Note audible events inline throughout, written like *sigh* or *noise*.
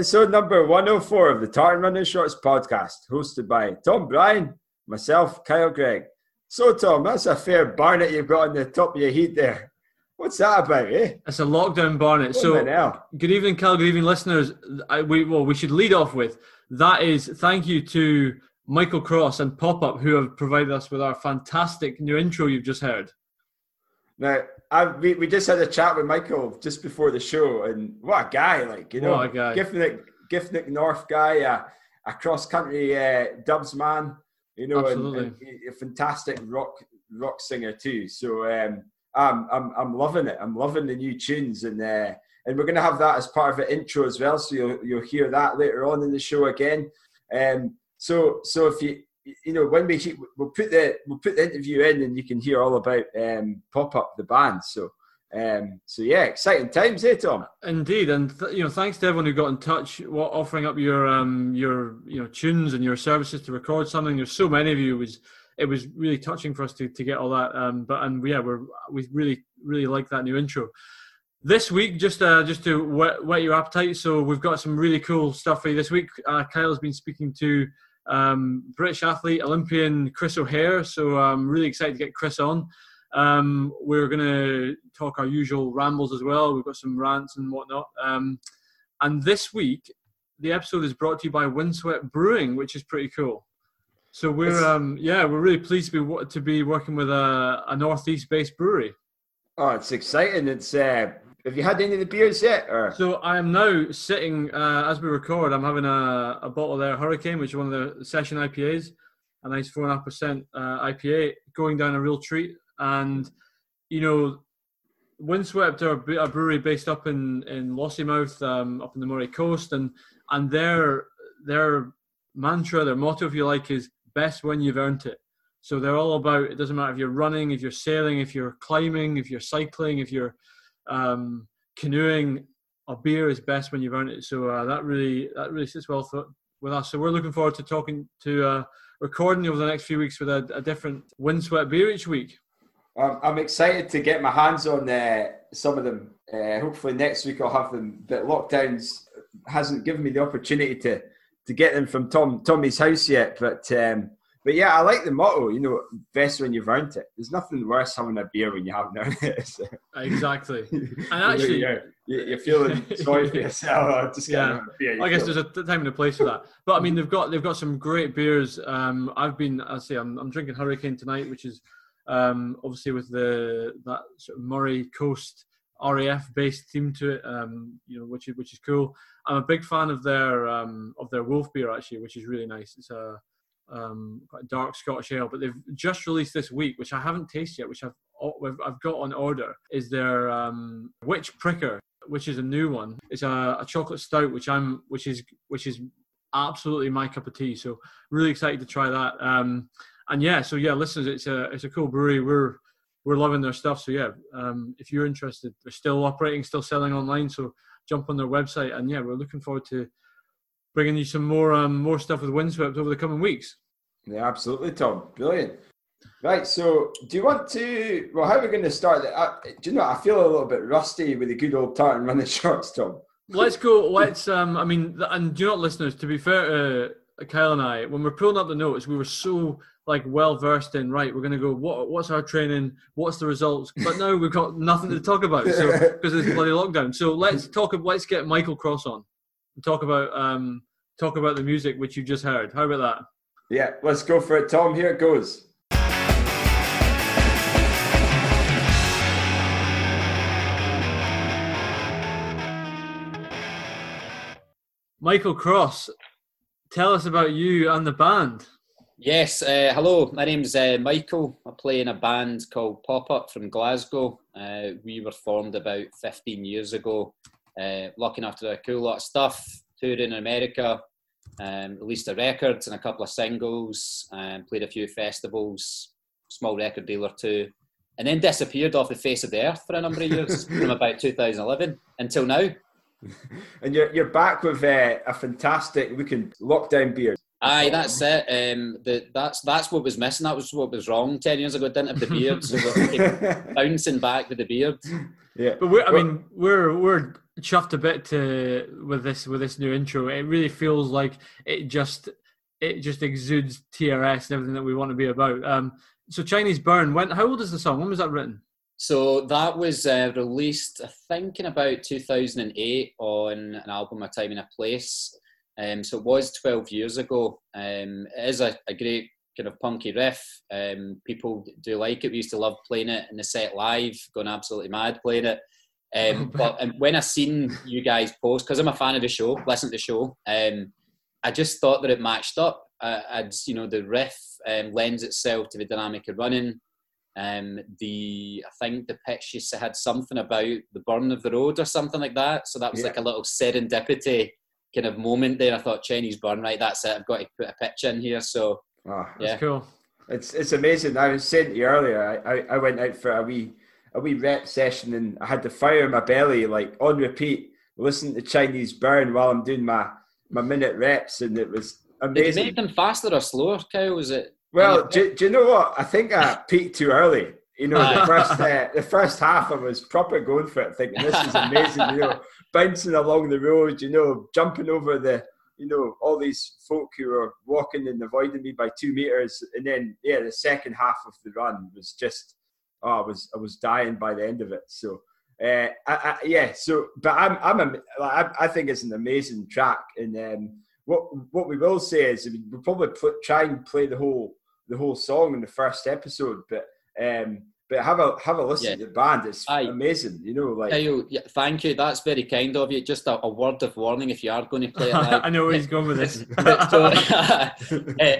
episode number 104 of the Tartan Running Shorts podcast, hosted by Tom Bryan, myself, Kyle Gregg. So, Tom, that's a fair barnet you've got on the top of your head there. What's that about, eh? It's a lockdown barnet. So, good evening, Kyle. Good evening, listeners. I, we, well, we should lead off with that is thank you to Michael Cross and Pop Up who have provided us with our fantastic new intro you've just heard. Now, I, we, we just had a chat with Michael just before the show, and what a guy! Like you know, what a guy. Giffnock, Giffnock North guy, a, a cross country uh, dubs man, you know, and, and, a fantastic rock rock singer too. So um, I'm I'm I'm loving it. I'm loving the new tunes, and uh, and we're going to have that as part of the intro as well. So you'll you'll hear that later on in the show again. Um, so so if you you know, when we we'll put the we'll put the interview in, and you can hear all about um, pop up the band. So, um, so yeah, exciting times, eh, Tom? Indeed, and th- you know, thanks to everyone who got in touch, what, offering up your um, your you know tunes and your services to record something. There's so many of you. It was it was really touching for us to to get all that. Um, but and yeah, we're we really really like that new intro. This week, just uh, just to whet, whet your appetite, so we've got some really cool stuff for you this week. Uh, Kyle's been speaking to um, British athlete, Olympian Chris O'Hare. So I'm really excited to get Chris on. Um, we're going to talk our usual rambles as well. We've got some rants and whatnot. Um, and this week, the episode is brought to you by Windswept Brewing, which is pretty cool. So we're um, yeah, we're really pleased to be to be working with a, a northeast based brewery. Oh, it's exciting! It's uh, have you had any of the beers yet? Or? So I am now sitting uh, as we record. I'm having a, a bottle their Hurricane, which is one of the session IPAs, a nice four and a half percent uh, IPA, going down a real treat. And you know, Windswept are a brewery based up in in Lossiemouth, um, up in the Moray Coast, and and their their mantra, their motto, if you like, is best when you've earned it. So they're all about. It doesn't matter if you're running, if you're sailing, if you're climbing, if you're cycling, if you're um, canoeing, a beer is best when you've earned it. So uh, that really that really sits well th- with us. So we're looking forward to talking to uh, recording over the next few weeks with a, a different windswept beer each week. I'm excited to get my hands on uh, some of them. Uh, hopefully next week I'll have them. But lockdowns hasn't given me the opportunity to to get them from Tom Tommy's house yet. But um, but yeah, I like the motto. You know, best when you've earned it. There's nothing worse having a beer when you haven't earned *laughs* it. So. Exactly. *laughs* And actually, you're, you're feeling *laughs* sorry for yourself. Just yeah. I guess there's a time and a place for that. But I mean, they've got they've got some great beers. Um, I've been, I say, I'm, I'm drinking Hurricane tonight, which is um, obviously with the that sort of Moray Coast RAF based theme to it, um, you know, which is which is cool. I'm a big fan of their um, of their Wolf beer actually, which is really nice. It's a um, quite dark Scottish ale, but they've just released this week, which I haven't tasted yet, which I've I've got on order, is their um, Witch Pricker, which is a new one. It's a, a, chocolate stout, which I'm which is which is absolutely my cup of tea. So really excited to try that. Um, and yeah, so yeah, listeners, it's a it's a cool brewery. We're we're loving their stuff. So yeah, um, if you're interested, they're still operating, still selling online. So jump on their website, and yeah, we're looking forward to bringing you some more um, more stuff with Windswept over the coming weeks. Yeah, absolutely, Tom. Brilliant. Right, so do you want to? Well, how are we going to start? Uh, do you know? I feel a little bit rusty with the good old tartan running *laughs* shorts, Tom. Let's go. Let's. Um. I mean, and do you know, listeners? To be fair to Kyle and I, when we're pulling up the notes, we were so like well versed in. Right, we're going to go. What? What's our training? What's the results? But now we've got nothing to talk about. So *laughs* because it's bloody lockdown. So let's talk. Let's get Michael Cross on talk about um talk about the music which you just heard. How about that? Yeah, let's go for it, Tom. Here it goes. Michael Cross, tell us about you and the band. Yes, uh, hello. My name's uh, Michael. I play in a band called Pop Up from Glasgow. Uh, we were formed about 15 years ago. Uh, looking after a cool lot of stuff, touring in America, um, released a record and a couple of singles, um, played a few festivals, small record deal or two, and then disappeared off the face of the earth for a number of years *laughs* from about 2011 until now. *laughs* and you're, you're back with uh, a fantastic looking lockdown beard. Aye, that's it. Um, the, that's that's what was missing. That was what was wrong ten years ago. Didn't have the beard, so we're *laughs* bouncing back with the beard. Yeah, but we're, I mean, we're we're chuffed a bit to with this with this new intro. It really feels like it just it just exudes TRS and everything that we want to be about. Um, so Chinese Burn, when how old is the song? When was that written? So that was uh, released, I think, in about 2008 on an album, A Time and a Place. Um, so it was 12 years ago. Um, it is a, a, great kind of punky riff. Um, people do like it. We used to love playing it in the set live, going absolutely mad playing it. Um, *laughs* but when I seen you guys post, because I'm a fan of the show, listen to the show, um, I just thought that it matched up. Uh, I'd, you know, the riff um, lends itself to the dynamic of running. Um, the I think the pitch used to had something about the burn of the road or something like that. So that was yeah. like a little serendipity kind of moment there. I thought Chinese burn, right? That's it. I've got to put a pitch in here. So oh, yeah, cool. It's it's amazing. I was saying to you earlier. I, I, I went out for a wee a wee rep session and I had the fire in my belly like on repeat, listening to Chinese burn while I'm doing my my minute reps, and it was amazing. Did you make them faster or slower, Kyle? Was it? Well, do, do, you know what? I think I *laughs* peaked too early. You know, the first uh, the first half I was proper going for it, thinking this is amazing. you know, *laughs* bouncing along the road, you know, jumping over the, you know, all these folk who were walking and avoiding me by two meters, and then yeah, the second half of the run was just, oh, I was I was dying by the end of it. So. Uh, I, I, yeah, so but I'm I'm I think it's an amazing track, and um, what what we will say is we'll probably put, try and play the whole the whole song in the first episode, but um, but have a have a listen yeah. to the band. It's Aye. amazing, you know. Like, Kyle, yeah, thank you. That's very kind of you. Just a, a word of warning if you are going to play it. *laughs* Like, I know where he's going with this. *laughs* so, *laughs* uh,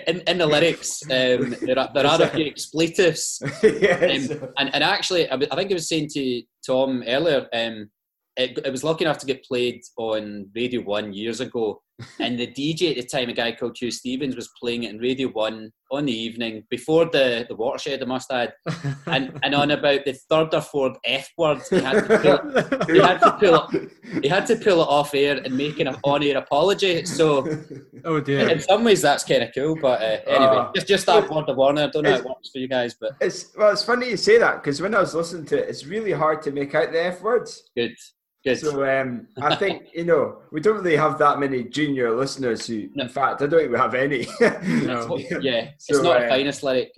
in, in the lyrics, um, there are there are a few expletives, yes. um, and and actually, I, I think I was saying to Tom earlier. Um, it, it was lucky enough to get played on Radio One years ago, and the DJ at the time, a guy called Huw Stephens, was playing it in Radio One on the evening before the, the watershed, I must add, *laughs* and and on about the third or fourth F word, he had to *laughs* pull, he had to pull it, he had to pull it off air and make an on-air apology. So, *laughs* oh dear. In some ways, that's kind of cool, but uh, anyway, uh, just just that word of warning. I don't know how it works for you guys, but it's well, it's funny you say that because when I was listening to it, it's really hard to make out the F words. Good. Good. So um, I think *laughs* you know we don't really have that many junior listeners who, no. in fact, I don't think we have any. *laughs* no. *laughs* yeah, so, it's not uh, the finest lyric.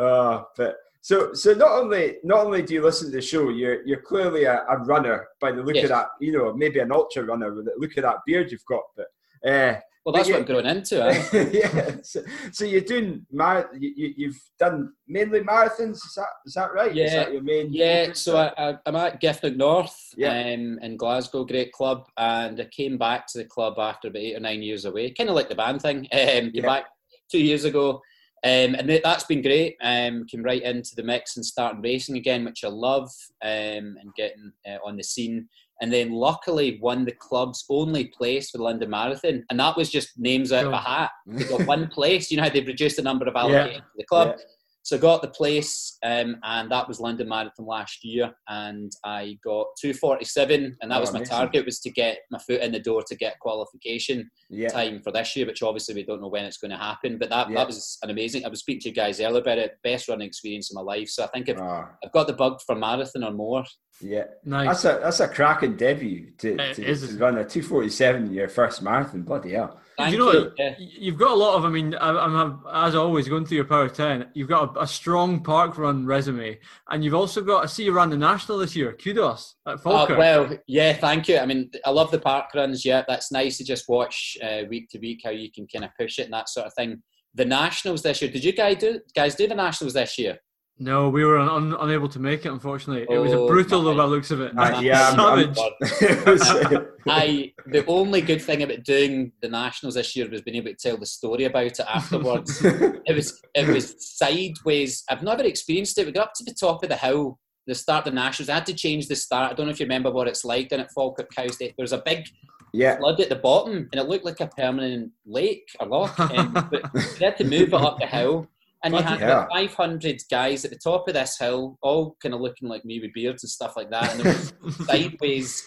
uh, but so so not only not only do you listen to the show, you're you're clearly a, a runner by the look yes. of that. You know, maybe an ultra runner with the look of that beard you've got. But uh, well, that's what I'm growing into. *laughs* Eh? yeah. So, so, you're doing mar- you, have done mainly marathons. Is that is that right? Yeah. That your main? Yeah. So I, am at Giffnock North yeah. um, in Glasgow, great club, and I came back to the club after about eight or nine years away. Kind of like the band thing. *laughs* Um, yeah. back two years ago. Um, and that's been great. Um, came right into the mix and starting racing again, which I love, um, and getting uh, on the scene and then luckily won the club's only place for the London Marathon, and that was just names out of a hat. They got *laughs* one place. You know how they've reduced the number of allocated yeah. to the club. Yeah. So I got the place, um, and that was London Marathon last year, and I got 247, and that oh, was my amazing. target was to get my foot in the door to get qualification yeah. time for this year, which obviously we don't know when it's going to happen. But that, yeah. that was an amazing. I was speaking to you guys earlier about it, best running experience of my life. So I think I've, oh. I've got the bug for marathon or more. Yeah, nice. That's a that's a cracking debut to, to, to run a 247 in your first marathon. Bloody hell! Thank you know you. Yeah. You've got a lot of. I mean, I, am as always going through your Power Ten. You've got a, a, strong park run resume, and you've also got. I see you ran the national this year. Kudos at Falkirk. Uh, well, yeah, thank you. I mean, I love the park runs. Yeah, that's nice to just watch uh, week to week how you can kind of push it and that sort of thing. The nationals this year. Did you guys do guys do the nationals this year? No, we were un- unable to make it. Unfortunately, it was a oh, brutal though by looks of it. Uh, *laughs* yeah, savage. *laughs* *laughs* I the only good thing about doing the nationals this year was being able to tell the story about it afterwards. it was it was sideways. I've never experienced it. We got up to the top of the hill, the start of the nationals. I had to change the start. I don't know if you remember what it's like down at Falkirk Cow State. There's a big yeah. flood at the bottom, and it looked like a permanent lake or lock. Um, but we had to move it up the hill and you had yeah. 500 guys at the top of this hill, all kind of looking like me with beards and stuff like that. And there was *laughs* sideways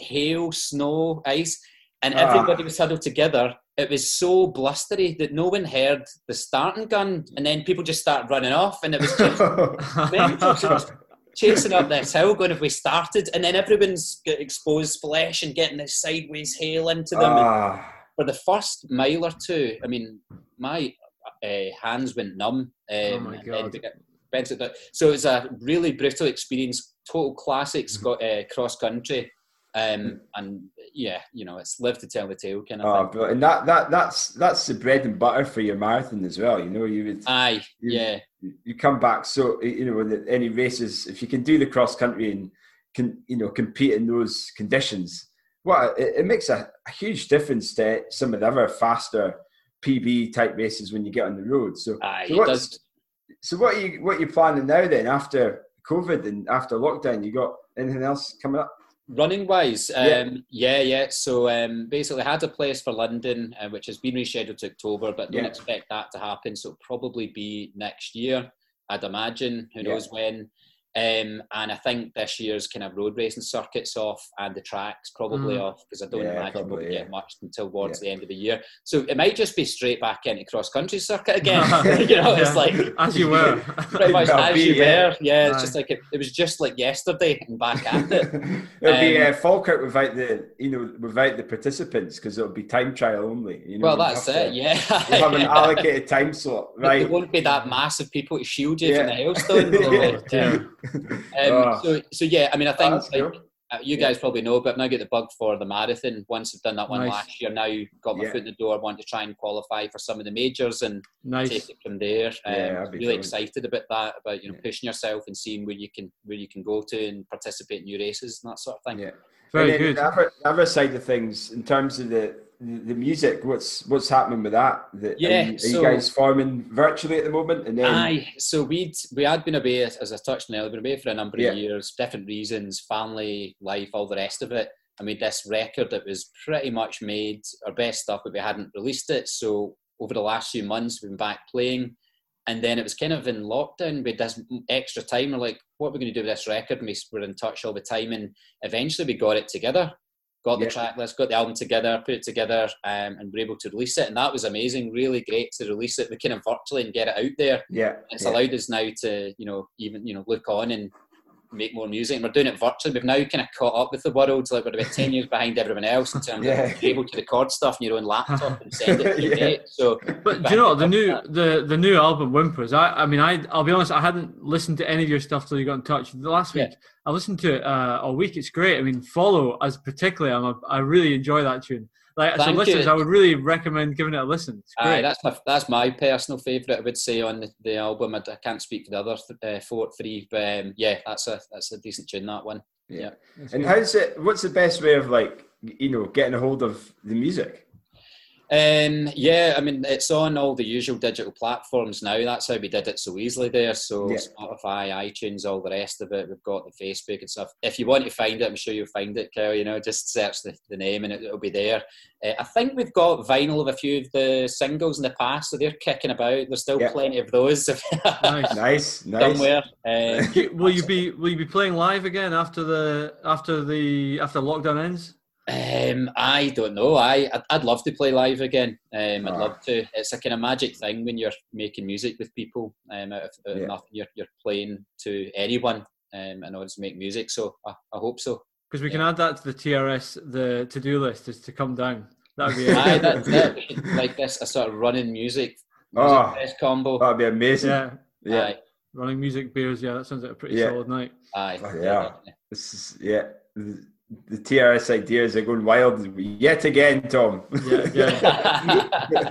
hail, snow, ice, and ah. everybody was huddled together. It was so blustery that no one heard the starting gun, and then people just started running off, and it was just *laughs* mental. chasing up this hill, going, if we started, and then everyone's got exposed flesh and getting this sideways hail into them. Ah. For the first mile or two, I mean, my uh, hands went numb. Um, oh my god! So it's a really brutal experience. Total classic uh, cross country. Um, and yeah, you know, it's live to tell the tale kind of oh, and that that that's that's the bread and butter for your marathon as well. You know, you would aye, you, yeah. You come back so you know any races if you can do the cross country and can you know compete in those conditions. Well, it, it makes a, a, huge difference to some of the other faster PB type races when you get on the road. So, aye, so, what's, so what are you what are you planning now then after COVID and after lockdown? You got anything else coming up? Running wise, um, yeah. yeah, yeah. So um, basically, I had a place for London, uh, which has been rescheduled to October, but don't yeah. expect that to happen. So probably be next year, I'd imagine. Who knows yeah. when? Um, and I think this year's kind of road racing circuits off and the tracks probably mm. off because I don't yeah, imagine probably, we'll yeah. get much until towards yeah. the end of the year. So it might just be straight back into cross country circuit again. *laughs* *laughs* you know, it's like as you were, *laughs* pretty much as be, you were. Yeah, it's just like it, it, was just like yesterday and back at it. it'll um, be uh, Falkirk without the you know without the participants because it'll be time trial only. You know, well, that's it. To, yeah, you have an allocated time slot, right? There won't be that massive people to shield you from the hailstone. Yeah *laughs* um, oh. So, so yeah, I mean, I think oh, like, uh, you guys probably know, but I've now got the bug for the marathon. Once I've done that one nice. last year, now got my yeah. foot in the door. Want to try and qualify for some of the majors and nice. take it from there. Um, yeah, really fun. excited about that, about you know pushing yourself and seeing where you can where you can go to and participate in new races and that sort of thing. Yeah, very good. The other, the other side of things, in terms of the the music what's what's happening with that? The, yeah are, you, are so, you, guys forming virtually at the moment? And then aye so we'd we had been away as i touched on earlier been away for a number yeah. of years different reasons family life all the rest of it. I made this record that was pretty much made our best stuff but we hadn't released it. So over the last few months we've been back playing. And then it was kind of in lockdown. With this extra time. We're like what are we going to do with this record? And we were in touch all the time. And eventually we got it together got the yeah. track list, got the album together, put it together, um, and we're able to release it. And that was amazing, really great to release it. We kind of virtually and get it out there. Yeah, it's yeah. allowed us now to, you know, even you know, look on and make more music. And we're doing it virtually. We've now kind of caught up with the world. Like we're about ten years behind everyone else in terms yeah. of being able to record stuff on your own laptop and send it to *laughs* yeah. So, but do you know the new the the new album Whimpers? I I mean I I'll be honest. I hadn't listened to any of your stuff till you got in touch. The last week yeah. I listened to it uh, all week. It's great. I mean, follow as particularly. I'm a, I really enjoy that tune. Like Thank so, listeners, you. I would really recommend giving it a listen. Aye, that's my that's my personal favourite. I would say on the, the album. I, I, can't speak for the other th- uh, four three, but um, yeah, that's a that's a decent tune. That one. Yeah. yeah. And how's it? What's the best way of like you know getting a hold of the music? Um, yeah, I mean, it's on all the usual digital platforms now. That's how we did it so easily there. So yeah. Spotify, iTunes, all the rest of it. We've got the Facebook and stuff. If you want to find it, I'm sure you'll find it, Carol. You know, just search the, the name and it, will be there. Uh, I think we've got vinyl of a few of the singles in the past, so they're kicking about. There's still yeah. plenty of those. *laughs* nice, nice, nice. Somewhere. Um, will you be Will you be playing live again after the after the after lockdown ends? Um, I don't know. I I'd, I'd, love to play live again. Um, I'd love to. It's a kind of magic thing when you're making music with people. Um, out of, out yeah. nothing, you're you're playing to anyone. Um, in order to make music. So I, I hope so. Because we yeah. can add that to the TRS, the to do list is to come down. That'd be *laughs* Aye, that, that, like this, a sort of running music, music oh, combo. That'd be amazing. Yeah, yeah. Aye. Running music beers. Yeah, that sounds like a pretty yeah. solid night. Aye, oh, yeah. This is yeah the TRS ideas are going wild yet again, Tom. Yeah, yeah.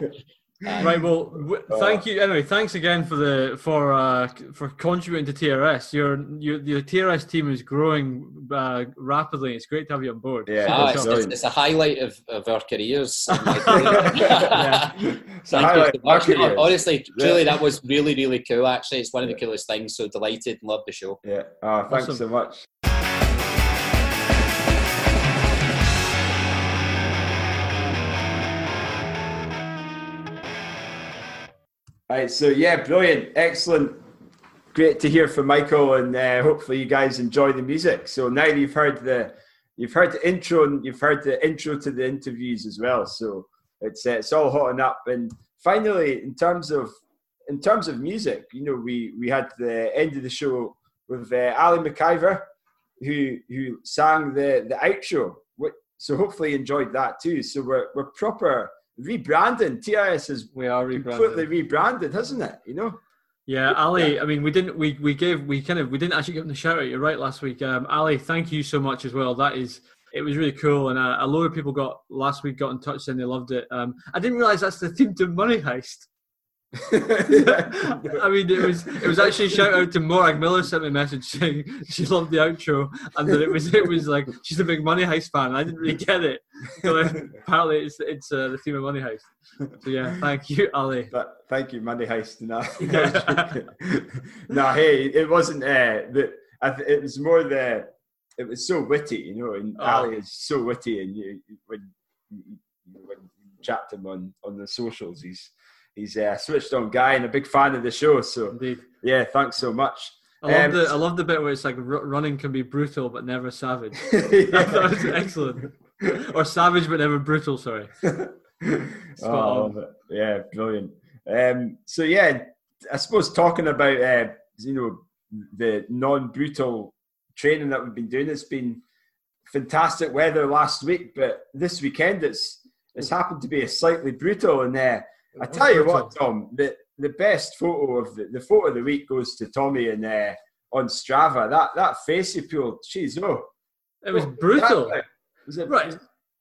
*laughs* right. Well, w- uh, thank you. Anyway, thanks again for the for uh, for contributing to TRS. Your your the TRS team is growing uh, rapidly. It's great to have you on board. Yeah, ah, it's, it's, it's, a highlight of, of our careers. *laughs* yeah. *laughs* It's a highlight our careers. Honestly, truly, that was really really cool. Actually, it's one of the coolest things. So delighted and love the show. Yeah. Oh, thanks awesome. so much. Right, so yeah, brilliant, excellent, great to hear from Michael, and uh, hopefully you guys enjoy the music. So now you've heard the you've heard the intro and you've heard the intro to the interviews as well. So it's uh, it's all hotting up. And finally, in terms of in terms of music, you know, we we had the end of the show with uh, Ali McIver, who who sang the the outro. So hopefully you enjoyed that too. So we're we're proper rebranding. TIS is we are completely rebranded, hasn't it? You know. Yeah, Ali. I mean, we didn't. We we gave. We kind of. We didn't actually give him the shout out. You're right. Last week, um, Ali. Thank you so much as well. That is. It was really cool, and uh, a lot of people got last week got in touch and they loved it. Um, I didn't realize that's the theme to Money Heist. *laughs* I mean, it was it was actually a shout out to Morag Miller sent me a message *laughs* saying she loved the outro and that it was it was like she's a big Money Heist fan. I didn't really get it. So *laughs* apparently, it's it's uh, the theme of Money Heist. So yeah, thank you, Ali. But, thank you, Money Heist. No, no, hey, it wasn't. Uh, the, it was more the. It was so witty, you know, and oh. Ali is so witty, and you when when you chat him on on the socials, he's he's a switched on guy and a big fan of the show. So Indeed. yeah, thanks so much. I love, um, the, I love the bit where it's like running can be brutal but never savage. *laughs* *laughs* that was excellent. or savage but never brutal. Sorry. *laughs* oh, yeah, brilliant. Um, so yeah, I suppose talking about uh, you know the non-brutal training that we've been doing, it's been fantastic weather last week, but this weekend it's it's happened to be a slightly brutal and uh, I tell you what, Tom, the, the best photo of the, the photo of the week goes to Tommy and uh, on Strava. That that face he pulled, jeez, oh, it was oh, brutal. That, was it right?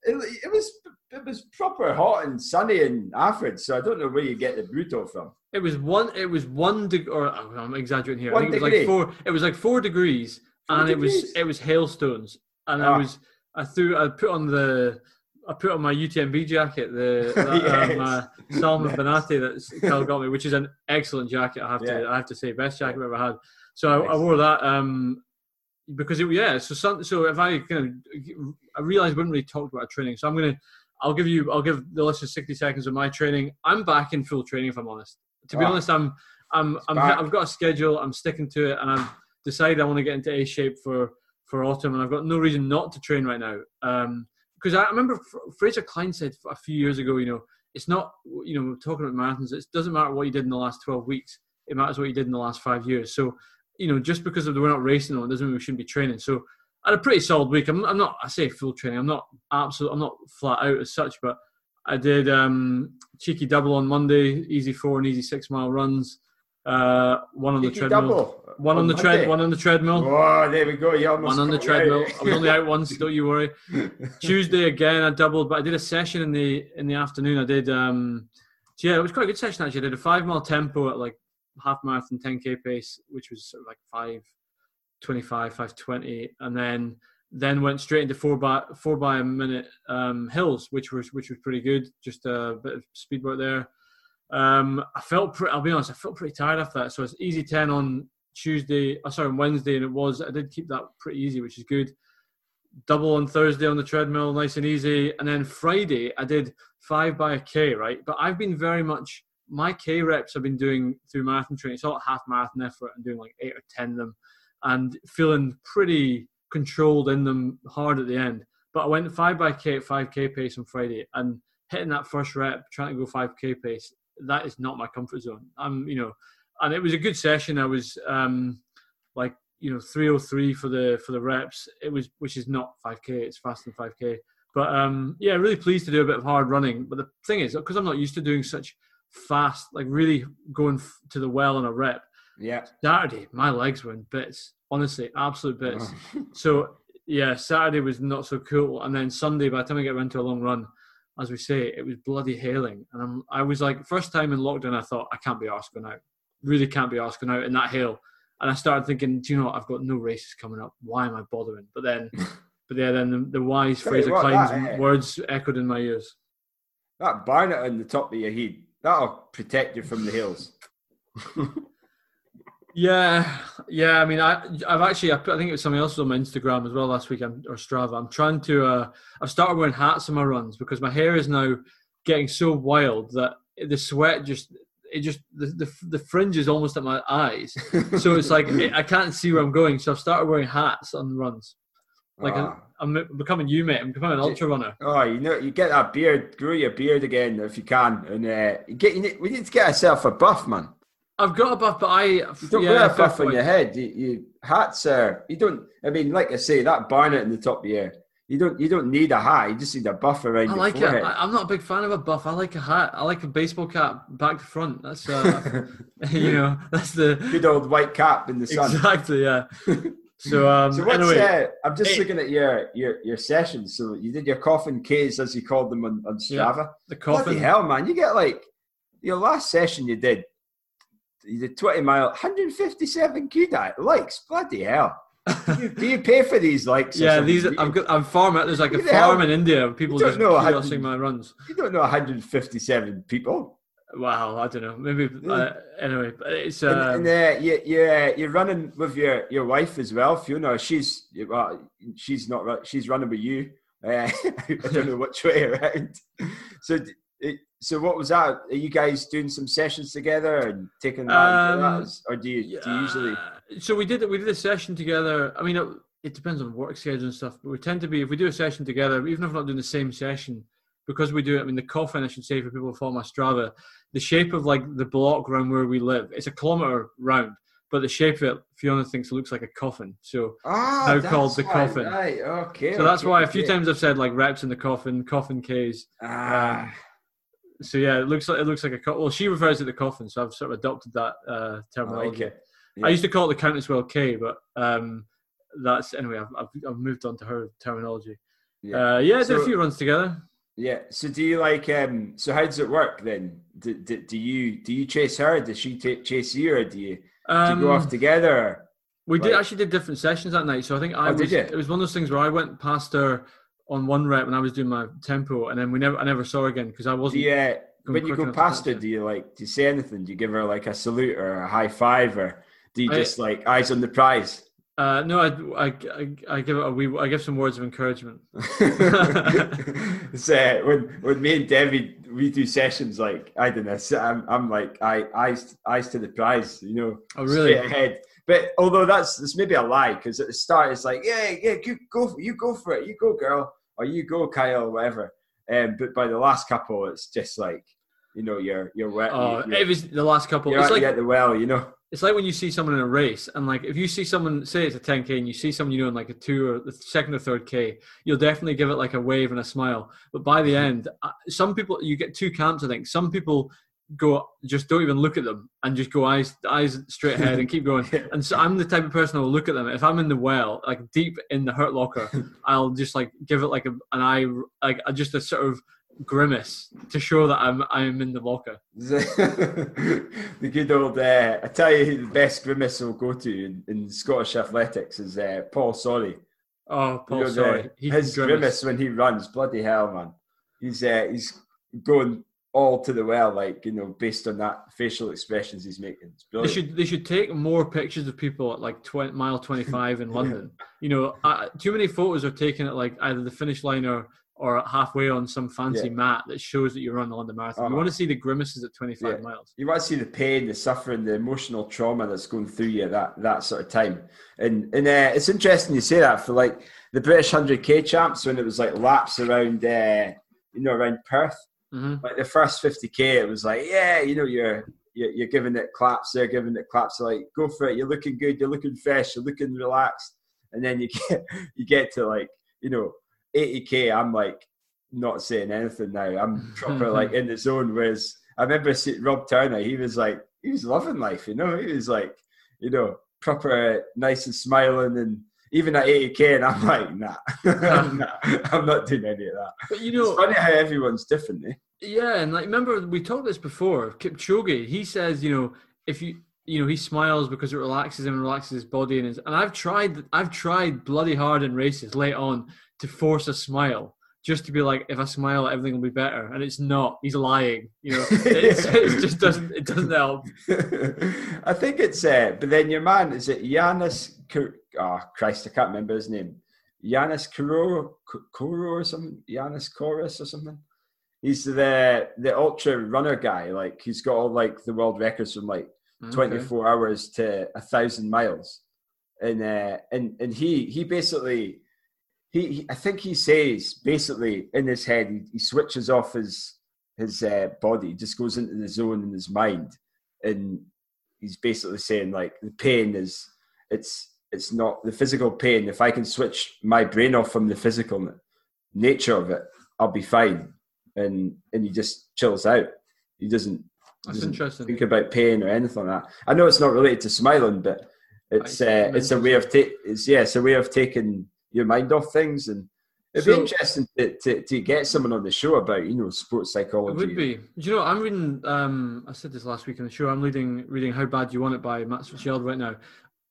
It, it, was it was proper hot and sunny in Alfred, so I don't know where you get the brutal from. It was one. It was one degree, or I'm exaggerating here. One I think degree. it was like four. It was like four degrees, four and degrees? it was it was hailstones, and I ah. was I threw I put on the I put on my UTMB jacket, the *laughs* that, yes. um, uh, Salomon yes. Bonatti that Cal got me, which is an excellent jacket. I have yeah. to I have to say, best jacket I've ever had. So I, I, wore that um, because it yeah. So some, so if I kind of I realized we haven't really talked about training, so I'm gonna I'll give you I'll give the listeners 60 seconds of my training. I'm back in full training if I'm honest. To be oh. honest, I'm I'm, I'm I've got a schedule. I'm sticking to it, and I've decided I want to get into A shape for for autumn, and I've got no reason not to train right now. Um, because I remember Fraser Clyne said a few years ago, you know, it's not, you know, talking about marathons, it doesn't matter what you did in the last 12 weeks. It matters what you did in the last five years. So, you know, just because we're not racing on doesn't mean we shouldn't be training. So I had a pretty solid week. I'm, I'm not, I say full training. I'm not absolute, I'm not flat out as such, but I did um, cheeky double on Monday, easy four and easy six mile runs. Uh, one on the treadmill. Double. One on, on the tread. One on the treadmill. Oh, there we go. You almost one on the treadmill. I was only out *laughs* once. Don't you worry. *laughs* Tuesday again, I doubled, but I did a session in the in the afternoon. I did. um so yeah, it was quite a good session actually. I did a five mile tempo at like half marathon, 10k pace, which was sort of like five twenty-five, five twenty, and then then went straight into four by four by a minute um, hills, which was which was pretty good. Just a bit of speed work there. Um, I felt, pretty, I'll be honest, I felt pretty tired after that. So it's easy 10 on Tuesday, oh, sorry, on Wednesday, and it was, I did keep that pretty easy, which is good. Double on Thursday on the treadmill, nice and easy. And then Friday, I did five by a K, right? But I've been very much, my K reps I've been doing through marathon training. It's all half marathon effort and doing like eight or 10 of them and feeling pretty controlled in them hard at the end. But I went five by K at 5K pace on Friday and hitting that first rep, trying to go 5K pace that is not my comfort zone. I'm, you know, and it was a good session. I was um, like, you know, 303 for the for the reps. It was, which is not 5k. It's faster than 5k. But um, yeah, really pleased to do a bit of hard running. But the thing is, because I'm not used to doing such fast, like really going to the well on a rep. Yeah. Saturday, my legs were in bits. Honestly, absolute bits. so yeah, Saturday was not so cool. And then Sunday, by the time I get around to a long run, as we say, it was bloody hailing. And I'm, I was like, first time in lockdown, I thought, I can't be asked going out. Really can't be asked going out in that hail. And I started thinking, do you know what? I've got no races coming up. Why am I bothering? But then, *laughs* but yeah, then the, the wise Fraser what, Clyne's that, uh, words echoed in my ears. That barnet on the top of your head, that'll protect you from the hills. *laughs* Yeah, yeah. I mean, I, I've actually, I, put, I think it was something else on my Instagram as well last week or Strava. I'm trying to, uh, I've started wearing hats on my runs because my hair is now getting so wild that the sweat just, it just, the, the, the fringe is almost at my eyes. so it's like, *laughs* I can't see where I'm going. So I've started wearing hats on runs. Like, ah. I'm, I'm becoming you, mate. I'm becoming an ultra runner. Oh, you know, you get that beard, grow your beard again if you can. And uh, get, you need, we need to get ourselves a buff, man. I've got a buff, but I you don't yeah, wear a buff on your head. You, you hats are you don't. I mean, like I say, that barnet in the top of your. You don't you don't need a hat. You just need a buff around I like it. I, am not a big fan of a buff. I like a hat. I like a baseball cap back to front. That's uh, *laughs* *laughs* you know that's the good old white cap in the sun. Exactly. Yeah. *laughs* So, um, so what's, anyway, uh, I'm just looking at your, your your sessions. So you did your coffin K's as you called them on, on Strava. Yeah, the coffin. Bloody hell, man! You get like your last session you did. Did 20 mile, 157 Q likes. Bloody hell! do, you, do you pay for these likes? Yeah, these. I'm I'm farming. There's like a farm in India. People just know I'm passing my runs. You don't know 157 people. Wow, I don't know. Maybe uh, anyway, it's uh, and, and uh, you you you're running with your your wife as well, Fiona. She's well, she's not she's running with you. Uh, *laughs* I don't know which way around. So so what was that? Are you guys doing some sessions together and taking that, um, or do you, do you usually? So we did we did a session together. I mean, it, it depends on work schedule and stuff, but we tend to be if we do a session together, even if we're not doing the same session, because we do it. I mean, the coffin I should say for people who follow my Strava, the shape of like the block around where we live, it's a kilometer round, but the shape of it, Fiona thinks it looks like a coffin. So ah, now called the coffin. Right. Okay. So that's why a few times I've said like reps in the coffin, coffin K's. Ah. Um, so yeah, it looks like it looks like a coffin. Well, she refers to the coffin, so I've sort of adopted that uh, terminology. I, like yeah. I used to call it the Countess Well K, but um, that's anyway. I've, I've, I've moved on to her terminology. Yeah, uh, yeah, did so, a few runs together. Yeah. So do you like? Um, so how does it work then? Do, do, do you do you chase her? Does she t- chase you, or do you, um, do you go off um, together? We like, did actually did different sessions that night. So I think I oh, was. It was one of those things where I went past her on one rep when I was doing my tempo, and then we never I never saw her again because I wasn't. Yeah. When you go past her, do you like do you say anything? Do you give her like a salute or a high five, or do you I, just like eyes on the prize? Uh, no, I, I, I, give it a wee, I give some words of encouragement. *laughs* *laughs* so when when me and Debbie we do sessions like I don't know, I'm, I'm like I eyes eyes to the prize, you know, oh, really? ahead. But although that's that's maybe a lie because at the start it's like yeah yeah you go you go for it you go girl or you go Kyle or whatever. Um, but by the last couple it's just like you know you're you're wet. You're, it was the last couple. You're it's like at the well, you know it's like when you see someone in a race and like if you see someone say it's a 10k and you see someone you know in like a two or the second or third k you'll definitely give it like a wave and a smile but by the end uh, some people you get two camps i think some people go just don't even look at them and just go eyes eyes straight ahead and keep going *laughs* and so i'm the type of person who will look at them if i'm in the well like deep in the hurt locker *laughs* i'll just like give it like a, an eye like just a sort of grimace to show that I'm I'm in the locker. *laughs* the good old uh, I tell you the best grimace will go to in, in Scottish athletics is uh, Paul Sorry. Oh, Paul know, Sorry. his grimace. grimace. when he runs, bloody hell, man. He's uh, he's going all to the well, like you know, based on that facial expressions he's making. They should they should take more pictures of people at like 20, mile twenty five in *laughs* London. you know, uh, too many photos are taken at like either the finish line or or halfway on some fancy yeah. mat that shows that you're on the London Marathon. Uh-huh. You want to see the grimaces at 25 yeah. miles. You want to see the pain, the suffering, the emotional trauma that's going through you that that sort of time. And and uh, it's interesting you say that for like the British 100k champs when it was like laps around, uh, you know, around Perth. Mm-hmm. Like the first 50k, it was like, yeah, you know, you're you're, you're giving it claps, they're giving it claps. So like, go for it. You're looking good. You're looking fresh. You're looking relaxed. And then you *laughs* get you get to like, you know, 80k, I'm like not saying anything now. I'm *laughs* proper like in the zone. Whereas I remember seeing Rob Turner, he was like, he was loving life, you know, he was like, you know, proper nice and smiling and even at 80k and I'm like, nah, *laughs* nah I'm not doing any of that. But you know, it's funny how everyone's different, eh? Yeah, and like remember we talked this before. Kipchoge, he says, you know, if you you know he smiles because it relaxes him and relaxes his body and his and I've tried I've tried bloody hard in races late on to force a smile just to be like, if I smile, everything will be better, and it's not. He's lying. You know, *laughs* it just doesn't. It doesn't help. *laughs* I think it's. Uh, but then your man is it Yanis? Oh Christ, I can't remember his name. Yanis Kuro, Kuro or something. Yanis Kouros or something. He's the the ultra runner guy. Like he's got all like the world records from like okay. 24 hours to a thousand miles, and uh, and and he he basically he, he, I think he says basically in his head he, he switches off his his uh, body, just goes into the zone in his mind, and he's basically saying like the pain is it's it's not the physical pain. If I can switch my brain off from the physical nature of it, I'll be fine. And and he just chills out. He doesn't, That's doesn't interesting. think about pain or anything like that. I know it's not related to smiling, but it's uh, it's a way of take it's yeah, it's a way of taking your mind off things and It'd so, be interesting to, to, to, get someone on the show about you know sports psychology. It would be. Do you know? I'm reading. Um, I said this last week on the show. I'm reading reading How Bad You Want It by Matt Fitzgerald right now,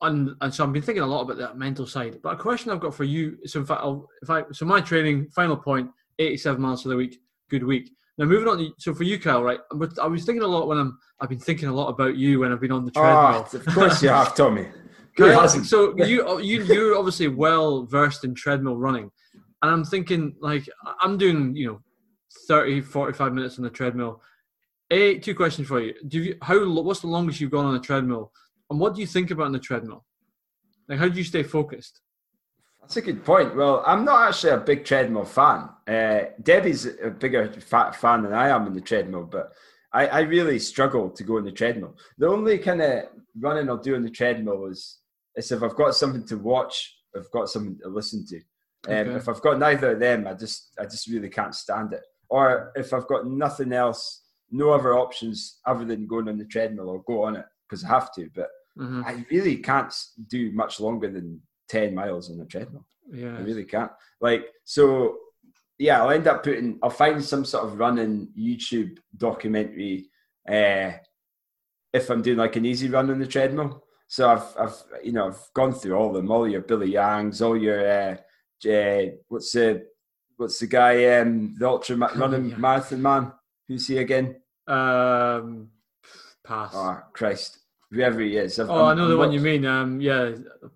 and and so I've been thinking a lot about that mental side. But a question I've got for you. So in fact, I'll, if I so my training final point, 87 miles for the week, good week. Now moving on. To, so for you, Kyle, right? I was thinking a lot when I'm. I've been thinking a lot about you when I've been on the treadmill. Oh, of course you have, Tommy. *laughs* So you you you're obviously well versed in treadmill running. And I'm thinking like I'm doing you know 30 45 minutes on the treadmill. A two questions for you. Do you how what's the longest you've gone on a treadmill? And what do you think about on the treadmill? Like how do you stay focused? That's a good point. Well i'm not actually a big treadmill fan. Uh, debbie's a bigger fan than i am in the treadmill but I, I really struggle to go on the treadmill. The only kind of running i'll do on the treadmill is, is if i've got something to watch i've got something to listen to um, okay. If I've got neither of them, I just I just really can't stand it. Or if I've got nothing else, no other options other than going on the treadmill, I'll go on it because I have to. But mm-hmm. I really can't do much longer than ten miles on the treadmill. Yeah, I really can't. Like so, yeah, I'll end up putting. I'll find some sort of running YouTube documentary. Uh, if I'm doing like an easy run on the treadmill. So I've, I've, you know, I've gone through all of them, all your Billy Yangs, all your uh, uh, what's the what's the guy um, the ultra ma- running yeah. marathon man? Who's he again? Um, pass. Oh Christ, whoever he is. I've, oh, I'm, i know the one you mean. Um, yeah,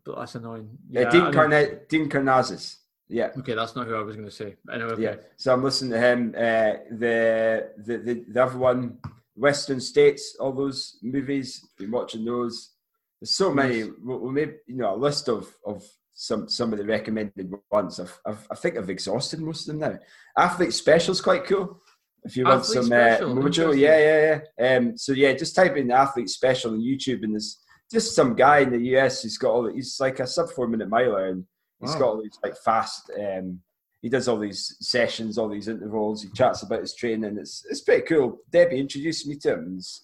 that's annoying. Yeah, uh, Dean, Carne- Dean Karnazes. Yeah. Okay, that's not who I was going to say. Anyway, okay. Yeah. So I'm listening to him. Uh, the, the the the other one, Western States, all those movies. Been watching those. There's so many. We made you know a list of of some some of the recommended ones. I've, I've, i think I've exhausted most of them now. Athlete Special's quite cool. If you want athlete some uh, mojo, yeah, yeah, yeah. Um, so yeah, just type in Athlete Special on YouTube, and there's just some guy in the US who's got all. He's like a sub four minute miler, and he's wow. got all these like fast. Um, he does all these sessions, all these intervals. He chats about his training. It's it's pretty cool. Debbie introduced me to him he's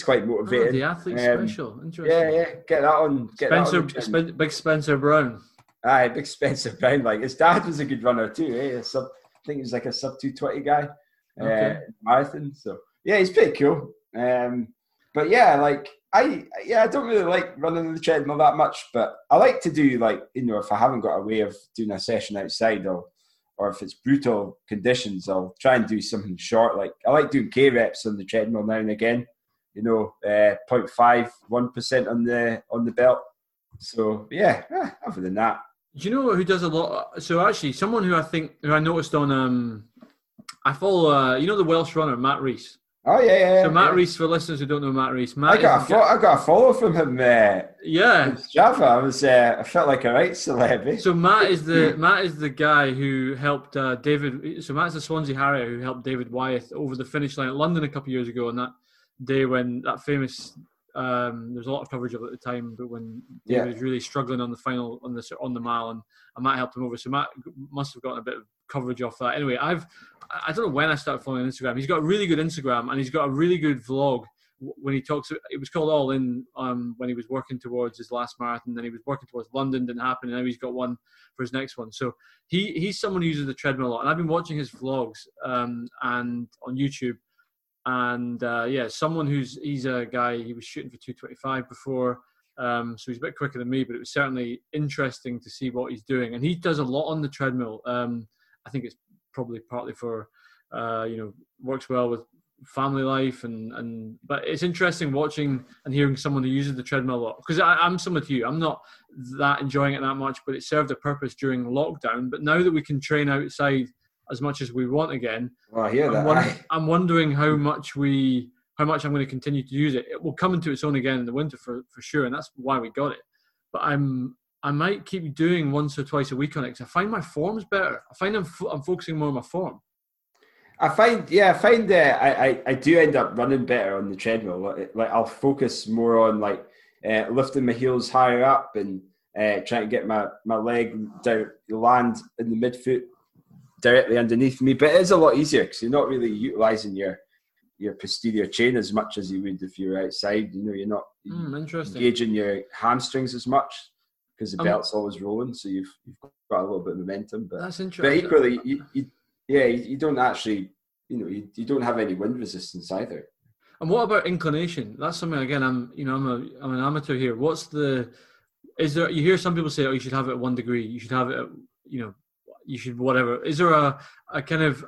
quite motivated. Oh, the athlete um, special, interesting. Yeah, yeah, get that on. Get Spencer, that on big Spencer Brown. Aye, big *laughs* Spencer Brown. Like his dad was a good runner too. Eh? A sub, I think he was like a sub two twenty guy, uh, okay. uh, marathon. So yeah, he's pretty cool. Um, but yeah, like I yeah, I don't really like running on the treadmill that much, but I like to do like you know if I haven't got a way of doing a session outside or or if it's brutal conditions, I'll try and do something short. Like I like doing K reps on the treadmill now and again you know, uh, 0.5, 1% on the on the belt. So yeah, eh, other than that. Do you know who does a lot? So actually, someone who I think who I noticed on um, I follow uh, you know the Welsh runner Matt Rees. Oh yeah, yeah. So Matt yeah. Rees, for listeners who don't know Matt Rees, Matt. I got a fo- I got a follow from him. Uh, yeah, Java. I was uh, I felt like a right celebrity. So Matt is the *laughs* Matt is the guy who helped uh, David. So Matt's the Swansea Harrier who helped David Wyeth over the finish line at London a couple of years ago, and that day when that famous um, there's a lot of coverage of it at the time, but when yeah. was really struggling on the final on the on the mile, and, and Matt helped him over. So Matt must have gotten a bit of coverage off that. Anyway, I've I don't know when I started following Instagram. He's got a really good Instagram, and he's got a really good vlog when he talks. It was called All In um, when he was working towards his last marathon. Then he was working towards London, didn't happen, and now he's got one for his next one. So he he's someone who uses the treadmill a lot, and I've been watching his vlogs um, and on YouTube and uh, yeah, someone who's he's a guy he was shooting for 225 before, um, so he's a bit quicker than me. But it was certainly interesting to see what he's doing, and he does a lot on the treadmill. Um, I think it's probably partly for uh, you know works well with family life and and but it's interesting watching and hearing someone who uses the treadmill a lot because I'm similar to you I'm not that enjoying it that much but it served a purpose during lockdown but now that we can train outside as much as we want again. Well, I hear I'm that. Won- I'm wondering how much we, how much I'm going to continue to use it. It will come into its own again in the winter for, for sure, and that's why we got it. But I'm, I might keep doing once or twice a week on it because I find my form's better. I find I'm, I'm focusing more on my form. I find, yeah, I find that uh, I, I, I do end up running better on the treadmill. Like, like I'll focus more on like uh, lifting my heels higher up and uh, trying to get my, my leg down, land in the midfoot directly underneath me. But it is a lot easier because you're not really utilizing your your posterior chain as much as you would if you were outside. You know, you're not mm, engaging your hamstrings as much because the um, belt's always rolling, so you've you've got a little bit of momentum. But that's interesting. But equally, you, you yeah, you, you, don't actually, you know, you, you don't have any wind resistance either. And what about inclination? That's something again. I'm, you know, I'm a, I'm an amateur here. What's the, is there? You hear some people say, oh, you should have it at one degree. You should have it, at, you know, you should whatever. Is there a, a kind of,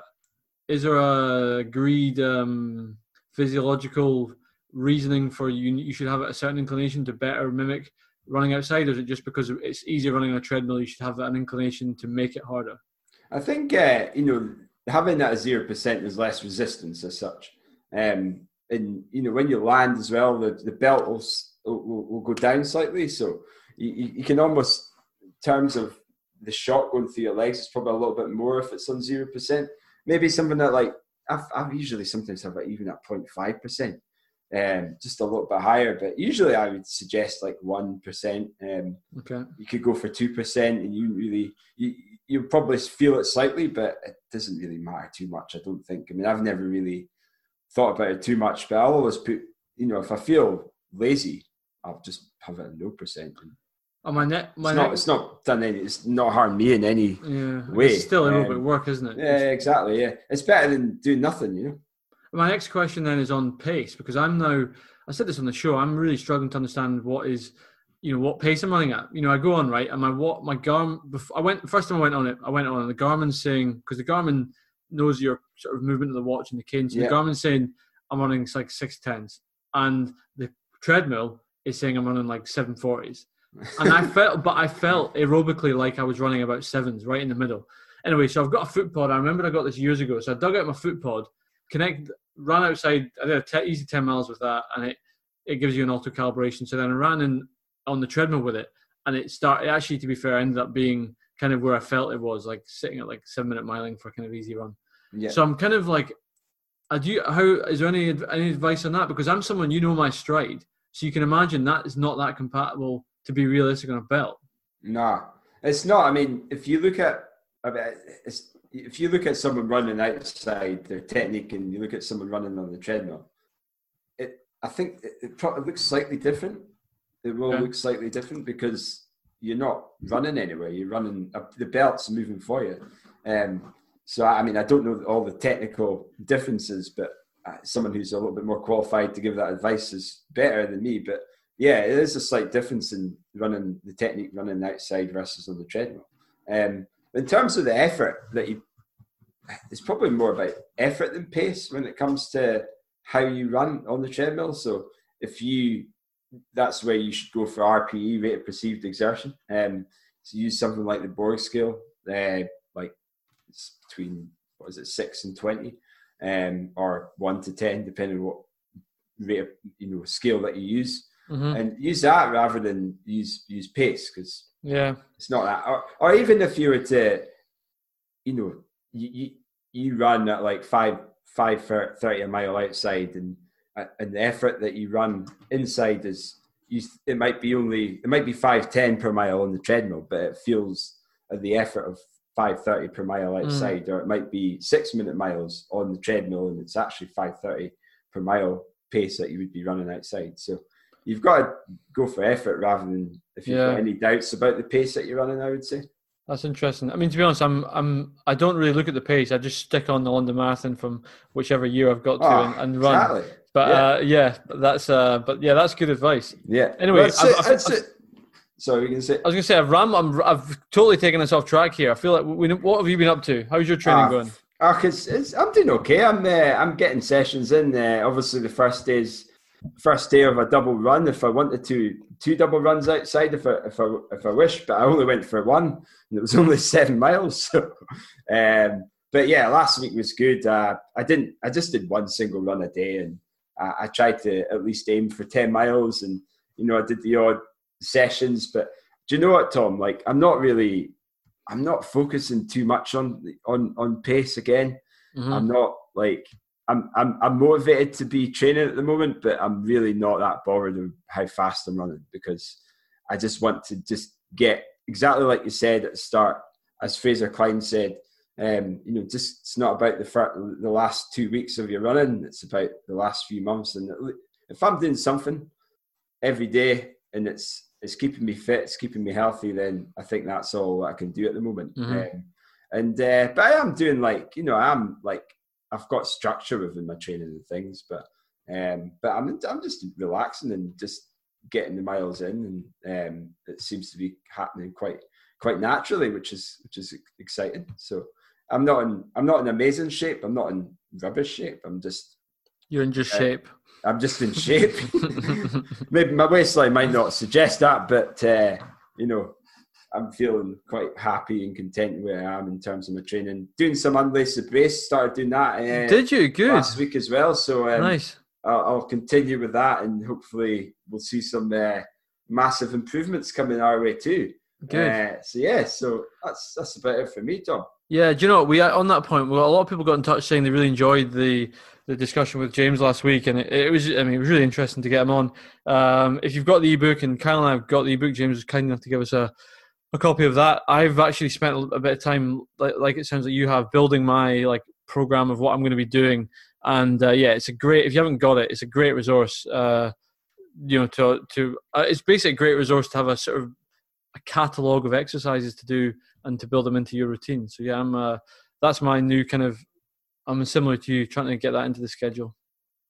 is there a agreed um, physiological reasoning for you? You should have a certain inclination to better mimic running outside, or is it just because it's easier running on a treadmill? You should have an inclination to make it harder. I think uh, you know having that zero percent is less resistance as such. Um, and you know when you land as well, the, the belt will, will, will go down slightly, so you, you can almost in terms of the shot going through your legs, is probably a little bit more if it's on zero percent. Maybe something that like I've, I've usually sometimes have it even at 0.5 percent, um, just a little bit higher. But usually I would suggest like one percent. Um, okay. You could go for two percent, and you really you you probably feel it slightly, but it doesn't really matter too much. I don't think. I mean, I've never really thought about it too much, but I'll always put, you know, if I feel lazy, I'll just have it at no percent. Oh, my neck, my it's. Not, it's not done any. It's not harmed me in any yeah, way. It's still a little um, bit work, isn't it? Yeah, exactly. Yeah, it's better than doing nothing. You know. My next question then is on pace because I'm now. I said this on the show. I'm really struggling to understand what is you know what pace I'm running at. You know, I go on right, and my what my Garmin. I went first time I went on it. I went on and the Garmin saying because the Garmin knows your sort of movement of the watch and the cane. So yeah. the Garmin saying I'm running like six tens, and the treadmill is saying I'm running like seven forties. And I felt, but I felt aerobically like I was running about sevens, right in the middle. Anyway, so I've got a foot pod. I remember I got this years ago. So I dug out my foot pod, connect, ran outside. I did a t- easy ten miles with that, and it it gives you an auto calibration. So then I ran in on the treadmill with it, and it started. Actually, to be fair, ended up being kind of where I felt it was, like sitting at like seven minute miling for a kind of easy run. Yeah. So I'm kind of like, I do. How is there any any advice on that? Because I'm someone you know my stride, so you can imagine that is not that compatible to be realistic on a belt. No, it's not. I mean, if you look at, I mean, if you look at someone running outside their technique, and you look at someone running on the treadmill, it I think it, it, it looks slightly different it will look slightly different because you're not running anywhere. You're running uh, the belt's moving for you. Um, so I mean, I don't know all the technical differences, but uh, someone who's a little bit more qualified to give that advice is better than me. But yeah, it is a slight difference in running the technique running outside versus on the treadmill. Um, in terms of the effort that you, it's probably more about effort than pace when it comes to how you run on the treadmill. So if you that's where you should go for RPE, rate of perceived exertion. Um, so use something like the Borg scale, uh, like it's between what is it, six and twenty, um, or one to ten, depending on what rate of you know scale that you use, mm-hmm. and use that rather than use use pace because yeah, it's not that. Or, or even if you were to, you know, you you, you run at like five five thirty a mile outside and and the effort that you run inside is you, it might be only it might be 510 per mile on the treadmill but it feels the effort of 530 per mile mm. outside mm. or it might be six minute miles on the treadmill and it's actually 530 per mile pace that you would be running outside so you've got to go for effort rather than if you've yeah. got any doubts about the pace that you're running i would say that's interesting. I mean, to be honest, I'm I'm I don't really look at the pace. I just stick on the London Marathon from whichever year I've got to oh, and, and, run. Exactly. But yeah. Uh, yeah, that's uh, but yeah, that's good advice. Yeah. Anyway, that's I've, it, I've, I've, Sorry, you can say. I was going to say I've ram. I'm, I've totally taken us off track here. I feel like we, what have you been up to? How's your training uh, going? Uh, it's, it's, I'm doing okay. I'm uh, I'm getting sessions in. Uh, obviously, the first day's first day of a double run. If I wanted to, two double runs outside. If I if I if I wish, but I only went for one, and it was *laughs* only seven miles. So, um, but yeah, last week was good. Uh, I didn't. I just did one single run a day, and I, I tried to at least aim for 10 miles and, you know, I did the odd sessions. But do you know what, Tom? Like, I'm not really, I'm not focusing too much on, on, on pace again. mm-hmm. I'm not like I'm, I'm I'm motivated to be training at the moment, but I'm really not that bothered of how fast I'm running because I just want to just get exactly like you said at the start, as Fraser Clyne said. Um, you know, just it's not about the first, the last two weeks of your running; it's about the last few months. And if I'm doing something every day and it's it's keeping me fit, it's keeping me healthy, then I think that's all I can do at the moment. Mm-hmm. Um, and uh, but I am doing like you know I'm like I've got structure within my training and things, but um, but I'm I'm just relaxing and just getting the miles in, and um, it seems to be happening quite quite naturally, which is which is exciting. So I'm not in I'm not in amazing shape. I'm not in rubbish shape. I'm just you're in just uh, shape. I'm just in shape. *laughs* *laughs* Maybe my waistline might not suggest that, but uh, you know, I'm feeling quite happy and content where I am in terms of my training. Doing some unlaced brace, started doing that. Uh, Did you? Good. Last week as well. So um, nice. I'll, I'll, continue with that, and hopefully we'll see some uh, massive improvements coming our way too. Good. Uh, so yeah, so that's that's about it for me, Tom. Yeah, do you know we on that point? Well, a lot of people got in touch saying they really enjoyed the the discussion with James last week, and it, it, was I mean it was really interesting to get him on. Um, if you've got the ebook, and Kyle and I've got the ebook, James was kind enough to give us a a copy of that. I've actually spent a bit of time, like, like it sounds like you have, building my like program of what I'm going to be doing. And uh, yeah, it's a great. If you haven't got it, it's a great resource. Uh, you know, to to uh, it's basically a great resource to have a sort of a catalog of exercises to do and to build them into your routine. So yeah, I'm uh, that's my new kind of. I'm similar to you, trying to get that into the schedule.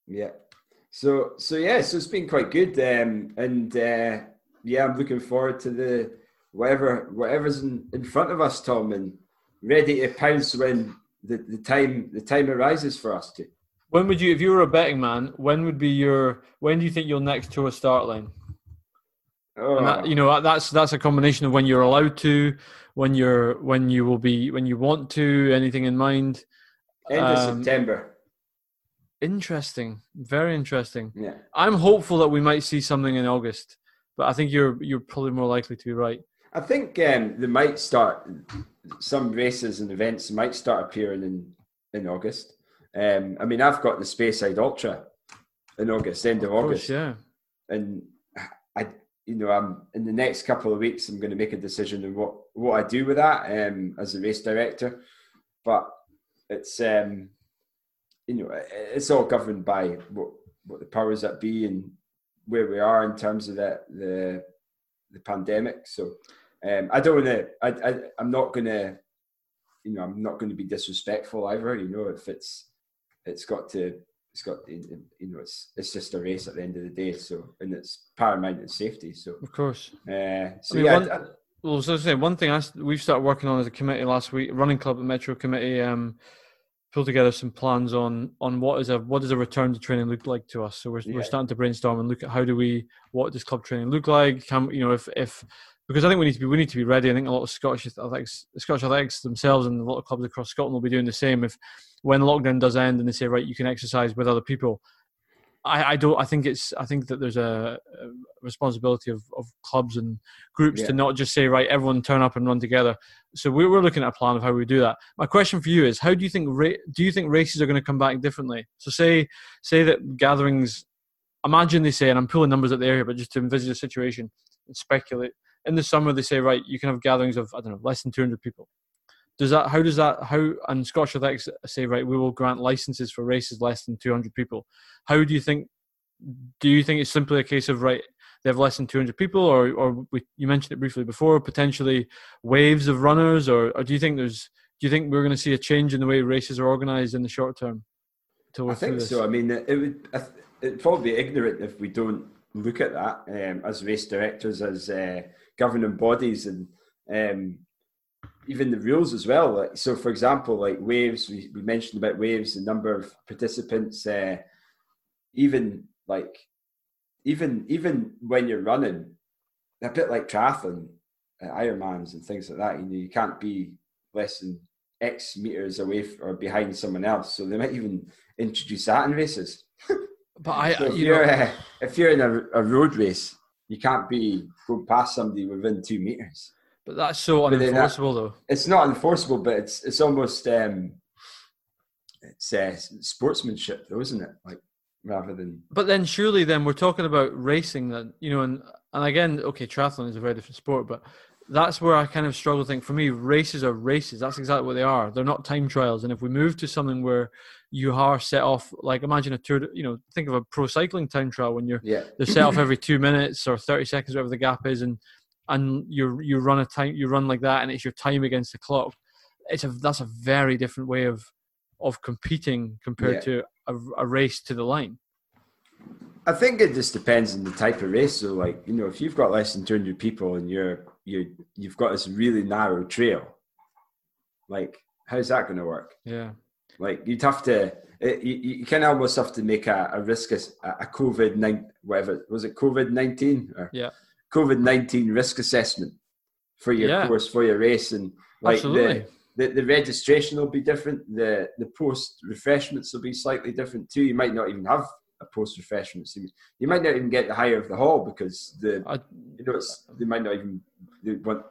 Yeah. So so yeah, so it's been quite good, um, and uh, yeah, I'm looking forward to the whatever whatever's in, in front of us, Tom, and ready to pounce when the, the time the time arises for us to. When would you, if you were a betting man, when would be your when do you think you'll next to a start line? Oh. That, you know that's that's a combination of when you're allowed to, when you're when you will be when you want to. Anything in mind? End of um, September. Interesting, very interesting. Yeah, I'm hopeful that we might see something in August, but I think you're you're probably more likely to be right. I think um, they might start some races and events might start appearing in in August. Um, I mean, I've got the Space Speyside Ultra in August, end of, of August, course, yeah. And I, you know, I'm in the next couple of weeks. I'm going to make a decision on what what I do with that um, as a race director. But it's um, you know, it's all governed by what what the powers that be and where we are in terms of the the, the pandemic. So um, I don't want to. I, I I'm not going to. You know, I'm not going to be disrespectful either. You know, if it's it's got to it's got you know it's it's just a race at the end of the day. So and it's paramount in safety. So of course. Uh, so I mean, yeah. One, I, well, so I say one thing I, we've started working on as a committee last week, running club and Metro Committee. Um, pull together some plans on on what is a what does a return to training look like to us. So we're, yeah. we're starting to brainstorm and look at how do we what does club training look like? Can you know if if because I think we need to be we need to be ready. I think a lot of Scottish athletics, Scottish athletics themselves, and a lot of clubs across Scotland will be doing the same. If when lockdown does end and they say right, you can exercise with other people, I, I don't. I think it's. I think that there's a, a responsibility of, of clubs and groups yeah. to not just say right, everyone turn up and run together. So we, we're looking at a plan of how we do that. My question for you is, how do you think ra- do you think races are going to come back differently? So say say that gatherings. Imagine they say, and I'm pulling numbers at the area, but just to envisage a situation and speculate in the summer they say right you can have gatherings of i don't know less than 200 people. Does that how does that how and scottish athletics say right we will grant licenses for races less than 200 people. How do you think do you think it's simply a case of right they have less than 200 people or or we, you mentioned it briefly before potentially waves of runners or, or do you think there's do you think we're going to see a change in the way races are organized in the short term I think so. I mean, it would it'd probably be ignorant if we don't look at that um, as race directors, as uh, governing bodies and um, even the rules as well. Like, so, for example, like waves, we, we mentioned about waves, the number of participants, uh, even like even even when you're running, a bit like triathlon, uh, Ironmans and things like that. You know, you can't be less than X meters away f- or behind someone else. So they might even introduce that in races. but I, *laughs* so if you are uh, if you're in a, a road race, you can't be go past somebody within two meters. But that's so unenforceable, though. It's not enforceable, but it's it's almost um, it's uh, sportsmanship, though, isn't it? Like rather than. But then surely, then we're talking about racing. Then you know, and and again, okay, triathlon is a very different sport, but that's where I kind of struggle. think for me, races are races. That's exactly what they are. They're not time trials. And if we move to something where you are set off, like imagine a tour, you know, think of a pro cycling time trial when you're yeah. they're set off every two minutes or thirty seconds, whatever the gap is, and and you you run a time, you run like that, and it's your time against the clock. It's a that's a very different way of of competing compared yeah. to a, a race to the line. I think it just depends on the type of race. So, like you know, if you've got less than two hundred people and you're you you've got this really narrow trail, like how's that going to work? Yeah, like you'd have to. It, you, you kind of almost have to make a, a risk a, a COVID nine whatever was it COVID nineteen or yeah COVID nineteen risk assessment for your yeah. course for your race and like Absolutely. the, the the registration will be different. The the post refreshments will be slightly different too. You might not even have a post refreshment series. You might not even get the higher of the hall because the I, you know they might not even they want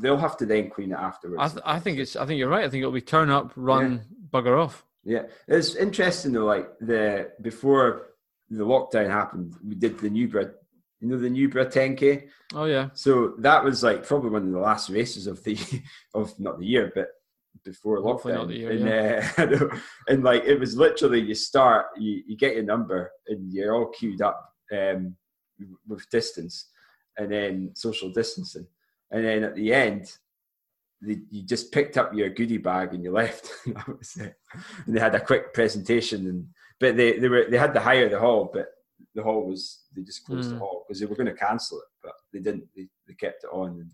they'll have to then clean it afterwards. I, th- I think it's I think you're right. I think it'll be turn up, run, yeah. bugger off. Yeah, it's interesting though. Like the before the lockdown happened, we did the Newborough you know the Newborough 10k. Oh yeah. So that was like probably one of the last races of the *laughs* of not the year, but before lockdown. the Year, and, yeah. uh, *laughs* and like it was literally you start, you, you get your number, and you're all queued up um, with distance, and then social distancing, and then at the end. you just picked up your goodie bag and you left. *laughs* that was it. And they had a quick presentation, and but they, they were they had to hire the hall, but the hall was they just closed mm. the hmm. hall because they were going to cancel it, but they didn't. They, they kept it on. And,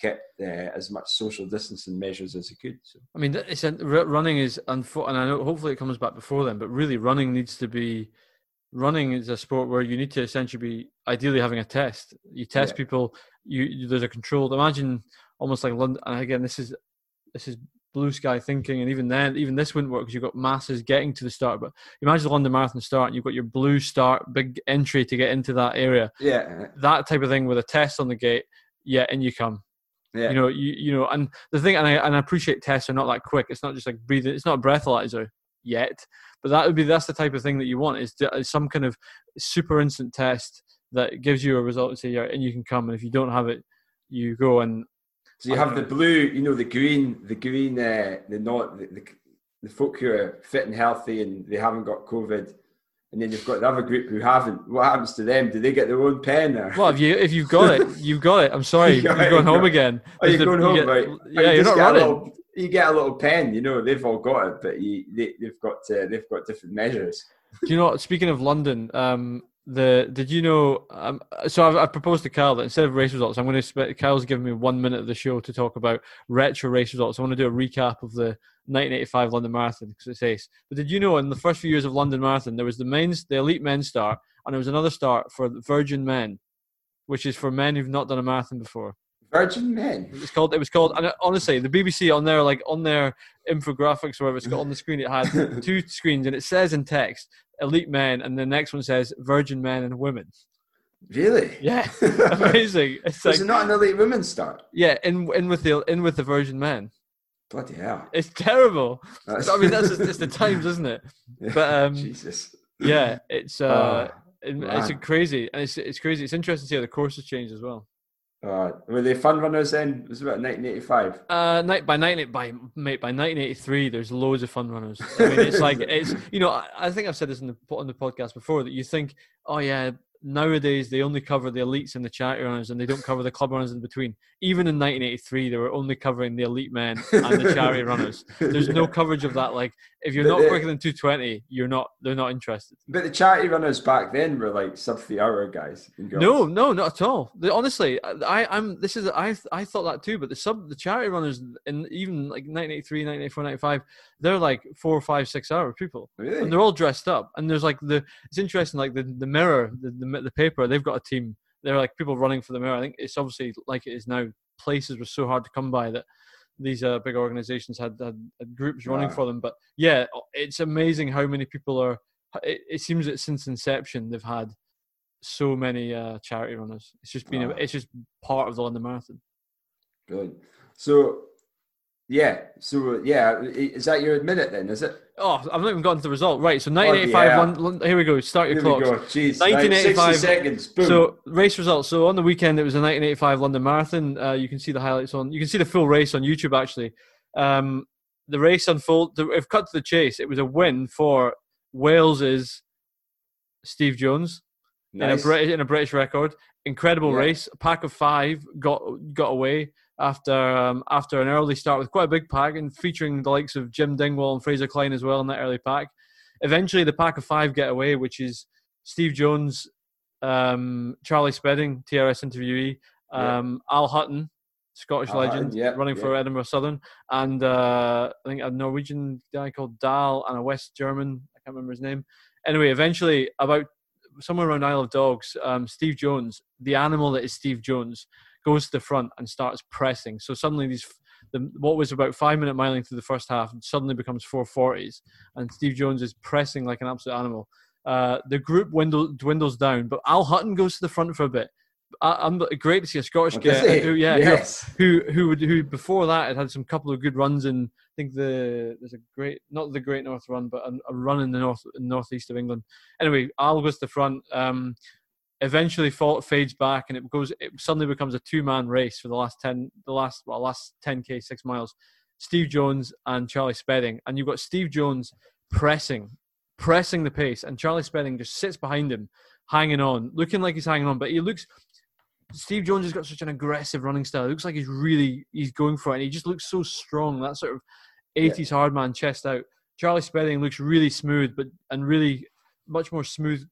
kept uh, as much social distancing measures as he could. So I mean, it's running is and I know hopefully it comes back before then, but really running needs to be. Running is a sport where you need to essentially be ideally having a test. You test yeah. people. You, there's a controlled. Imagine almost like London. And again, this is this is blue sky thinking, and even then, even this wouldn't work because you've got masses getting to the start. But imagine the London Marathon start, and you've got your blue start, big entry to get into that area. Yeah, that type of thing with a test on the gate. Yeah, and you come. Yeah. You know, you you know, and the thing, and I and I appreciate tests are not that quick. It's not just like breathing. It's not a breathalyzer yet, but that would be that's the type of thing that you want. Is, is some kind of super instant test that gives you a result and say, yeah, and you can come. And if you don't have it, you go and. So you have the blue, you know, the green, the green, uh, the not the, the, the folk who are fit and healthy and they haven't got COVID and then you've got the other group who haven't. What happens to them? Do they get their own pen? Or? Well, if you if you've got it, you've got it. I'm *laughs* sorry, you are going home again. Oh, you're going home, you get, right? Yeah, you are not running. Little, you get a little pen. You know, they've all got it, but you, they, have got uh, they've got different measures. Do you know? Speaking of London, um, the did you know? Um, so I've, I've, proposed to Kyle that instead of race results, I'm going to. Kyle's given me one minute of the show to talk about retro race results. I want to do a recap of the 1985 London Marathon because it's ace. But did you know in the first few years of London Marathon there was the men's, the elite men's start, and there was another start for Virgin Men, which is for men who've not done a marathon before. Virgin Men. It's called. It was called. And honestly, the BBC on their like on their infographics or whatever it's got on the screen, it had *laughs* two screens, and it says in text "Elite Men," and the next one says "Virgin Men and Women." Really? Yeah, *laughs* amazing. It's like, it not an elite women's start? Yeah, in in with the in with the Virgin Men. Bloody hell! It's terrible. I mean, that's just, *laughs* it's the times, isn't it? But um, Jesus. Yeah, it's uh, oh, it, it's crazy, and it's it's crazy. It's interesting to see how the course has changed as well. Uh, were they fun runners then? It was about 1985. Uh, night by night by mate by 1983. There's loads of fun runners. I mean, it's like *laughs* it's you know I, I, think I've said this in the on the podcast before that you think oh yeah nowadays they only cover the elites and the charity runners and they don't cover the club runners in between. Even in 1983, they were only covering the elite men and the charity *laughs* runners. There's no coverage of that. Like if you're but not the, quicker than 220, you're not. They're not interested. But the charity runners back then were like sub three hour guys. No, no, not at all. They, honestly, I, I'm. This is I. I thought that too. But the sub, the charity runners, in even like 1983, 1984, 95, they're like four, five, six hour people, really? and they're all dressed up. And there's like the. It's interesting. Like the the mirror, the, the the paper, they've got a team. They're like people running for the mirror. I think it's obviously like it is now. Places were so hard to come by that these uh, big organizations had, had, had groups running wow. for them. But yeah, it's amazing how many people are. It, it, seems that since inception they've had so many uh, charity runners. It's just been wow. a, it's just part of the London Marathon. Good. So Yeah. So yeah, is that your minute then? Is it? Oh, I've not even gotten to the result. Right. So 1985. Oh, yeah. here we go. Start your clock. 1985. seconds. Boom. So race results. So on the weekend, it was a 1985 London Marathon. Uh, you can see the highlights on. You can see the full race on YouTube actually. Um, the race unfold. If cut to the chase, it was a win for Wales's Steve Jones nice. in a British in a British record. Incredible yeah. race. A pack of five got got away after um, after an early start with quite a big pack and featuring the likes of Jim Dingwall and Fraser Clyne as well in that early pack. Eventually, the pack of five get away, which is Steve Jones, um, Charlie Spedding, TRS interviewee, um, yeah. Al Hutton, Scottish Al legend, Hutton, yeah, running yeah. for Edinburgh Southern, and uh, I think a Norwegian guy called Dahl and a West German, I can't remember his name. Anyway, eventually, about somewhere around Isle of Dogs, um, Steve Jones, the animal that is Steve Jones, goes to the front and starts pressing. So suddenly these the, what was about five minute miling through the first half suddenly becomes 440s, and Steve Jones is pressing like an absolute animal. Uh, the group dwindle, dwindles down, but Al Hutton goes to the front for a bit. I, am great to see a Scottish guy who, yeah, yes. who, who would who before that had had some couple of good runs in. I think the there's a great not the Great North Run, but a, a run in the north northeast of England. Anyway, Al goes to the front. Um, eventually fades back and it goes it suddenly becomes a two-man race for the last 10 the last well last 10k 6 miles. Steve jones and charlie spedding. And you've got steve jones pressing pressing the pace and charlie spedding just sits behind him hanging on looking like he's hanging on. But he looks steve jones has got such an aggressive running style. It looks like he's really he's going for it. And he just looks so strong that sort of 80s yeah. hard man chest out. Charlie spedding looks really smooth but and really much more smooth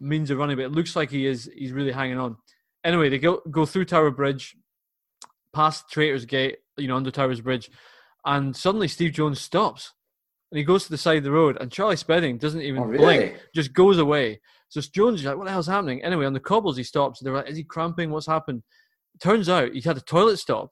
means of running, but it looks like he is. He's really hanging on. Anyway, they go go through Tower Bridge, past Traitor's Gate, you know, under Tower's Bridge, and suddenly Steve Jones stops, and he goes to the side of the road, and Charlie Spedding doesn't even oh, really? blink, just goes away. So Jones is like, "What the hell's happening?" Anyway, on the cobbles he stops. They're like, "Is he cramping? What's happened?" Turns out he had a toilet stop.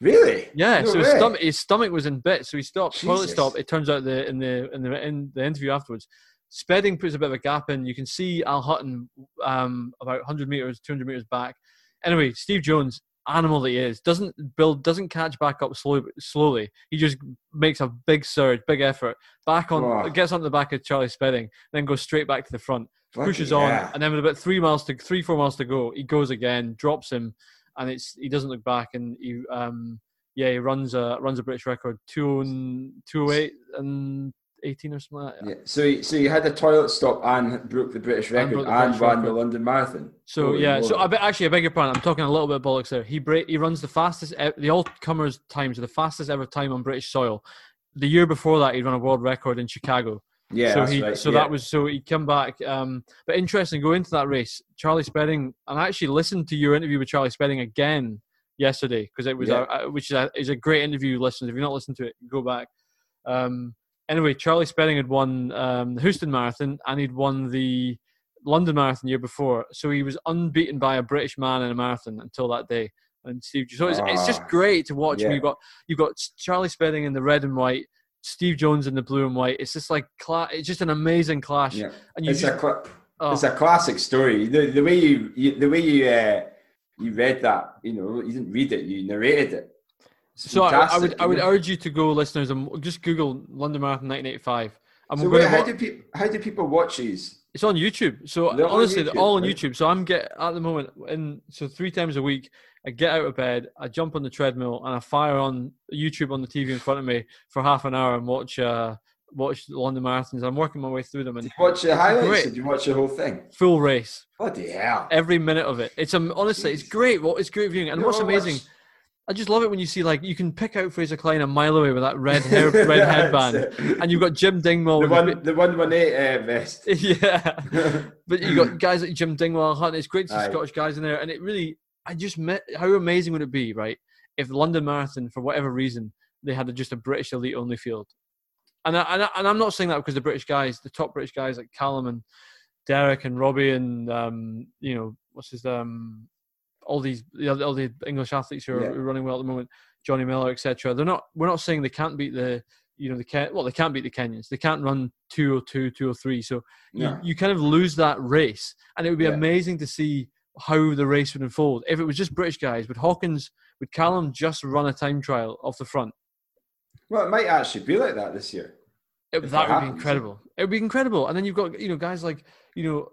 Really? Yeah. No so his stomach, his stomach was in bits, so he stopped. Jesus. Toilet stop. It turns out the in the in the in the interview afterwards, Spedding puts a bit of a gap in. You can see Al Hutton um, about 100 meters, 200 meters back. Anyway, Steve Jones, animal that he is, doesn't build, doesn't catch back up slowly. Slowly, he just makes a big surge, big effort, back on, wow. gets on the back of Charlie Spedding, then goes straight back to the front, pushes yeah. on, and then with about three miles to three, four miles to go, he goes again, drops him, and it's he doesn't look back, and he um yeah he runs a runs a British record two two oh eight and 18 or something like that. Yeah. So, you, so you had the toilet stop and broke the British record and, the British and ran record. the London Marathon. So Holy yeah, so I be, actually I beg your pardon. I'm talking a little bit of bollocks there. He break, he runs the fastest the all comers times, the fastest ever time on British soil. The year before that, he ran a world record in Chicago. Yeah, so he right. so yeah. that was so he come back. Um, but interesting, go into that race. Charlie Spedding, and I actually listened to your interview with Charlie Spedding again yesterday because it was yeah. a, which is a, is a great interview. Listen, if you're not listening to it, go back. Um, anyway, Charlie Spedding had won um, the Houston Marathon and he'd won the London Marathon year before. So he was unbeaten by a British man in a marathon until that day. And Steve, so it's, it's just ah, great to watch. Yeah. You've got you've got Charlie Spedding in the red and white, Steve Jones in the blue and white. It's just like it's just an amazing clash. Yeah. And you it's just, a cl- oh. it's a classic story. The, the way you, you the way you uh, you read that, you know, you didn't read it, you narrated it so I, I, would I would urge you to go, listeners, and just Google London Marathon 1985. And so wait, how do people how do people watch these? It's on YouTube. So they're honestly, they're all on YouTube. So I'm get at the moment, in so three times a week, I get out of bed, I jump on the treadmill, and I fire on YouTube on the TV in front of me for half an hour and watch uh, watch London marathons. I'm working my way through them. And Did you watch the highlights? Great. Did you watch the whole thing? Full race. Bloody hell! Every minute of it. It's um, honestly, Jeez. it's great. What it's great viewing, and you what's amazing. Watch I just love it when you see like you can pick out Fraser Clyne a mile away with that red hair, *laughs* red headband, and you've got Jim Dingwall, the one, the one one eight uh, vest. *laughs* yeah, *laughs* but you've got guys like Jim Dingwall, Hunt. It's great to see Aye. Scottish guys in there, and it really, I just met how amazing would it be, right? If London Marathon, for whatever reason, they had a, just a British elite only field, and I, and, I, and I'm not saying that because the British guys, the top British guys like Callum and Derek and Robbie and um, you know what's his um all these all the English athletes who are, yeah. running well at the moment, Johnny Mellor, etc. They're not. We're not saying they can't beat the you know the Ken, well they can't beat the Kenyans. They can't run two or 202, 203. So yeah. you, you kind of lose that race, and it would be yeah. amazing to see how the race would unfold if it was just British guys. Would Hawkins, would Callum just run a time trial off the front? Well, it might actually be like that this year. It, that would be incredible. It would be incredible. And then you've got you know guys like you know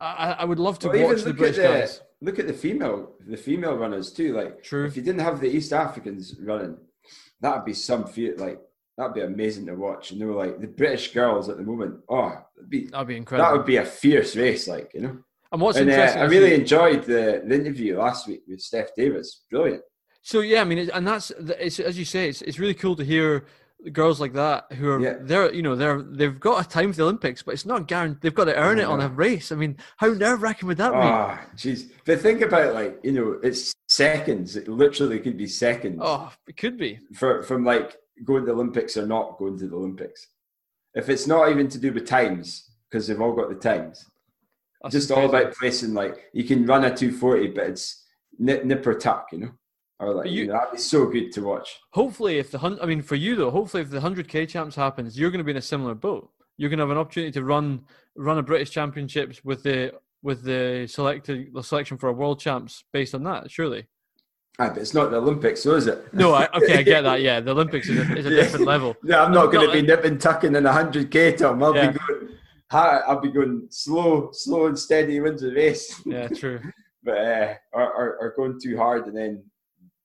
I, I would love to well, watch the British the, guys. Look at the female the female runners too. Like True. if you didn't have the East Africans running, that'd be some feat like that'd be amazing to watch. And you were like the British girls at the moment. Oh, that'd be that'd be incredible. That would be a fierce race, like you know. And what's and, uh, interesting, uh, I really enjoyed the, the interview last week with Steph Davis. Brilliant. So yeah, I mean, and that's it's as you say, it's it's really cool to hear girls like that who are yeah. they're you know they're they've got a time for the Olympics, but it's not guaranteed. They've got to earn it on a race. I mean, how nerve wracking would that be? Ah, jeez. But think about like you know, it's seconds. It literally could be seconds. Oh, it could be for from like going to the Olympics or not going to the Olympics. If it's not even to do with times, because they've all got the times. That's just all about placing like you can run a 240, but it's nip, nip or tuck, you know. Like you, that'd be so good to watch. Hopefully, if the hundred, I mean, for you though, hopefully if the hundred k champs happens, you're going to be in a similar boat. You're going to have an opportunity to run run a British Championships with the with the selected the selection for a world champs based on that. Surely. Ah, but it's not the Olympics, so is it? No, I, *laughs* okay, I get that. Yeah, the Olympics is a, is a different level. *laughs* Yeah, I'm not going to be nipping tucking in a hundred k, Tom. I'll yeah. be going. I'll be going slow, slow and steady wins the race. Yeah, true. *laughs* but uh, or, or, or going too hard and then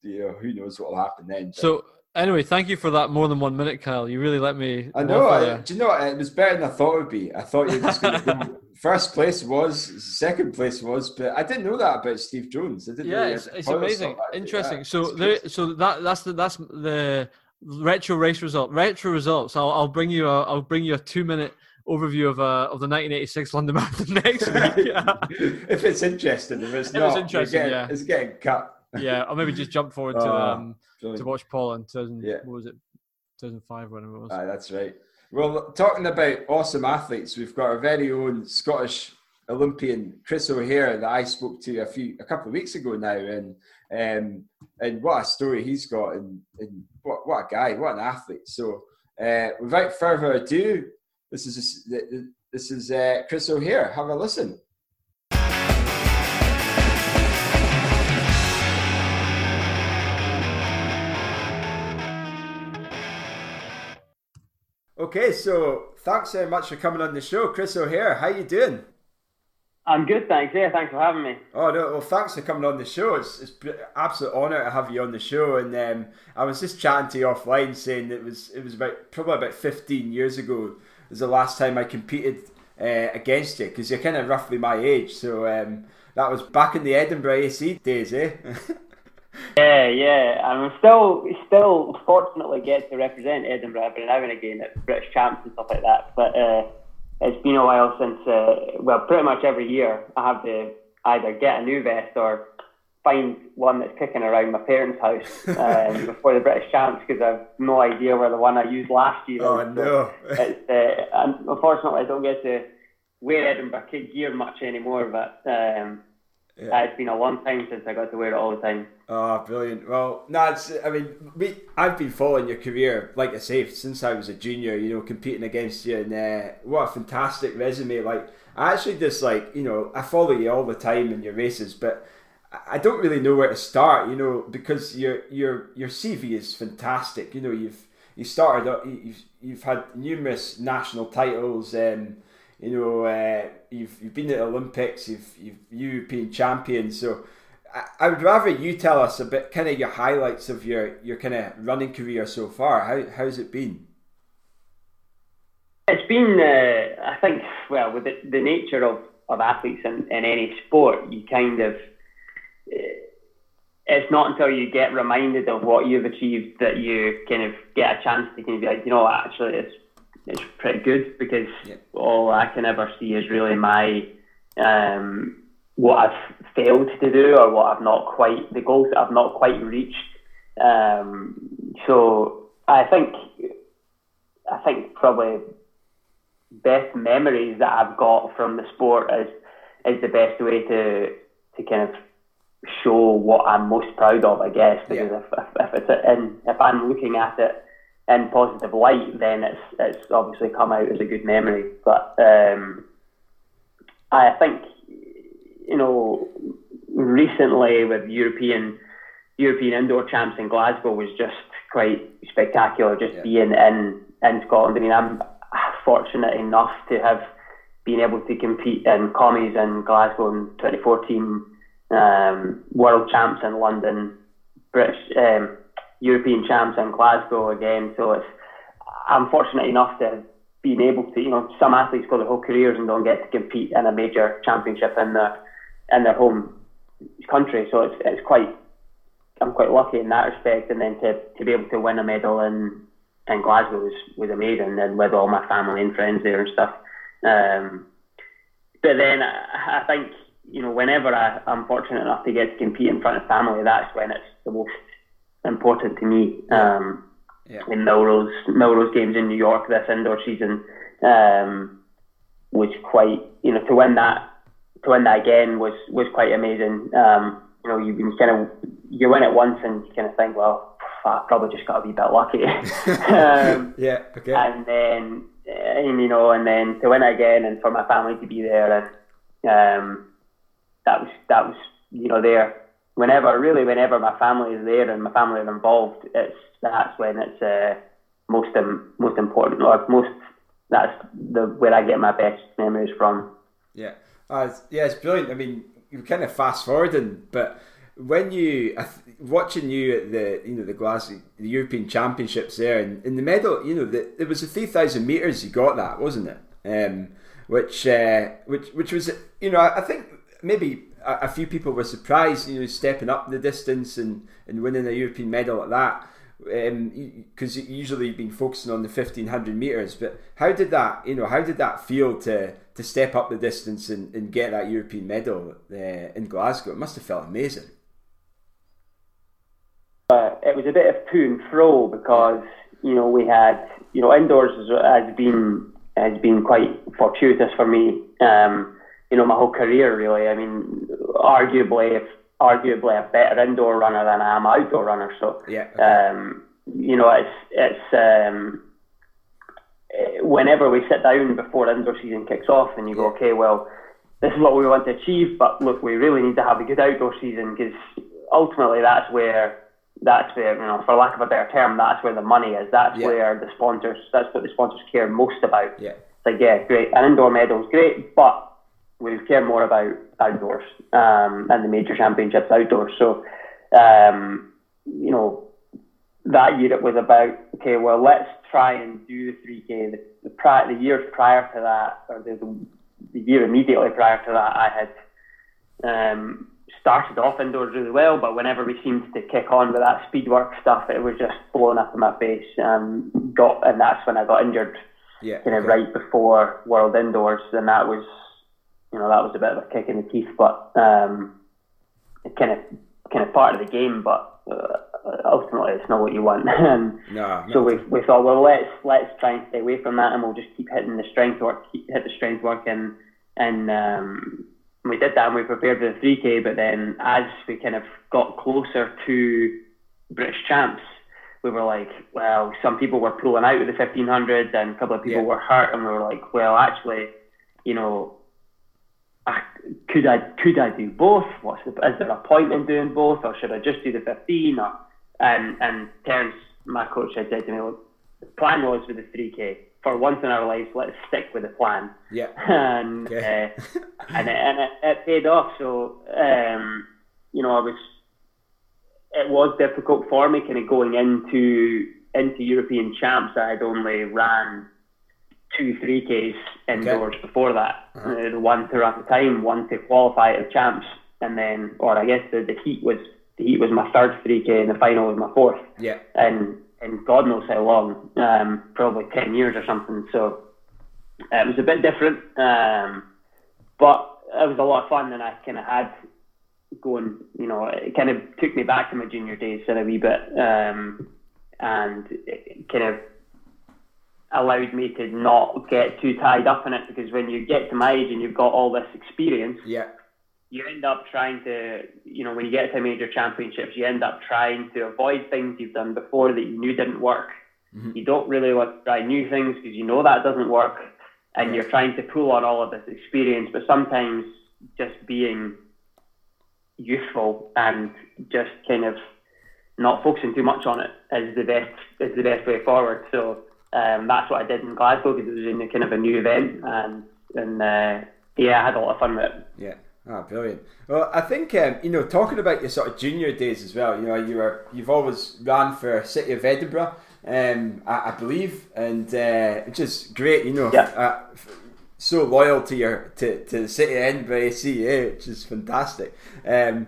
you know, who knows what will happen then. But. So anyway, thank you for that more than one minute, Kyle. You really let me. I know. I, do you know? It was better than I thought it would be. I thought you were just going to go. *laughs* First place was, second place was, but I didn't know that about Steve Jones. I didn't yeah, it's, it's amazing, interesting. Yeah, so there, so that that's the that's the retro race result. Retro results. I'll I'll bring you a I'll bring you a two minute overview of uh, of the 1986 London *laughs* Marathon next week. *laughs* if it's interesting, if it's if not, it's, interesting, getting, yeah. it's getting cut yeah, or maybe just jump forward to oh, um, to watch Paul in 2000, yeah. what was it, 2005, whatever it was. Aye, that's right. Well, talking about awesome athletes, we've got our very own Scottish Olympian Chris O'Hare that I spoke to a few a couple of weeks ago now, and um, and what a story he's got, and, and what what a guy, what an athlete. So, uh, without further ado, this is this is uh, Chris O'Hare. Have a listen. Okay, so thanks very much for coming on the show, Chris O'Hare. How you doing? I'm good, thanks. Yeah, thanks for having me. Oh no, well, thanks for coming on the show. It's it's an absolute honour to have you on the show. And um, I was just chatting to you offline, saying it was it was about probably about 15 years ago was the last time I competed uh, against you because you're kind of roughly my age. So um, that was back in the Edinburgh AC days, eh? *laughs* Yeah, yeah. I'm still still fortunately get to represent Edinburgh every now and again at British champs and stuff like that. But uh, it's been a while since uh, well, pretty much every year I have to either get a new vest or find one that's kicking around my parents' house um, *laughs* before the British champs because I've no idea where the one I used last year. Oh is. no! *laughs* it's, uh, unfortunately, I don't get to wear Edinburgh kit gear much anymore, but. Um, yeah. it's been a long time since I got to wear it all the time. Oh, brilliant! Well, no, it's. I mean, we. I've been following your career, like I say, since I was a junior. You know, competing against you, and uh, what a fantastic resume! Like, I actually just like you know, I follow you all the time in your races, but I don't really know where to start. You know, because your your your CV is fantastic. You know, you've you started. You've you've had numerous national titles. Um, you know, uh, you've you've been at the Olympics, you've you've European champion. So I, I would rather you tell us a bit, kind of your highlights of your your kind of running career so far. How how's it been? It's been, uh, I think, well, with the, the nature of, of athletes in, in any sport, you kind of, uh, it's not until you get reminded of what you've achieved that you kind of get a chance to kind of be like, you know, actually, it's it's pretty good because yeah. all I can ever see is really my um, what I've failed to do or what I've not quite the goals that I've not quite reached. Um, so I think I think probably best memories that I've got from the sport is is the best way to to kind of show what I'm most proud of, I guess. Because yeah. if, if, if it's in, if I'm looking at it in positive light, then it's it's obviously come out as a good memory. But um, I think you know recently with European European indoor champs in Glasgow was just quite spectacular. Just yeah. being in in Scotland. I mean, I'm fortunate enough to have been able to compete in commies in Glasgow in 2014, um, world champs in London, British um, European champs in Glasgow again. So it's I'm fortunate enough to been able to. You know, some athletes go their whole careers and don't get to compete in a major championship in their in their home country. So it's it's quite I'm quite lucky in that respect. And then to, to be able to win a medal in in Glasgow was, was amazing, and with all my family and friends there and stuff. Um, but then I, I think you know whenever I, I'm fortunate enough to get to compete in front of family, that's when it's the most important to me. Um, yeah. In Millrose Millrose games in New York this indoor season um, was quite you know to win that to win that again was was quite amazing. Um, you know, you kind of you win it once and you kind of think, well, I probably just got to be a bit lucky. *laughs* um, yeah. Okay. And then, and you know, and then to win it again, and for my family to be there, and um, that was that was you know there. Whenever really, whenever my family is there and my family are involved, it's that's when it's uh, most um, most important or most that's the where I get my best memories from. Yeah, uh, yeah, it's brilliant. I mean, you're kind of fast forwarding, but when you watching you at the you know the Glasgow the European Championships there and in the medal, you know the, it was a three thousand meters you got that wasn't it? Um, which uh, which which was you know I, I think maybe a, few people were surprised you know stepping up the distance and and winning a European medal at that. Because um, usually you've been focusing on the 1500 meters but how did that you know how did that feel to to step up the distance and, and get that european medal uh, in glasgow? It must have felt amazing. Uh, it was a bit of to and fro because you know we had you know indoors has been has been quite fortuitous for me. Um, you know my whole career really i mean arguably if arguably a better indoor runner than I am outdoor runner. So yeah, okay. um, you know, it's it's um, whenever we sit down before indoor season kicks off, and you go, okay, well, this is what we want to achieve, but look, we really need to have a good outdoor season because ultimately that's where that's where you know, for lack of a better term, that's where the money is. That's yeah. where the sponsors. That's what the sponsors care most about. Yeah. It's like yeah, great, an indoor medal is great, but we care more about outdoors um, and the major championships outdoors. So, um, you know, that year it was about okay, well, let's try and do the 3K. The, the, pri- the years prior to that, or the, the year immediately prior to that, I had um, started off indoors really well, but whenever we seemed to kick on with that speed work stuff, it was just blowing up in my face. Um, got and that's when I got injured. Yeah, kind of right before World Indoors, and that was you know that was a bit of a kick in the teeth, but um, kind of kind of part of the game. But uh, ultimately, it's not what you want. *laughs* and no, so we we thought, well, let's let's try and stay away from that, and we'll just keep hitting the strength work, keep, hit the strength work, and and um, we did that, and we prepared for the three k. But then, as we kind of got closer to British champs, we were like, well, some people were pulling out of the 1500s and a couple of people yeah. were hurt, and we were like, well, actually, you know, could I could I do both? What's the, is there a point in doing both, or should I just do the 15? Or and and Terence, my coach, had said to me, well, the plan was with the 3k. For once in our lives, let's stick with the plan. Yeah. *laughs* and okay. uh, and it, and it, it paid off. So um, you know, I was it was difficult for me, kind of going into into European champs. I had only ran two three Ks indoors okay. before that. Uh-huh. Uh, one to run the time, one to qualify as champs, and then, or I guess the, the heat was the heat was my third three K, and the final was my fourth. Yeah. And and God knows how long, um, probably ten years or something. So uh, it was a bit different, um, but it was a lot of fun, and I kind of had going. You know, it kind of took me back to my junior days in a wee bit, um, and it kind of allowed me to not get too tied up in it because when you get to my age and you've got all this experience, yeah, you end up trying to, you know, when you get to major championships, you end up trying to avoid things you've done before that you knew didn't work. Mm-hmm. You don't really want to try new things because you know that doesn't work, and yeah. you're trying to pull on all of this experience. But sometimes just being youthful and just kind of not focusing too much on it is the best is the best way forward. So um, that's what I did in Glasgow because it was in a kind of a new event, and and uh, yeah, I had a lot of fun with it. Yeah. Ah, oh, brilliant. Well, I think um, you know, talking about your sort of junior days as well. You know, you were you've always ran for City of Edinburgh, um, I, I believe, and uh, which is great. You know, yeah. Uh, so loyal to your to, to the City of Edinburgh which is fantastic. Um,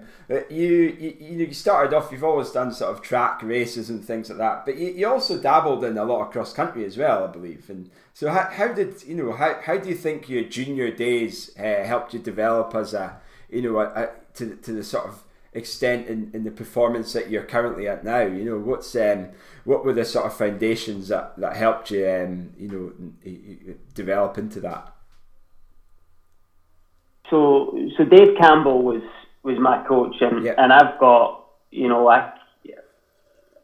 you, you you started off. You've always done sort of track races and things like that, but you, you also dabbled in a lot of cross country as well, I believe. And so, how, how did you know? How, how do you think your junior days uh, helped you develop as a you know a, a, to to the sort of extent in, in the performance that you're currently at now? You know, what's um, what were the sort of foundations that, that helped you um, you know develop into that? So so Dave Campbell was was my coach, and yeah. and I've got you know I,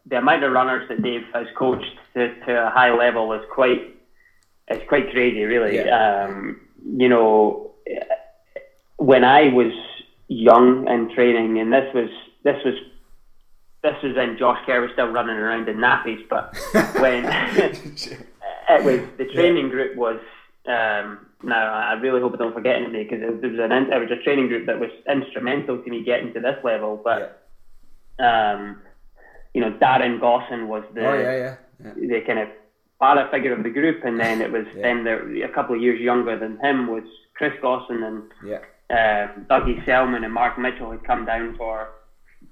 the amount of runners that Dave has coached to, to a high level is quite it's quite crazy, really. Yeah. Um, you know, when I was young and training, and this was this was this was when Josh Kerr was still running around in nappies, but *laughs* when *laughs* *laughs* it was the training yeah. group was um, now, I really hope I don't forget anybody because there was an it was a training group that was instrumental to me getting to this level. But yeah. um, you know, Darren Gosson was the oh, yeah, yeah. Yeah. the kind of father figure of the group, and then it was *laughs* then there, a couple of years younger than him was Chris Gosson and yeah, um, Dougie Selman and Mark Mitchell had come down for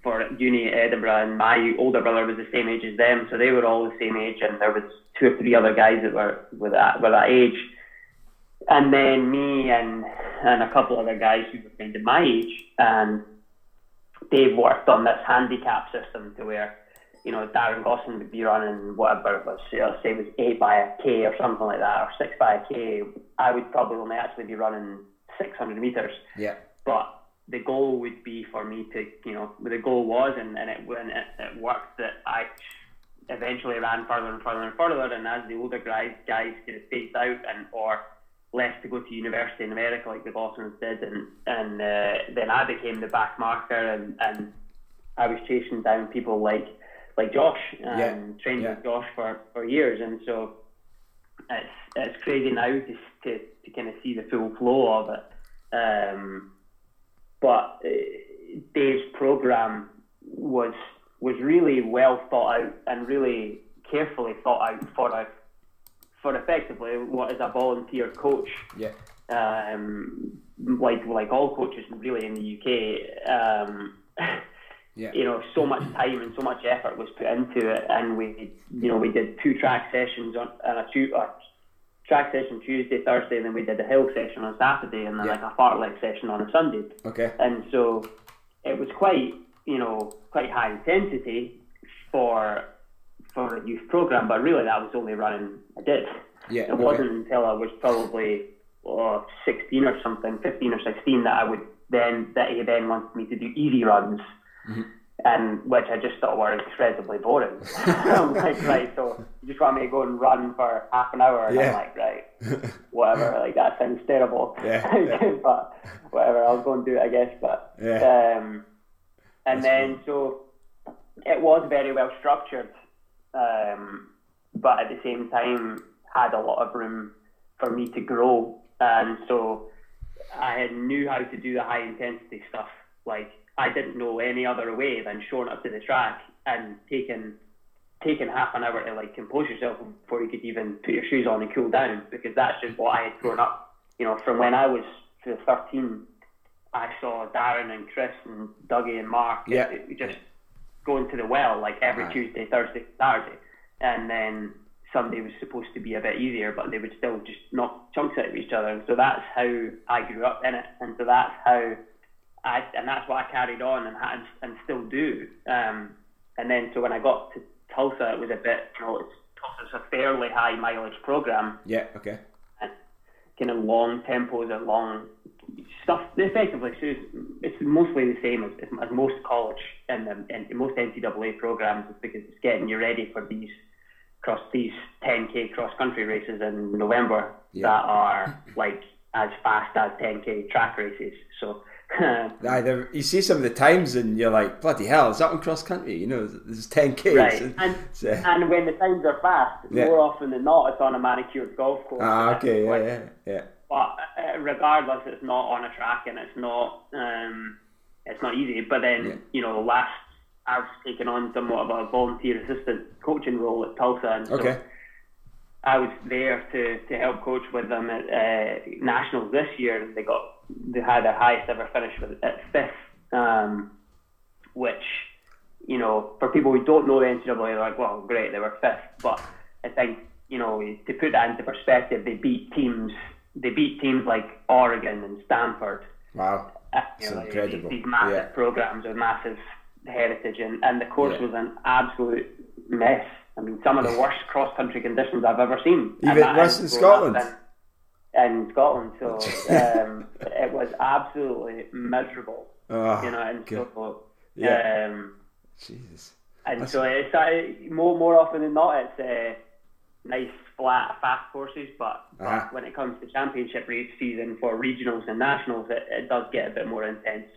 for uni at Edinburgh, and my older brother was the same age as them, so they were all the same age, and there was two or three other guys that were were that were that age and then me and and a couple other guys who were kind of my age, and they've worked on this handicap system to where, you know, Darren Gosson would be running whatever it was, let's say it was eight by a K or something like that, or six by a K. I would probably only actually be running 600 meters. yeah, But the goal would be for me to, you know, the goal was, and, and it when it, it worked that I eventually ran further and further and further, and as the older guys guys kind of phased out and or left to go to university in America like the Bosons did, and and uh, then I became the back marker, and, and I was chasing down people like like Josh and Yeah, trained yeah. with Josh for, for years, and so it's it's crazy now to to, to kind of see the full flow of it. Um, but uh, Dave's program was was really well thought out and really carefully thought out for a for effectively what is a volunteer coach. yeah, Um, like like all coaches really in the UK. Um, yeah, you know, so much time and so much effort was put into it, and we, you know, we did two track sessions on and a two a track session Tuesday, Thursday, and then we did a hill session on Saturday, and then Yeah. like a fartlek session on a Sunday. okay, And so it was quite, you know, quite high intensity for for a youth program, but really that was only running I did. yeah, It okay. wasn't until I was probably oh, 16 or something, 15 or 16, that I would then that he then wanted me to do easy runs, Mhm. and which I just thought were incredibly boring. *laughs* I'm like, right, so you just want me to go and run for half an hour, and Yeah. I'm like, right, *laughs* whatever. Like that sounds terrible. Yeah, yeah. *laughs* but whatever, I'll go and do it, I guess. But Yeah. um, and That's then so it was very well structured, um, but at the same time had a lot of room for me to grow, and so I knew how to do the high intensity stuff. Like I didn't know any other way than showing up to the track and taking taking half an hour to like compose yourself before you could even put your shoes on and cool down because that's just what I had grown up. You know, from when I was 13, I saw Darren and Chris and Dougie and Mark Yeah. uh, just going to the well like every Right. Tuesday, Thursday, Saturday, and then Sunday was supposed to be a bit easier, but they would still just knock chunks out of each other. And so that's how I grew up in it, and so that's how I and that's what I carried on and had and still do. Um, and then so when I got to Tulsa, it was a bit, you know, it's Tulsa's a fairly high mileage program, yeah, okay, And kind of long tempos and long stuff. Effectively, so it's, it's mostly the same as, as most college and um, and most NCAA programs because it's getting you ready for these cross these 10k cross country races in November Yeah. that are like as fast as 10k track races. So *laughs* Either you see some of the times and you're like, bloody hell, is that on cross country? You know, there's 10k. Right. And, and, so. and, when the times are fast, yeah. more often than not, it's on a manicured golf course. Ah, okay, yeah, yeah, yeah. But uh, regardless, it's not on a track and it's not um, it's not easy. But then, yeah. you know, last I've taken on somewhat of a volunteer assistant coaching role at Tulsa. And so okay. I was there to, to help coach with them at uh, nationals this year. And they got they had their highest ever finish with at fifth, um, which you know for people who don't know the NCAA, they're like, well, great, they were fifth. But I think you know to put that into perspective, they beat teams. They beat teams like Oregon and Stanford. Wow, uh, you know, incredible. These, these massive yeah. programs with massive heritage, and, and the course yeah. was an absolute mess. I mean, some of the *laughs* worst cross country conditions I've ever seen. Even worse in Scotland. In, in, Scotland, so *laughs* um, it was absolutely miserable. Oh, you know, and God. so yeah. Um, Jesus. And That's... so it's uh, more more often than not, it's uh, nice flat fast courses, but, uh-huh. but when it comes to championship race season for regionals and nationals, it, it does get a bit more intense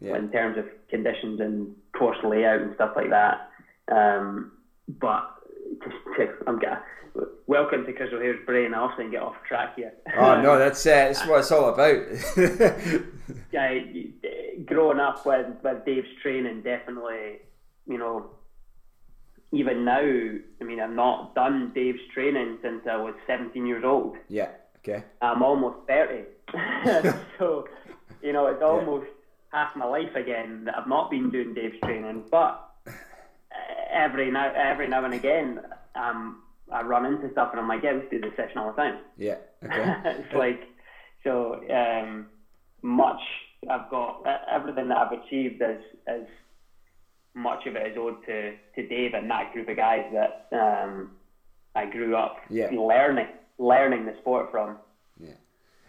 yeah. in terms of conditions and course layout and stuff like that. Um, but I'm getting welcome to Chris O'Hare's brain. I often get off track here. oh no, that's uh, that's what it's all about. *laughs* yeah, growing up with with Dave's training, definitely, you know. Even now, I mean, I've not done Dave's training since I was 17 years old. Yeah. Okay. I'm almost 30. *laughs* so, you know, it's *laughs* almost half my life again that I've not been doing Dave's training. But every now every now and again, um, I run into stuff and I'm like, yeah, we do this session all the time. Yeah. Okay. *laughs* it's like so um, much. I've got everything that I've achieved is is much of it is owed to, to Dave and that group of guys that um, I grew up yeah. learning learning the sport from. Yeah.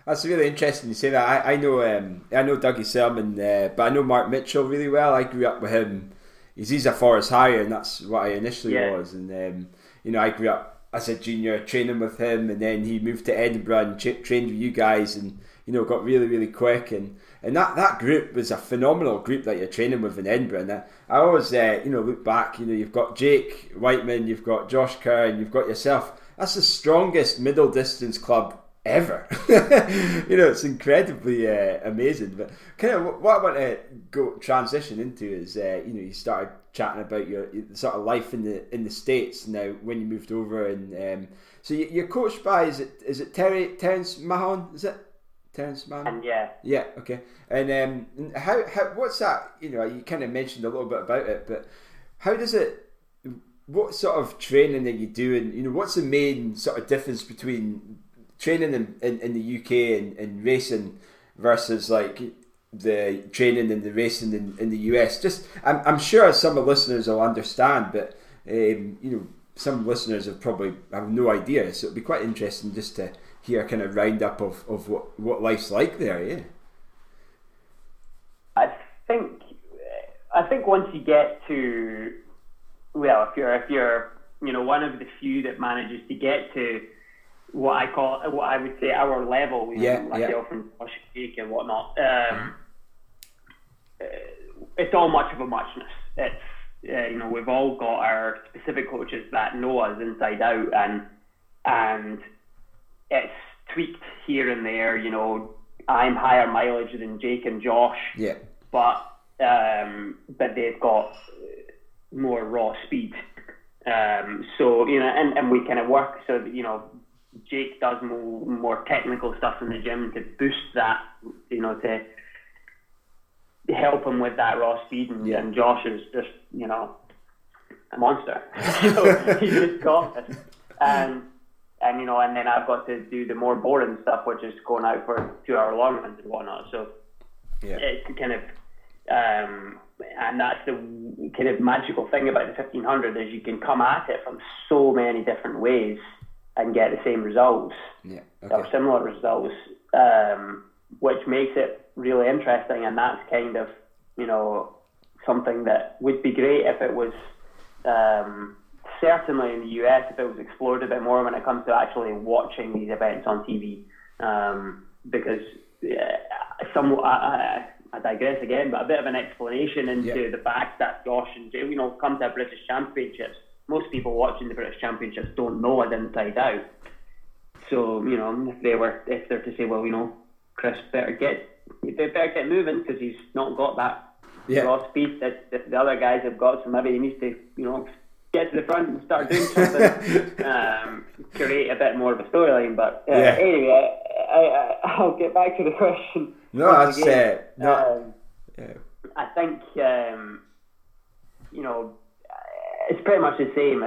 That's really interesting you say that. I, I know um, I know Dougie Selman, uh, but I know Mark Mitchell really well. I grew up with him. He's, he's a Forres Harrier, and that's what I initially yeah. was. And um, you know, I grew up as a junior training with him, and then he moved to Edinburgh and trained with you guys, and you know, got really really quick. And and that, that group was a phenomenal group that you're training with in Edinburgh. And I, I always uh, you know look back. You know, you've got Jake Wightman, you've got Josh Kerr, and you've got yourself. That's the strongest middle distance club ever. *laughs* you know, it's incredibly uh, amazing. But kind of what I want to go transition into is, uh, you know, you started chatting about your, sort of life in the in the states now when you moved over, and um, so you, are coached by is it is it Terry Terence Mahon? Is it Terence Mahon? And yeah, yeah, okay. And um, how how what's that? You know, you kind of mentioned a little bit about it, but how does it? What sort of training are you doing? You know, what's the main sort of difference between training in, in, in the UK and, and racing versus like the training and the racing in, in the US. Just I'm, I'm sure some of the listeners will understand, but um, you know some listeners have probably have no idea. So it'd be quite interesting just to hear a kind of roundup of, of what, what life's like there. Yeah. I think I think once you get to well, if you're if you're you know one of the few that manages to get to what I call what I would say our level, you yeah, know, myself yeah. and Josh and whatnot. Um, uh, it's all much of a muchness. It's uh, you know we've all got our specific coaches that know us inside out, and and it's tweaked here and there. You know, I'm higher mileage than Jake and Josh. Yeah. But um, but they've got more raw speed. Um, so you know, and, and we kind of work so that, you know Jake does more, more technical stuff in the gym to boost that, you know, to help him with that raw speed. And, yeah. and Josh is just, you know, a monster. *laughs* *laughs* so he's just got it. And, and, you know, and then I've got to do the more boring stuff, which is going out for two hour long runs and whatnot. So yeah. it's kind of, um, and that's the kind of magical thing about the 1500 is you can come at it from so many different ways and get the same results yeah, okay. or similar results, um, which makes it really interesting. And that's kind of you know something that would be great if it was um, certainly in the US if it was explored a bit more when it comes to actually watching these events on TV, um, because uh, some I, I, digress again, but a bit of an explanation into yeah. the fact that Josh and Jay, you know, come to a British Championships. Most people watching the British Championships don't know it inside out. So you know, if they were, if they're to say, well, you know, Chris better get, they better get moving because he's not got that yeah. raw speed that, that the other guys have got. So maybe he needs to, you know, get to the front and start doing something, *laughs* um, create a bit more of a storyline. But uh, yeah. anyway, I, I, will get back to the *laughs* question. No, that's it. No, um, yeah. I think um, you know it's pretty much the same.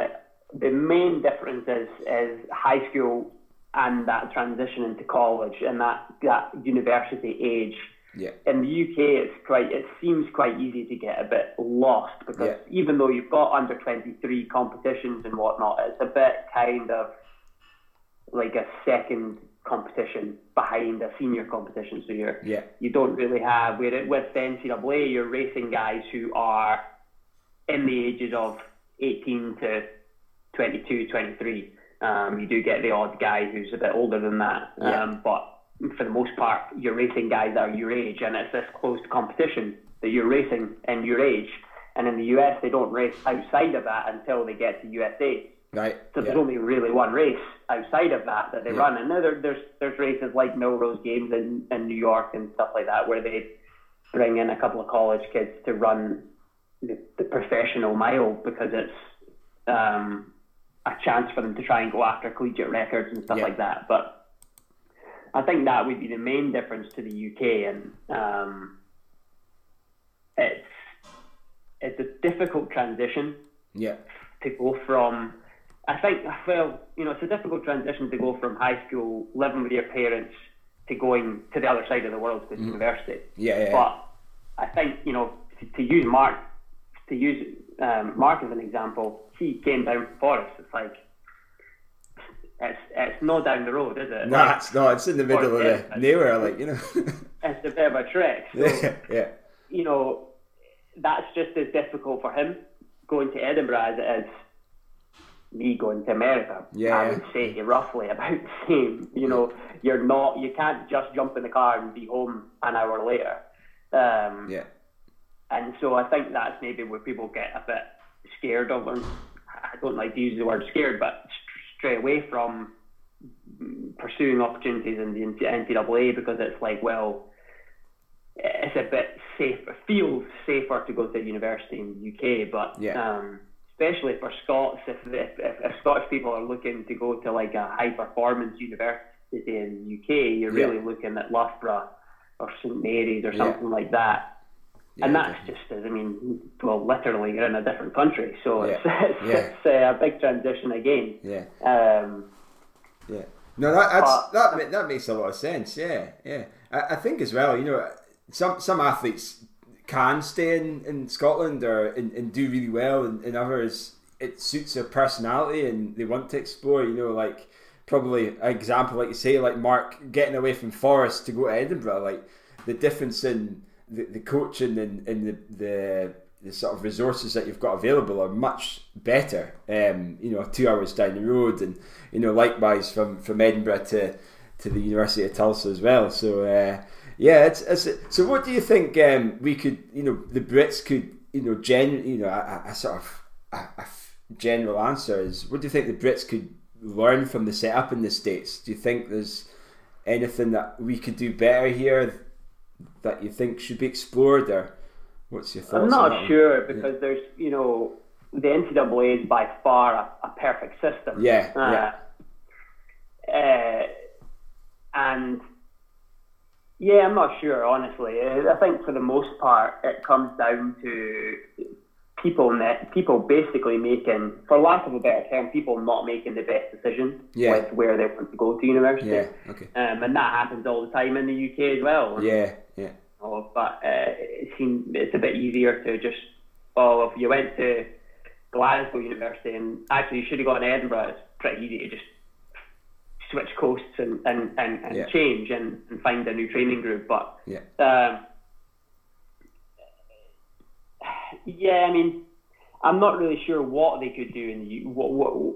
The main difference is is high school and that transition into college and that that university age yeah. In the UK, it's quite. It seems quite easy to get a bit lost because yeah. even though you've got under twenty three competitions and whatnot, it's a bit kind of like a second competition behind a senior competition. So you're yeah. you don't really have with it with the NCAA, you're racing guys who are in the ages of eighteen to 22, 23. Um, you do get the odd guy who's a bit older than that, yeah. um, but for the most part, you're racing guys that are your age, and it's this close competition that you're racing in your age. And in the US, they don't race outside of that until they get to USA. Right. So there's only really one race outside of that that they yeah. run. And now there, there's there's races like Millrose Games in, in New York and stuff like that where they bring in a couple of college kids to run the, the professional mile because it's um, a chance for them to try and go after collegiate records and stuff yeah. like that. But I think that would be the main difference to the UK, and um, it's it's a difficult transition. Yeah. To go from, I think, well, you know, it's a difficult transition to go from high school, living with your parents, to going to the other side of the world to mm. university. Yeah, yeah. But I think you know, to, to use Mark, to use um, Mark as an example, he came down from Forres. It's like it's it's not down the road, is it? No, like, it's not. It's in the middle of the nowhere, like you know. *laughs* it's a bit of a trek. So, yeah, yeah. You know, that's just as difficult for him going to Edinburgh as it is me going to America. Yeah, I would say roughly about the same. You know, you're not. You can't just jump in the car and be home an hour later. Um, yeah. And so I think that's maybe where people get a bit scared of, them. I don't like to use the word scared, but stray away from pursuing opportunities in the NCAA because it's like, well, it's a bit safer, it feels safer to go to a university in the UK, but yeah. um, especially for Scots, if, if, if, Scottish people are looking to go to like a high performance university in the UK, you're really looking at Loughborough or St Mary's or something yeah. like that. Yeah, and that's definitely. just, I mean, well, literally, you're in a different country, so yeah. it's, *laughs* it's, yeah. it's uh, a big transition again. Yeah. Um, yeah. No, that that's, that that makes a lot of sense. Yeah, yeah. I, I think as well, you know, some some athletes can stay in, in Scotland or and, and do really well, and, and others it suits their personality and they want to explore. You know, like probably an example, like you say, like Mark getting away from Forres to go to Edinburgh, like the difference in the, the coaching and, and the, the the sort of resources that you've got available are much better. Um, you know, two hours down the road, and you know, likewise from from Edinburgh to to the University of Tulsa as well. So uh, yeah, it's, it's so. What do you think um, we could, you know, the Brits could, you know, gen, you know, a, a sort of a, a general answer is, what do you think the Brits could learn from the setup in the states? Do you think there's anything that we could do better here that you think should be explored, or what's your thoughts? I'm not sure because yeah. there's, you know, the NCAA is by far a, a perfect system. Yeah. Uh, yeah. Uh, and yeah, I'm not sure, honestly. I think for the most part, it comes down to people net, people basically making, for lack of a better term, people not making the best decision yeah. with where they want to go to university. Yeah, okay. Um, and that happens all the time in the UK as well. Yeah, yeah. Oh, but uh, it seems it's a bit easier to just, oh, if you went to Glasgow University and actually you should have gone to Edinburgh, it's pretty easy to just switch coasts and, and, and, and yeah. change and, and find a new training group. But yeah. Um, yeah, I mean, I'm not really sure what they could do in the what, what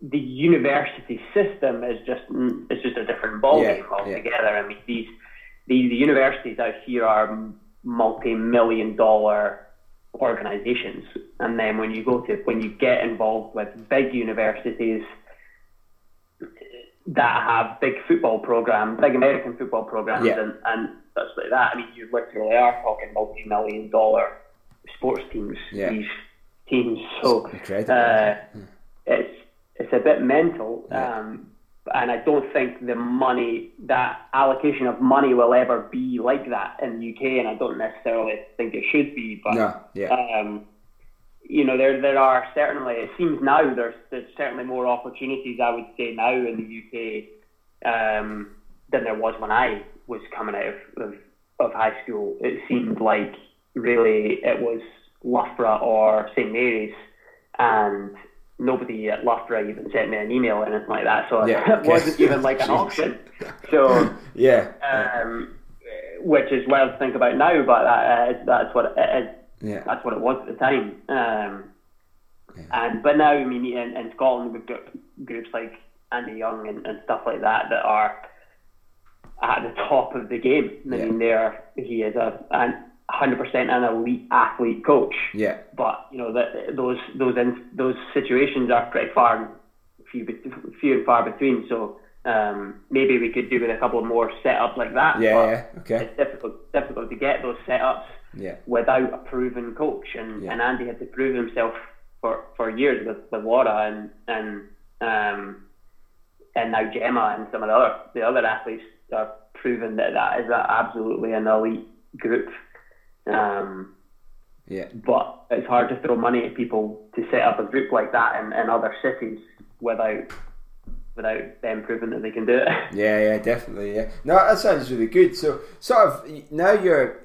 the university system is just is just a different ballgame yeah, altogether. Yeah. I mean, these the, the universities out here are multi-million dollar organizations. And then when you go to, when you get involved with big universities that have big football programs, big American football programs yeah. and, and such like that, I mean, you literally are talking multi-million dollar sports teams, yeah. these teams. So uh, it's, it's a bit mental. Yeah. Um, and I don't think the money, that allocation of money will ever be like that in the UK, and I don't necessarily think it should be. But no, yeah. um, you know, there there are certainly it seems now there's there's certainly more opportunities I would say now in the UK um, than there was when I was coming out of, of, of high school. It seemed like really it was Loughborough or St Mary's, and nobody at Loughborough even sent me an email or anything like that. So yeah, *laughs* it wasn't even like an *laughs* option. *laughs* So yeah, um, which is wild to think about now, but that, uh, that's what it is. Yeah. That's what it was at the time. Um, yeah. And but now, I mean, in, in Scotland, we've got groups like Andy Young and, and stuff like that that are at the top of the game. I yeah. mean, there he is a an 100% an elite athlete coach. Yeah. But you know that those those in, those situations are pretty far few few and far between. So um, maybe we could do with a couple more setups like that. Yeah. yeah. Okay. It's difficult difficult to get those setups. Yeah. Without a proven coach, and, yeah. and Andy had to prove himself for, for years with, with Laura and and um, and now Gemma and some of the other the other athletes are proven that that is absolutely an elite group. Um, yeah. But it's hard to throw money at people to set up a group like that in, in other cities without without them proving that they can do it. *laughs* Yeah, yeah, definitely. Yeah. No, that sounds really good. So, sort of now you're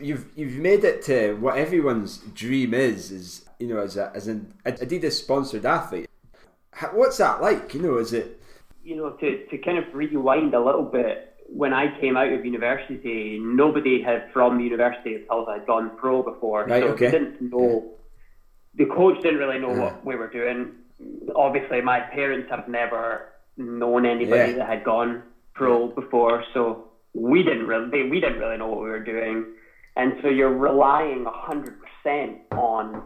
you've you've made it to what everyone's dream is is you know as a as an Adidas sponsored athlete. What's that like? You know, is it? You know, to to kind of rewind a little bit when I came out of university, nobody had from the university of Hull had gone pro before, right, so okay. didn't know. The coach didn't really know what we were doing. Obviously, my parents have never known anybody yeah. that had gone pro before, so we didn't really we didn't really know what we were doing, and so you're relying hundred percent on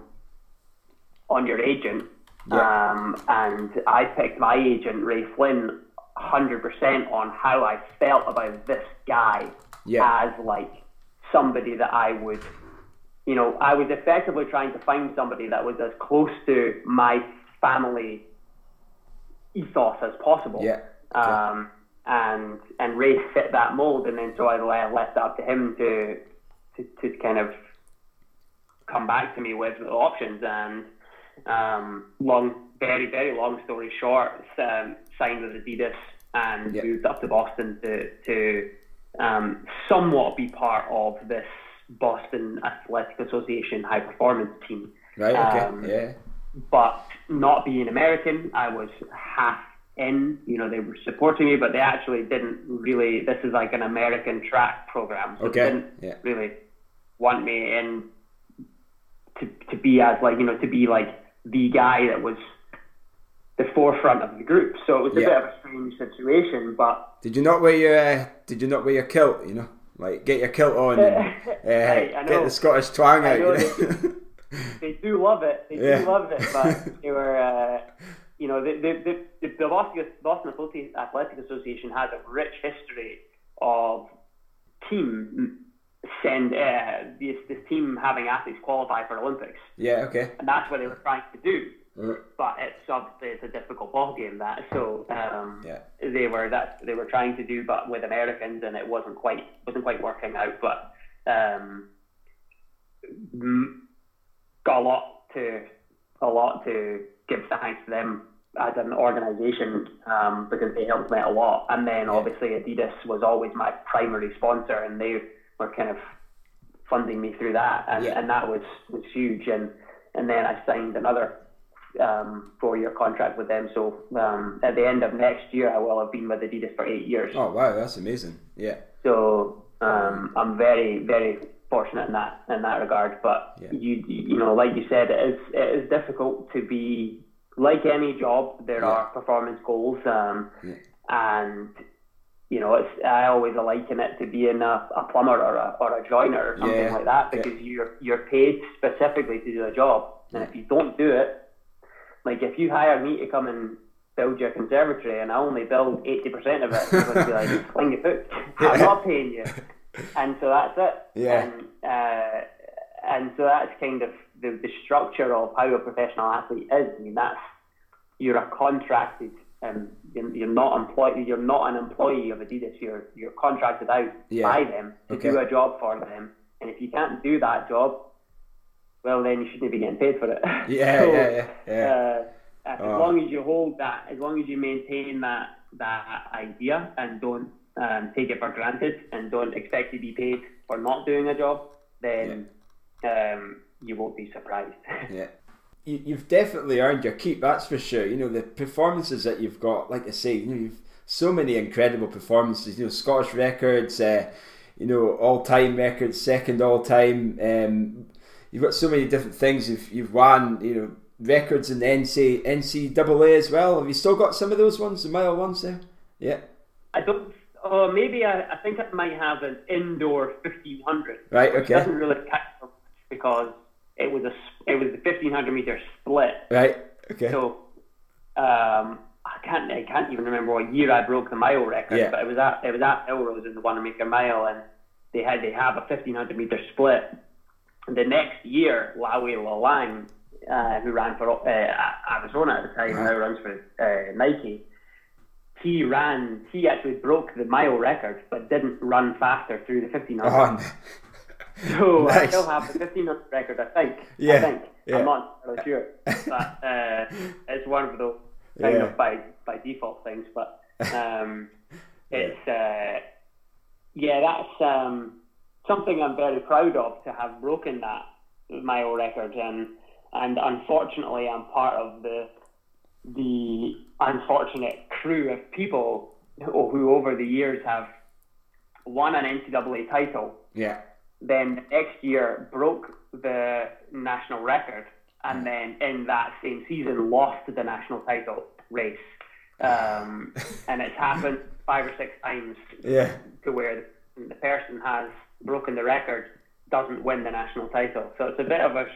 on your agent. Yeah. Um, and I picked my agent Ray Flynn 100% on how I felt about this guy yeah. as like somebody that I would, you know, I was effectively trying to find somebody that was as close to my family ethos as possible. Yeah. Um, and and Ray fit that mold, and then so I left that up to him to, to to kind of come back to me with options. And um, long, very very long story short, um, signed with Adidas and yep. moved up to Boston to to um, somewhat be part of this Boston Athletic Association high performance team. Right. Okay. Um, yeah. But not being American, I was half in. You know, they were supporting me, but they actually didn't really. This is like an American track program, so okay. they didn't yeah. really want me in to to be as like you know to be like the guy that was the forefront of the group. So it was a bit of a strange situation. But did you not wear your uh, Did you not wear your kilt? You know, like get your kilt on and *laughs* uh, right, get the Scottish twang out. You know? they, they, do love it. They yeah. do love it. But *laughs* they were, uh, you know, the the the, the Boston Boston Athletic Association has a rich history of team send uh, this this team having athletes qualify for Olympics. Yeah. Okay. And that's what they were trying to do. But it's obviously it's a difficult ball game that so um, yeah. they were that they were trying to do but with Americans and it wasn't quite wasn't quite working out but um, got a lot to a lot to give thanks to them as an organisation um, because they helped me a lot and then obviously Adidas was always my primary sponsor and they were kind of funding me through that and, yeah. and that was was huge and and then I signed another um, four-year contract with them. So um, at the end of next year, I will have been with Adidas for eight years. Oh wow, that's amazing! Yeah. So um, I'm very, very fortunate in that in that regard. But yeah. you, you know, like you said, it is it is difficult to be like any job. There yeah. are performance goals, um, yeah. and you know, it's I always liken it to being a, a plumber or a, or a joiner or something yeah, like that because yeah. you're you're paid specifically to do a job, and if you don't do it, like if you hire me to come and build your conservatory and I only build eighty percent of it, you're going to be like, *laughs* "Cling your foot, I'm not paying you," *laughs* and so that's it. Yeah. And, uh, and so that's kind of the, the structure of how a professional athlete is. I mean, that's you're a contracted um, you're, you're not employed. You're not an employee of Adidas. You're you're contracted out yeah. by them to okay. do a job for them. And if you can't do that job, well, then you shouldn't be getting paid for it. Yeah, *laughs* so, yeah, yeah. yeah. Uh, as oh. long as you hold that, as long as you maintain that that idea and don't um, take it for granted and don't expect to be paid for not doing a job, then yeah. um, you won't be surprised. *laughs* yeah you, have definitely earned your keep. That's for sure. You know the performances that you've got. Like I say, you know you've so many incredible performances. You know Scottish records. Uh, you know all time records, second all time. Um, you've got so many different things. You've you've won. You know records in the NC NCAA as well. Have you still got some of those ones, the mile ones there? Yeah. I don't. Oh, maybe I, I think I might have an indoor fifteen hundred. Right. Okay. Doesn't really catch because it was a it was the fifteen hundred meter split. Right. Okay. So um, I can't I can't even remember what year I broke the mile record, yeah. but it was at it was at Millrose in the Wanamaker Mile, and they had they have a fifteen hundred meter split. And the next year, Lawi Lalang, uh, who ran for uh, Arizona at the time, uh-huh. now runs for uh, Nike. He ran. He actually broke the mile record, but didn't run faster through the fifteen hundred. Oh, *laughs* so nice. I still have the 1500 record, I think. Yeah. I think. Yeah. I'm not really sure. *laughs* But uh, it's one of those kind yeah. of by, by default things. But *laughs* um, it's, uh, yeah, that's um, something I'm very proud of to have broken that mile record. And, and unfortunately, I'm part of the the unfortunate crew of people who, who over the years have won an NCAA title. Yeah then the next year broke the national record, and then in that same season lost the national title race. Um, *laughs* and it's happened five or six times yeah. to where the person has broken the record doesn't win the national title. So it's a bit of a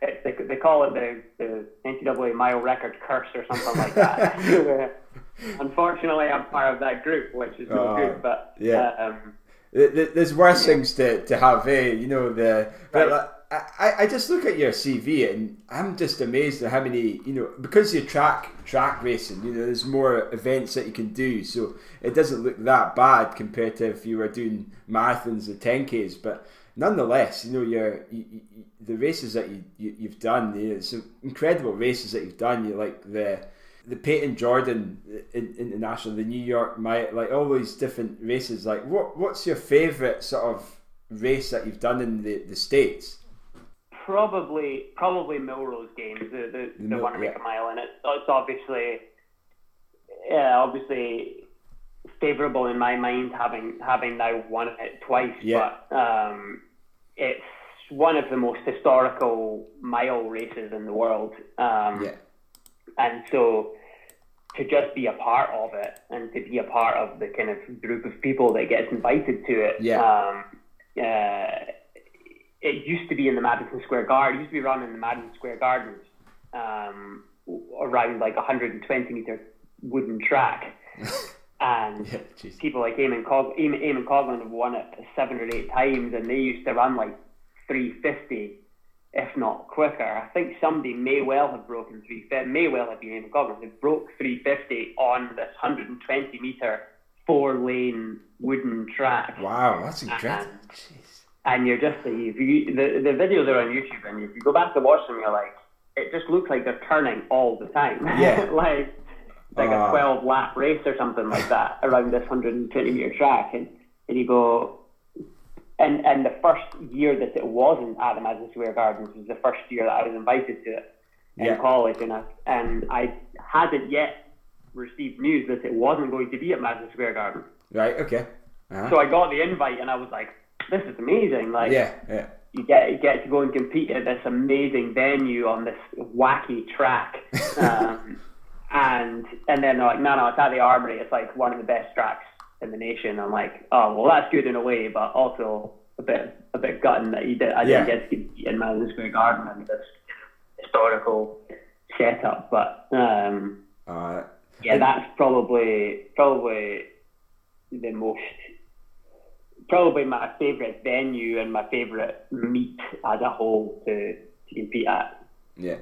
they, they call it the, the NCAA mile record curse or something like that. *laughs* Unfortunately, I'm part of that group, which is no uh, good. But yeah. Um, there's worse things to, to have, eh? You know the. But right. I, I just look at your CV and I'm just amazed at how many you know because you're track track racing. You know, there's more events that you can do, so it doesn't look that bad compared to if you were doing marathons or 10ks. But nonetheless, you know, your you, you, the races that you, you have done, you know, some incredible races that you've done. You like the the Payton Jordan International, the New York, my like all these different races. Like, what what's your favorite sort of race that you've done in the, the states? Probably, probably Millrose Games, the the, the, the Wanamaker Mile, and it, it's obviously, yeah, obviously favorable in my mind having having now won it twice. Yeah. But um, it's one of the most historical mile races in the world. Um, yeah. And so to just be a part of it and to be a part of the kind of group of people that gets invited to it. Yeah. Um, uh, it used to be in the Madison Square Garden. It used to be run in the Madison Square Gardens um, around like a 120 meter wooden track. *laughs* and yeah, people like Eamonn, Cog- Eamonn, Eamonn Coghlan have won it seven or eight times, and they used to run like 350 if not quicker. I think somebody may well have broken 350, may well have been Eamonn Coghlan. They broke 350 on this 120 metre four lane wooden track. Wow, that's incredible. And, and you're just, if you, the, the videos are on YouTube, and if you go back to watch them, you're like, it just looks like they're turning all the time. Yeah. *laughs* like, like uh, a 12 lap race or something like that around this 120 metre track. And, and you go, and and the first year that it wasn't at the Madison Square Gardens was the first year that I was invited to it in college, and I, and I hadn't yet received news that it wasn't going to be at Madison Square Gardens. Right. Okay. Uh-huh. So I got the invite, and I was like, "This is amazing!" Like, yeah, yeah. You get you get to go and compete at this amazing venue on this wacky track, *laughs* um, and and then they're like, "No, no, it's at the Armory. It's like one of the best tracks in the nation. I'm like, oh well, that's good in a way, but also a bit a bit gutting that he did. I didn't get to be in Madison Square Garden and this historical setup. But um, uh, yeah, that's probably probably the most probably my favourite venue and my favourite meet as a whole to, to compete at. Yeah.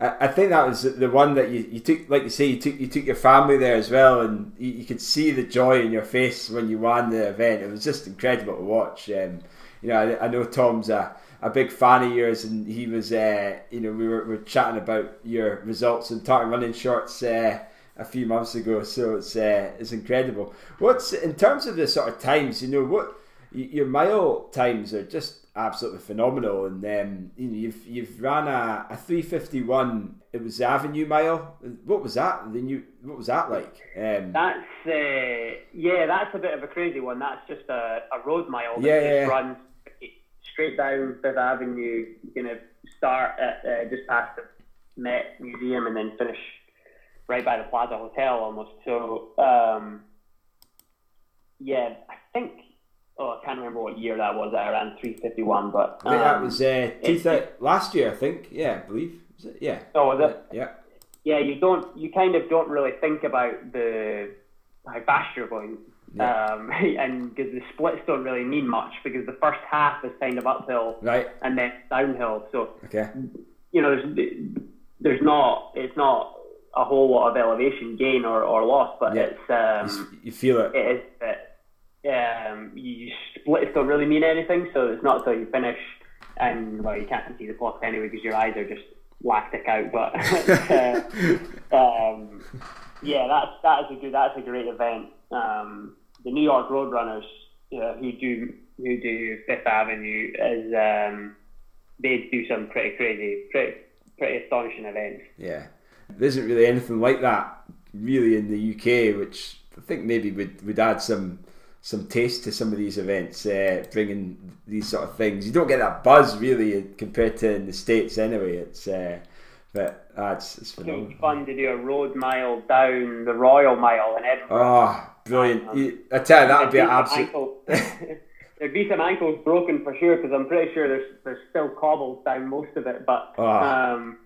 I think that was the one that you, you took, like you say, you took you took your family there as well, and you, you could see the joy in your face when you won the event. It was just incredible to watch. Um, you know, I, I, know Tom's a, a big fan of yours, and he was, uh, you know, we were, we were chatting about your results in Tartan running shorts uh, a few months ago. So it's uh, it's incredible. What's in terms of the sort of times, you know, what your mile times are just absolutely phenomenal. And um, you know, you've you've ran a, a three fifty one. It was the Avenue Mile. What was that? The new. What was that like? Um, that's uh, yeah. That's a bit of a crazy one. That's just a, a road mile. That yeah, yeah. runs straight down Fifth Avenue. You're gonna start at uh, just past the Met Museum and then finish right by the Plaza Hotel almost. So um, yeah, I think oh, I can't remember what year that was. I ran 351, but um, that was uh, last year, I think. Yeah, I believe. Yeah. Oh, was it? Yeah. Yeah, you don't. You kind of don't really think about the how fast you're going, yeah. um, *laughs* and because the splits don't really mean much because the first half is kind of uphill, right, and then downhill. So okay, you know, there's there's not it's not a whole lot of elevation gain or, or loss, but yeah. it's um, you, feel it. It is. It, um, you splits don't really mean anything, so it's not until you finish and well, you can't see the clock anyway because your eyes are just lactic out. But *laughs* uh, um, yeah, that's that is a good that's a great event. Um, the New York Roadrunners uh, who do who do Fifth Avenue is um, they do some pretty crazy, pretty pretty astonishing events. Yeah, there isn't really anything like that really in the UK, which I think maybe would would add some some taste to some of these events, uh, bringing these sort of things. You don't get that buzz really compared to in the states anyway. It's uh, but uh, it's, it's fun to do a road mile down the Royal Mile in Edinburgh. Oh, brilliant! Um, you, I tell you, that would be an absolute. *laughs* There'd be some ankles broken for sure because I'm pretty sure there's there's still cobbles down most of it, but. Oh. Um,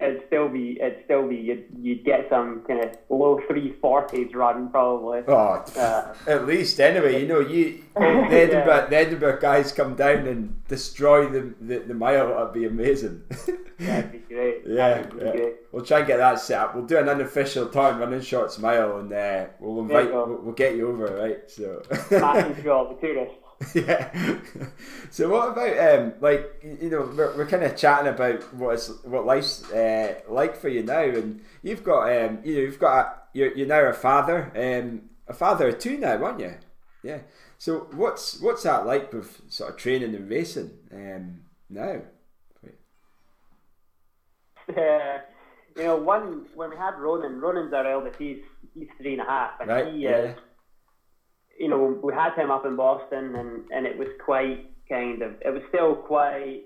it'd still be it'd still be you'd, you'd get some kind of low three forties run probably. Oh, uh, *laughs* at least anyway, you know you *laughs* the Edinburgh yeah. the Edinburgh guys come down and destroy the the, the mile. That'd be amazing. *laughs* That'd be great. yeah, be yeah. Great. we'll try and get that set up. We'll do an unofficial Tartan running shorts mile, and uh, we'll invite we'll, we'll, get you over, right? So. Through all the tourists. *laughs* yeah. so what about um like you know we're, we're kind of chatting about what is what life's uh, like for you now, and you've got um you know you've got a, you're you're now a father um a father of two now, aren't you? Yeah. So what's what's that like with sort of training and racing um now? *laughs* Uh, you know, one when we had Ronan, Ronan's our eldest. He's he's three and a half, and right, he yeah. is you know, we had him up in Boston, and and it was quite kind of, it was still quite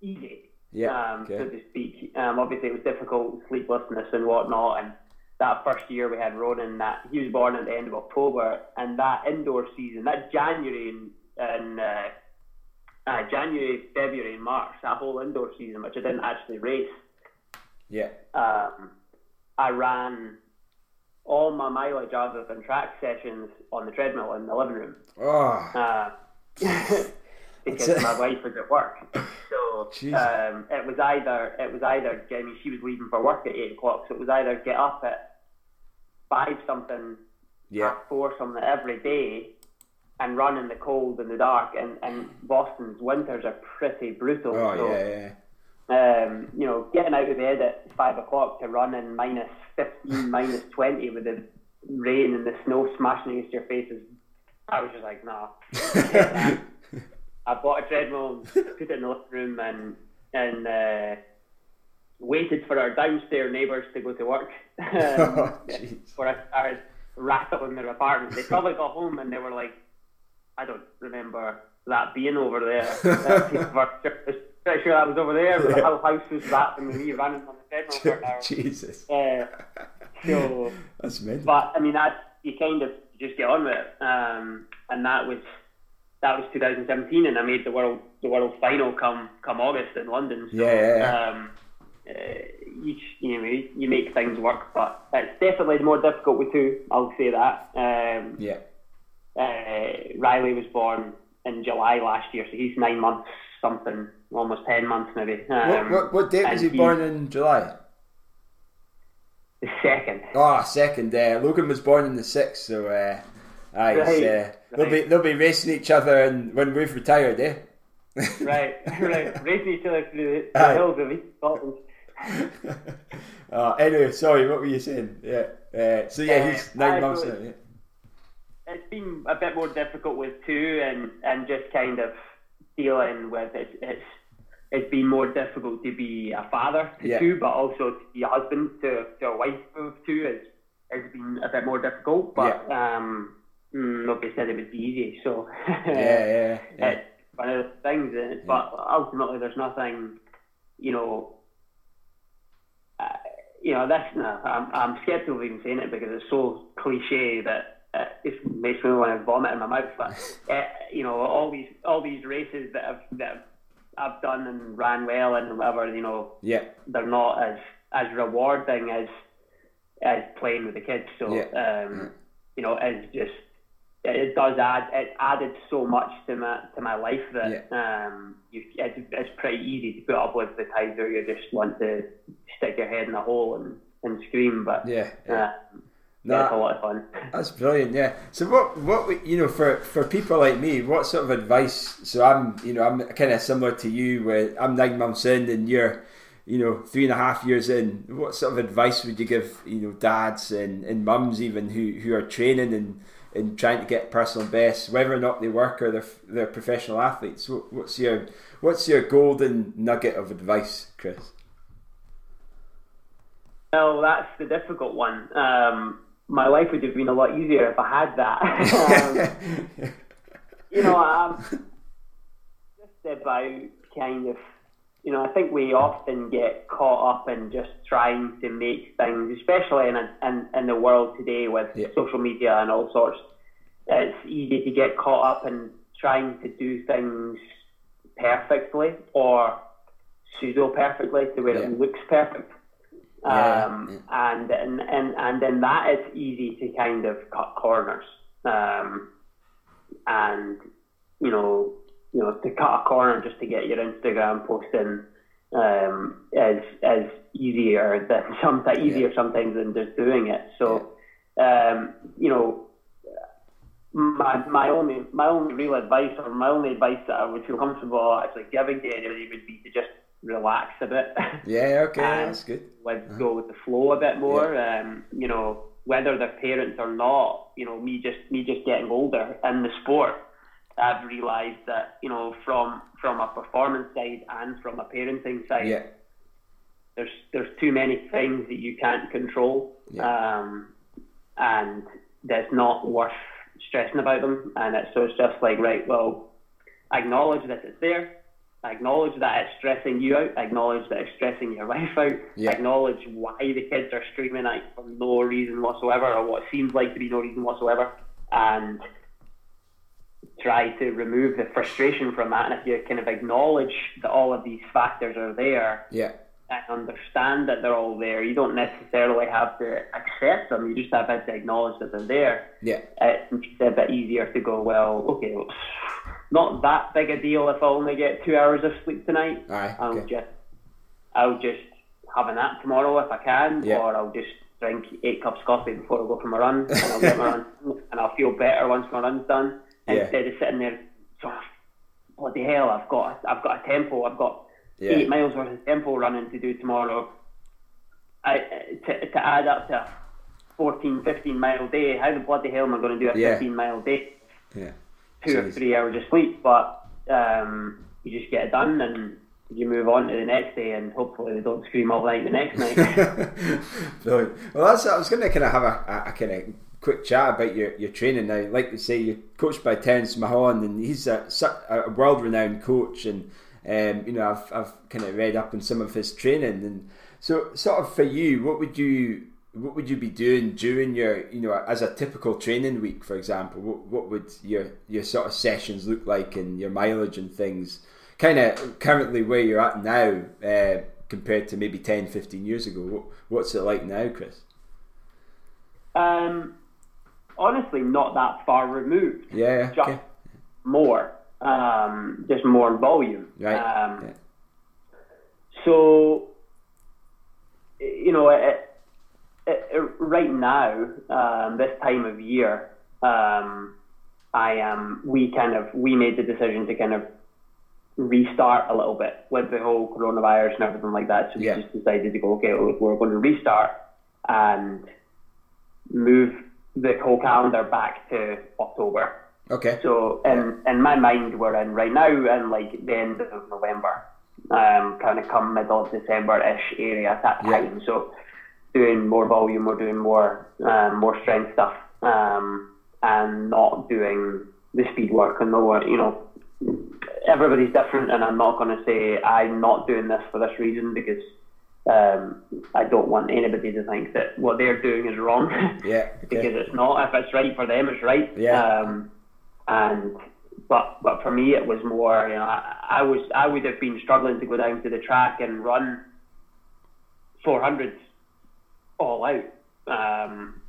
easy, yeah, um, okay. so to speak. Um, obviously, it was difficult, sleeplessness and whatnot, and that first year we had Ronan. That he was born at the end of October, and that indoor season, that January and, and uh, uh, January, February, and March, that whole indoor season, which I didn't actually race. Yeah. Um, I ran all my mileage other than track sessions on the treadmill in the living room. Oh. Uh, *laughs* because my wife was at work. So um, it was either it was either I mean she was leaving for work at eight o'clock, so it was either get up at five something, yeah. half four something every day, and run in the cold and the dark. And, and Boston's winters are pretty brutal. Oh so, yeah, yeah um, you know, getting out of bed at five o'clock to run in minus 15, *laughs* minus 20 with the rain and the snow smashing against your faces, I was just like, nah. *laughs* I bought a treadmill, put it in the living room, and and uh, waited for our downstairs neighbours to go to work. *laughs* um, oh, before I started rattling their apartment. They probably got home and they were like, I don't remember that being over there. Pretty sure I was over there. The whole house was wrapped in me running on the treadmill for an hour. Jesus. Uh, so, That's amazing. but I mean, that you kind of just get on with it. Um, and that was that was 2017, and I made the world the world final come come August in London. So, Yeah, yeah, yeah. Um, uh, you, you know you make things work, but it's definitely more difficult with two. I'll say that. Um, Yeah. uh, Riley was born in July last year, so he's nine months something, almost ten months maybe. What, Um, what, what date was he and born in July? The second. Oh, second. Uh, Logan was born in the sixth, so uh, aye, Right, uh, they'll be they'll be racing each other, and when we've retired, eh? *laughs* right, right. Racing each other through the, Aye. hills of East Scotland. uh, *laughs* anyway, sorry, what were you saying? Yeah. Uh, so yeah, he's Uh, nine aye, months so now. Yeah. It's been a bit more difficult with two, and, and just kind of dealing with it. It's it's been more difficult to be a father to Yeah. two, but also to be a husband to, to a wife of two is has been a bit more difficult. But um, mm, nobody said it would be easy, so Yeah, yeah, *laughs* yeah. it's one of the things. uh, But ultimately, there's nothing, you know. Uh, you know, that's no, I'm I'm skeptical of even saying it because it's so cliche that uh, it makes me want to vomit in my mouth. But uh, *laughs* you know, all these all these races that I've that I've, I've done and ran well and whatever, you know, Yeah. they're not as as rewarding as as playing with the kids. So Yeah. um, you know, it's just it does add it added so much to my to my life that um, you, it's, it's pretty easy to put up with the times where you just want to stick your head in a hole and, and scream. But Yeah. uh, Yeah, it's a lot of fun. That's brilliant, yeah. So what, what you know, for for people like me, what sort of advice? So I'm, you know, I'm kind of similar to you, where I'm nine months in, and you're, you know, three and a half years in. What sort of advice would you give, you know, dads and, and mums even who, who are training and, and trying to get personal best, whether or not they work or they're, they're professional athletes? What, what's your what's your golden nugget of advice, Chris? Well, that's the difficult one. Um, my life would have been a lot easier if I had that. *laughs* um, you know, um, just about kind of, you know, I think we often get caught up in just trying to make things, especially in, a, in, in the world today with Yeah. social media and all sorts. It's easy to get caught up in trying to do things perfectly or pseudo perfectly to where Yeah. it looks perfect. Yeah, Um, and, and and and in that it's easy to kind of cut corners. Um, and you know, you know, to cut a corner just to get your Instagram posting um, is is easier than *laughs* sometimes easier sometimes than just doing it. So, um, you know, my my only my only real advice or my only advice that I would feel comfortable actually giving to anybody would be to just relax a bit. *laughs* Yeah, okay, that's good. Let's go with the flow a bit more. Um, you know, whether they're parents or not. You know, me just me just getting older in the sport, I've realised that you know from from a performance side and from a parenting side, Yeah, there's there's too many things that you can't control, um, and that's not worth stressing about them. And it's so it's just like right, well, acknowledge that it's there. Acknowledge that it's stressing you out. Acknowledge that it's stressing your wife out. Yeah. Acknowledge why the kids are screaming at you for no reason whatsoever, or what seems like to be no reason whatsoever, and try to remove the frustration from that. And if you kind of acknowledge that all of these factors are there, yeah, and understand that they're all there. You don't necessarily have to accept them. You just have to acknowledge that they're there. yeah, it's a bit easier to go. Well, okay, well, not that big a deal if I only get two hours of sleep tonight. aye, I'll okay. just, I'll just have a nap tomorrow if I can, Yeah. or I'll just drink eight cups of coffee before I go for my run, and I'll get my *laughs* run, and I'll feel better once my run's done. Yeah. Instead of sitting there, so, bloody hell, I've got, I've got a tempo, I've got Yeah. eight miles worth of tempo running to do tomorrow. I, to, to add up to a 14, 15 mile day, how the bloody hell am I going to do a Yeah. 15 mile day? Yeah. Two or three hours of sleep, but um, you just get it done and you move on to the next day, and hopefully they don't scream all night the next night. *laughs* Brilliant. Well, that's. I was going to kind of have a, a, a kind of quick chat about your, your training now. Like you say, you're coached by Terrence Mahon, and he's a, a world renowned coach. And Um, you know, I've I've kind of read up on some of his training, and so sort of for you, what would you what would you be doing during your you know as a typical training week, for example? What what would your your sort of sessions look like and your mileage and things? Kind of currently where you're at now uh, compared to maybe 10, 15 years ago. What, what's it like now, Chris? Um, honestly, not that far removed. Yeah, just okay. more, um, just more volume. Right. Um, yeah. So, you know, it, it, it, right now, um, this time of year, um, I am. We kind of we made the decision to kind of restart a little bit with the whole coronavirus and everything like that. So we yeah. just decided to go, okay, we're going to restart and move the whole calendar back to October. Okay. So in in my mind, we're in right now in like the end of November, um, kind of come middle of December ish area at that time. So doing more volume, we're doing more um, more strength stuff, um, and not doing the speed work and no, you know, everybody's different, and I'm not going to say I'm not doing this for this reason because um, I don't want anybody to think that what they're doing is wrong. *laughs* Yeah. Okay. because it's not. If it's right for them, it's right. Yeah. Um, and but but for me, it was more. You know, I, I was I would have been struggling to go down to the track and run 400s all out um,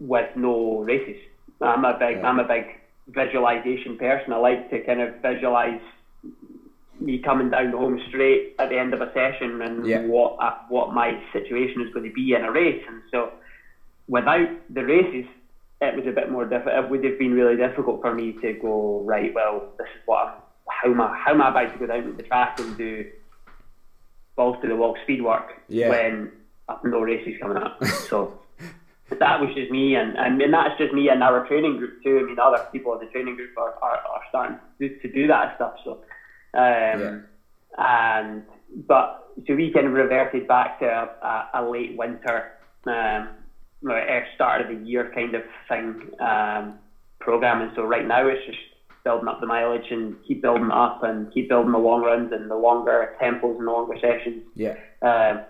with no races. I'm a big yeah. I'm a big visualization person. I like to kind of visualize me coming down the home straight at the end of a session and yeah. what uh, what my situation is going to be in a race. And so, without the races, it was a bit more difficult. It would have been really difficult for me to go right. Well, this is what I'm. How am I? How am I about to go down the track and do balls to the wall speed work yeah. when no races coming up? *laughs* so that was just me, and, and and that's just me and our training group too. I mean, other people in the training group are, are, are starting to, to do that stuff. So um, yeah. And but so we kind of reverted back to a, a, a late winter, um, start of the year kind of thing um, program. And so right now it's just building up the mileage and keep building up and keep building the long runs and the longer tempos and the longer sessions. Yeah. Um,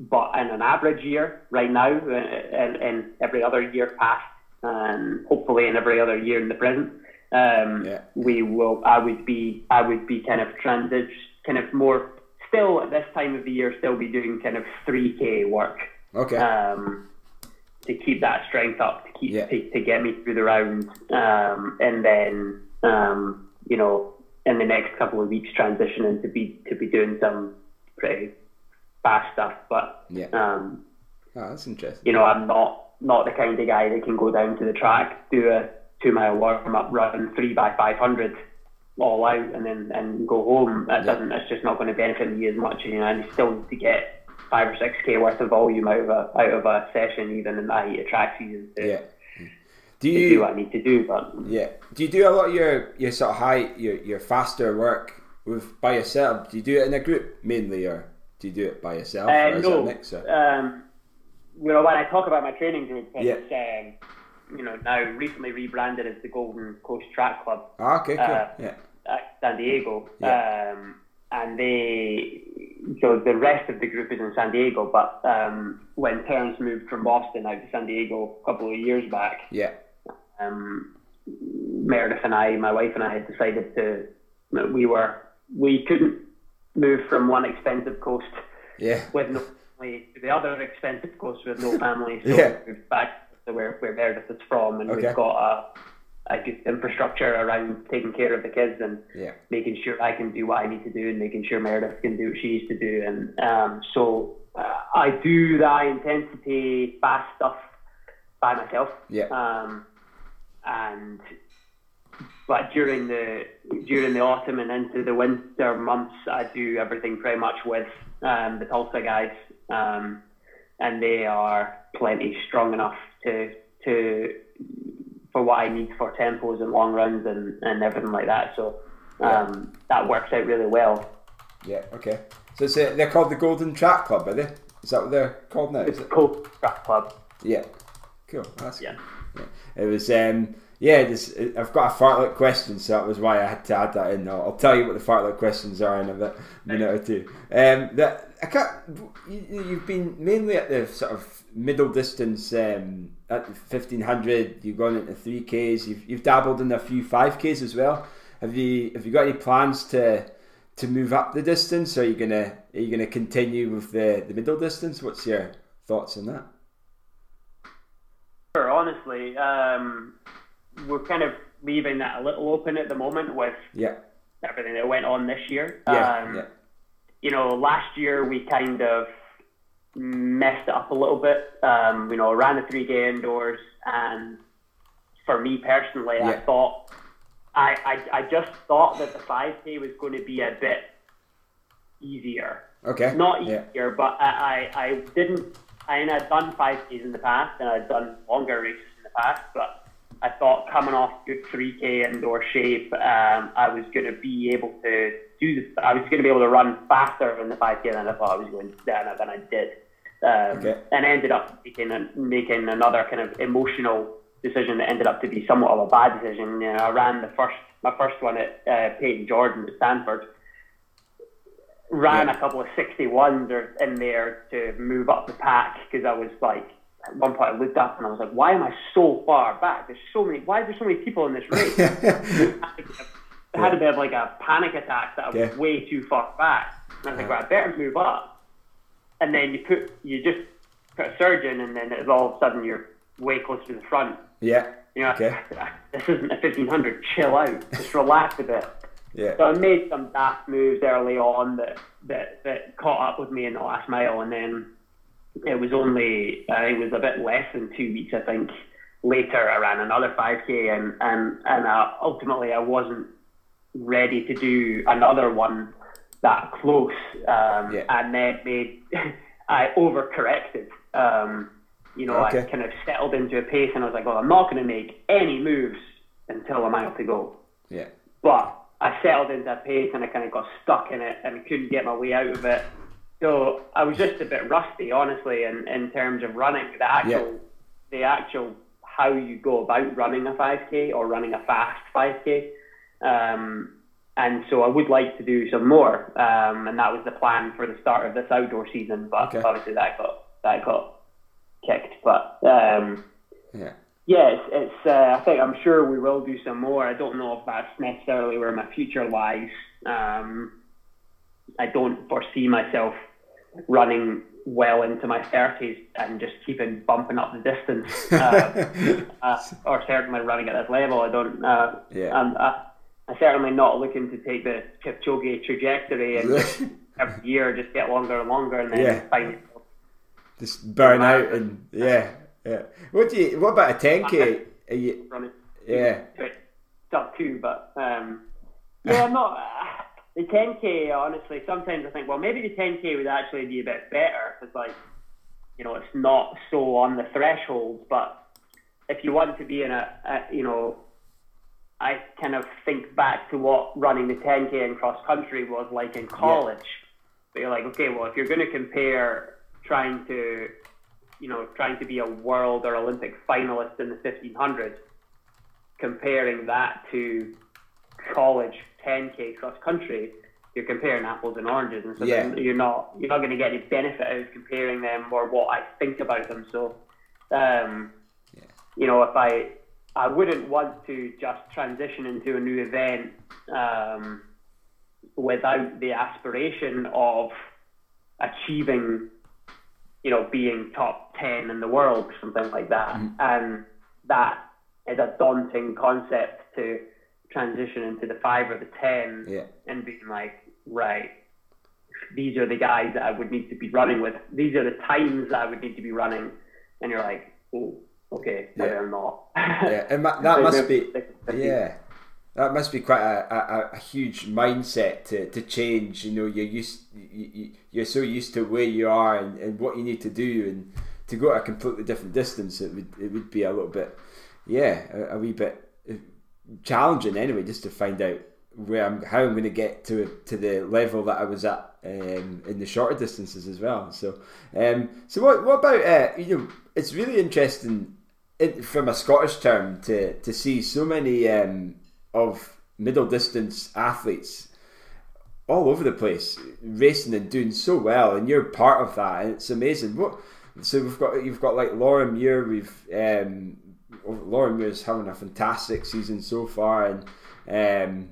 but in an average year, right now, and, uh, and every other year past, and hopefully in every other year in the present, um, yeah. we will. I would be. I would be kind of transit, kind of more. Still at this time of the year, still be doing kind of three k work. Okay. Um, to keep that strength up, to keep yeah. to, to, get me through the round, um, and then um, you know, in the next couple of weeks, transitioning to be to be doing some pretty fast stuff. But yeah, um, oh, that's interesting. You know, I'm not not the kind of guy that can go down to the track, do a two mile warm up run, three by five hundred, all out, and then and go home. That yeah. doesn't. It's just not going to benefit me as much. You know, and you still need to get five or six k worth of volume out of a out of a session, even in the heat of track season. To, yeah. Do you do what I need to do? But yeah, do you do a lot of your your sort of high your your faster work with by yourself? Do you do it in a group mainly, or do you do it by yourself? Uh, or is no. It a mixer? Um, you know, when I talk about my training group, it's, yeah. Um, you know, now recently rebranded as the Golden Coast Track Club. Ah, okay, cool. Uh, yeah. At San Diego. Yeah. Um, and they, so the rest of the group is in San Diego, but um, when Terrence moved from Boston out to San Diego a couple of years back, yeah. Um, Meredith and I, my wife and I, had decided to, we were, we couldn't move from one expensive coast yeah. with no family to the other expensive coast with no *laughs* family, so yeah. we moved back where, where Meredith is from, and okay. we've got a, a good infrastructure around taking care of the kids and yeah. making sure I can do what I need to do and making sure Meredith can do what she needs to do. And um, so uh, I do the high intensity fast stuff by myself. Yeah. Um, and but during the during the autumn and into the winter months, I do everything pretty much with um, the Tulsa guys, um, and they are plenty strong enough to to for what I need for tempos and long runs and, and everything like that. So um, that works out really well. Yeah. Okay. So it's a, they're called the Golden Track Club, are they? Is that what they're called now? It's called Track Club. Yeah. Cool. That's yeah. yeah. It was. Um, yeah, this, I've got a fartlek question, so that was why I had to add that in. I'll, I'll tell you what the fartlek questions are in a bit, minute or two. Um, that I can't. You, have been mainly at the sort of middle distance um, at the fifteen hundred. You've gone into three Ks. You've, you've dabbled in a few five Ks as well. Have you have you got any plans to to move up the distance? Or are you gonna are you gonna continue with the the middle distance? What's your thoughts on that? Sure, honestly, um, we're kind of leaving that a little open at the moment with yeah. everything that went on this year. Yeah, um, yeah. You know, last year we kind of messed it up a little bit. Um, you know, ran the three K indoors, and for me personally, yeah. I thought I, I I just thought that the five K was going to be a bit easier. Okay. Not easier, yeah. but I, I, I didn't. I mean, I'd done five Ks in the past, and I'd done longer races in the past, but I thought coming off good 3K indoor shape, um, I was going to be able to do this. I was going to be able to run faster in the 5K than I thought I was going to than, than I did. Um, okay. And ended up making, a, making another kind of emotional decision that ended up to be somewhat of a bad decision. You know, I ran the first my first one at uh, Payton Jordan at Stanford. Ran yeah. a couple of 61s in there to move up the pack because I was like at one point I looked up and I was like, why am I so far back? There's so many. Why are there so many people in this *laughs* race? I had a bit of like a panic attack that I was yeah. way too far back. And I was like, well, I better move up. And then you put, you just put a surge in, and then it's all of a sudden you're way closer to the front. Yeah. You know, okay. this isn't a 1500. Chill out. Just relax a bit. Yeah. So I made some daft moves early on that, that, that caught up with me in the last mile, and then it was only uh, it was a bit less than two weeks, I think. Later, I ran another 5k, and and and uh, ultimately, I wasn't ready to do another one that close, um, yeah. and then made *laughs* I overcorrected. Um, you know, okay. I kind of settled into a pace, and I was like, "Well, I'm not going to make any moves until a mile to go." Yeah. But I settled into a pace, and I kind of got stuck in it, and couldn't get my way out of it. So I was just a bit rusty, honestly, in, in terms of running the actual yeah. the actual how you go about running a 5k or running a fast 5k. Um, and so I would like to do some more, um, and that was the plan for the start of this outdoor season. But okay. obviously that got that got kicked. But um, yeah, yeah, it's, it's uh, I think I'm sure we will do some more. I don't know if that's necessarily where my future lies. Um, I don't foresee myself running well into my 30s and just keeping bumping up the distance, uh, *laughs* uh, or certainly running at this level. I don't. Uh, yeah. I'm, I'm certainly not looking to take the Kipchoge trajectory and *laughs* every year just get longer and longer and then yeah. find just burn out and yeah, yeah. What do you? What about a 10k? Are you? Running. Yeah. Sub two, but um, yeah, I'm not. The 10k, honestly, sometimes I think, well, maybe the 10k would actually be a bit better because, like, you know, it's not so on the threshold. But if you want to be in a, a you know, I kind of think back to what running the 10k in cross country was like in college. Yeah. But you're like, okay, well, if you're going to compare trying to, you know, trying to be a world or Olympic finalist in the 1500, comparing that to college 10k cross country, you're comparing apples and oranges, and so yeah. you're not you're not going to get any benefit out of comparing them or what I think about them. So, um, yeah. you know, if I I wouldn't want to just transition into a new event um, without the aspiration of achieving, you know, being top ten in the world or something like that, mm. and that is a daunting concept to transition into the five or the ten yeah. and being like, right, these are the guys that I would need to be running with. These are the times that I would need to be running. And you're like, oh, okay, yeah. I'm not. yeah, and that *laughs* must be, yeah. That must be quite a, a, a, huge mindset to, to change. You know, you're used you, you're so used to where you are and, and what you need to do, and to go at a completely different distance, it would it would be a little bit, yeah, a, a wee bit challenging anyway, just to find out where I'm, how I'm going to get to to the level that I was at um, in the shorter distances as well. So, um, so what what about uh, you know? It's really interesting it, from a Scottish term to to see so many um, of middle distance athletes all over the place racing and doing so well, and you're part of that, and it's amazing. What so we've got you've got like Laura Muir, we've um, Laura Muir's having a fantastic season so far, and um,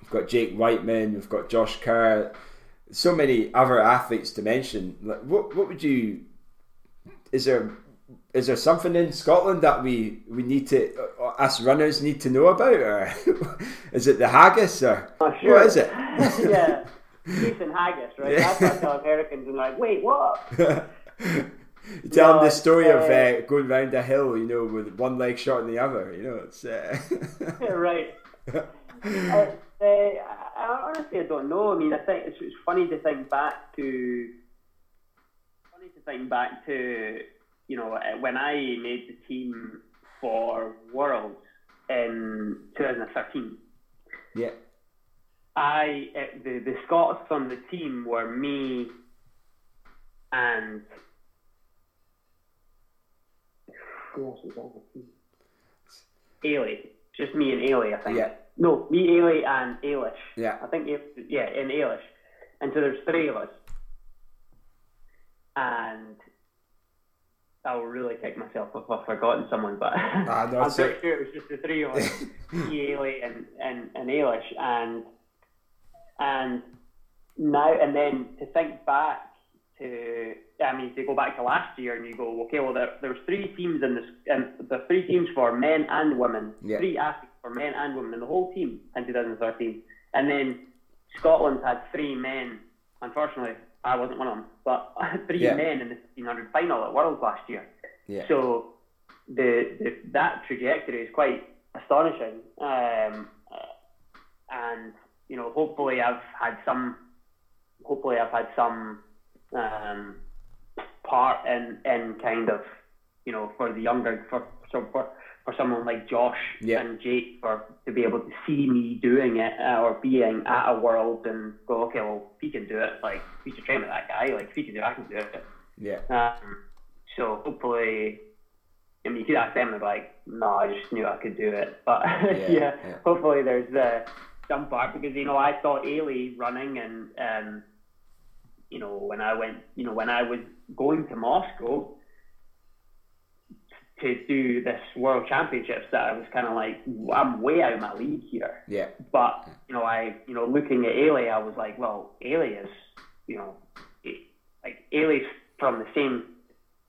we've got Jake Wightman, we've got Josh Kerr, so many other athletes to mention. Like, what what would you? Is there is there something in Scotland that we we need to uh, us runners need to know about, or *laughs* is it the haggis, or oh, sure. what is it? *laughs* yeah, Jason haggis, right? *laughs* Yeah. That's what I tell Americans and like, wait, what? You tell them the story uh, of uh, going round a hill, you know, with one leg short than the other. You know, it's uh... *laughs* right. I, *laughs* uh, I honestly, I don't know. I mean, I think it's, it's funny to think back to funny to think back to you know when I made the team for Worlds in 2013. Yeah. I the the Scots on the team were me and who else was on the team? Eilidh. Just me and Eilidh, I think. Yeah. No, me, Eilidh, and Eilish. Yeah. I think, yeah, and Eilish. And so there's three of us. And I'll really kick myself if I've forgotten someone, but ah, no, *laughs* I'm pretty sure it was just the three of us, *laughs* me, Eilidh, and, and, and Eilish. And, and now, and then to think back to I mean, if you go back to last year and you go, okay, well, there, there was three teams in this, and the three teams for men and women, yeah. three athletes for men and women in the whole team in 2013. And then Scotland had three men. Unfortunately, I wasn't one of them, but *laughs* three yeah. men in the 1500 final at Worlds last year. Yeah. So the, the that trajectory is quite astonishing. Um, and you know, hopefully, I've had some. Hopefully, I've had some um, part in in kind of you know for the younger for so for for someone like Josh yeah. and Jake for to be able to see me doing it uh, or being at a world and go okay well if he can do it like we should train with that guy like if he can do it I can do it yeah um, so hopefully I mean you could ask them and be like no I just knew I could do it *laughs* but yeah, *laughs* yeah, yeah. hopefully there's uh, some part because you know I saw Eilidh running and um, you know, when I went, you know, when I was going to Moscow to do this World Championships, that I was kind of like, I'm way out of my league here. Yeah. But you know, I, you know, looking at Eilidh, I was like, well, Eilidh is, you know, like Eilidh's from the same,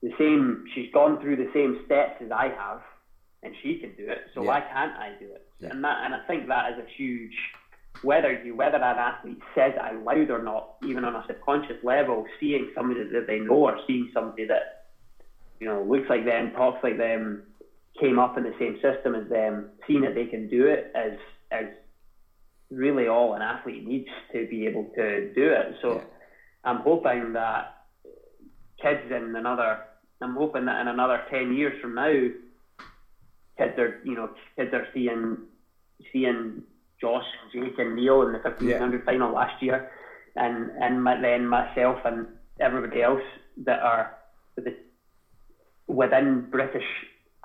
the same. She's gone through the same steps as I have, and she can do it. So yeah. why can't I do it? Yeah. And that, and I think that is a huge whether you whether an athlete says it out loud or not, even on a subconscious level, seeing somebody that they know or seeing somebody that you know looks like them, talks like them, came up in the same system as them, seeing that they can do it is is really all an athlete needs to be able to do it. So yeah. I'm hoping that kids in another I'm hoping that in another ten years from now kids are you know kids are seeing seeing Josh Jake and Neil in the 1500 yeah. final last year, and and my, then myself and everybody else that are within British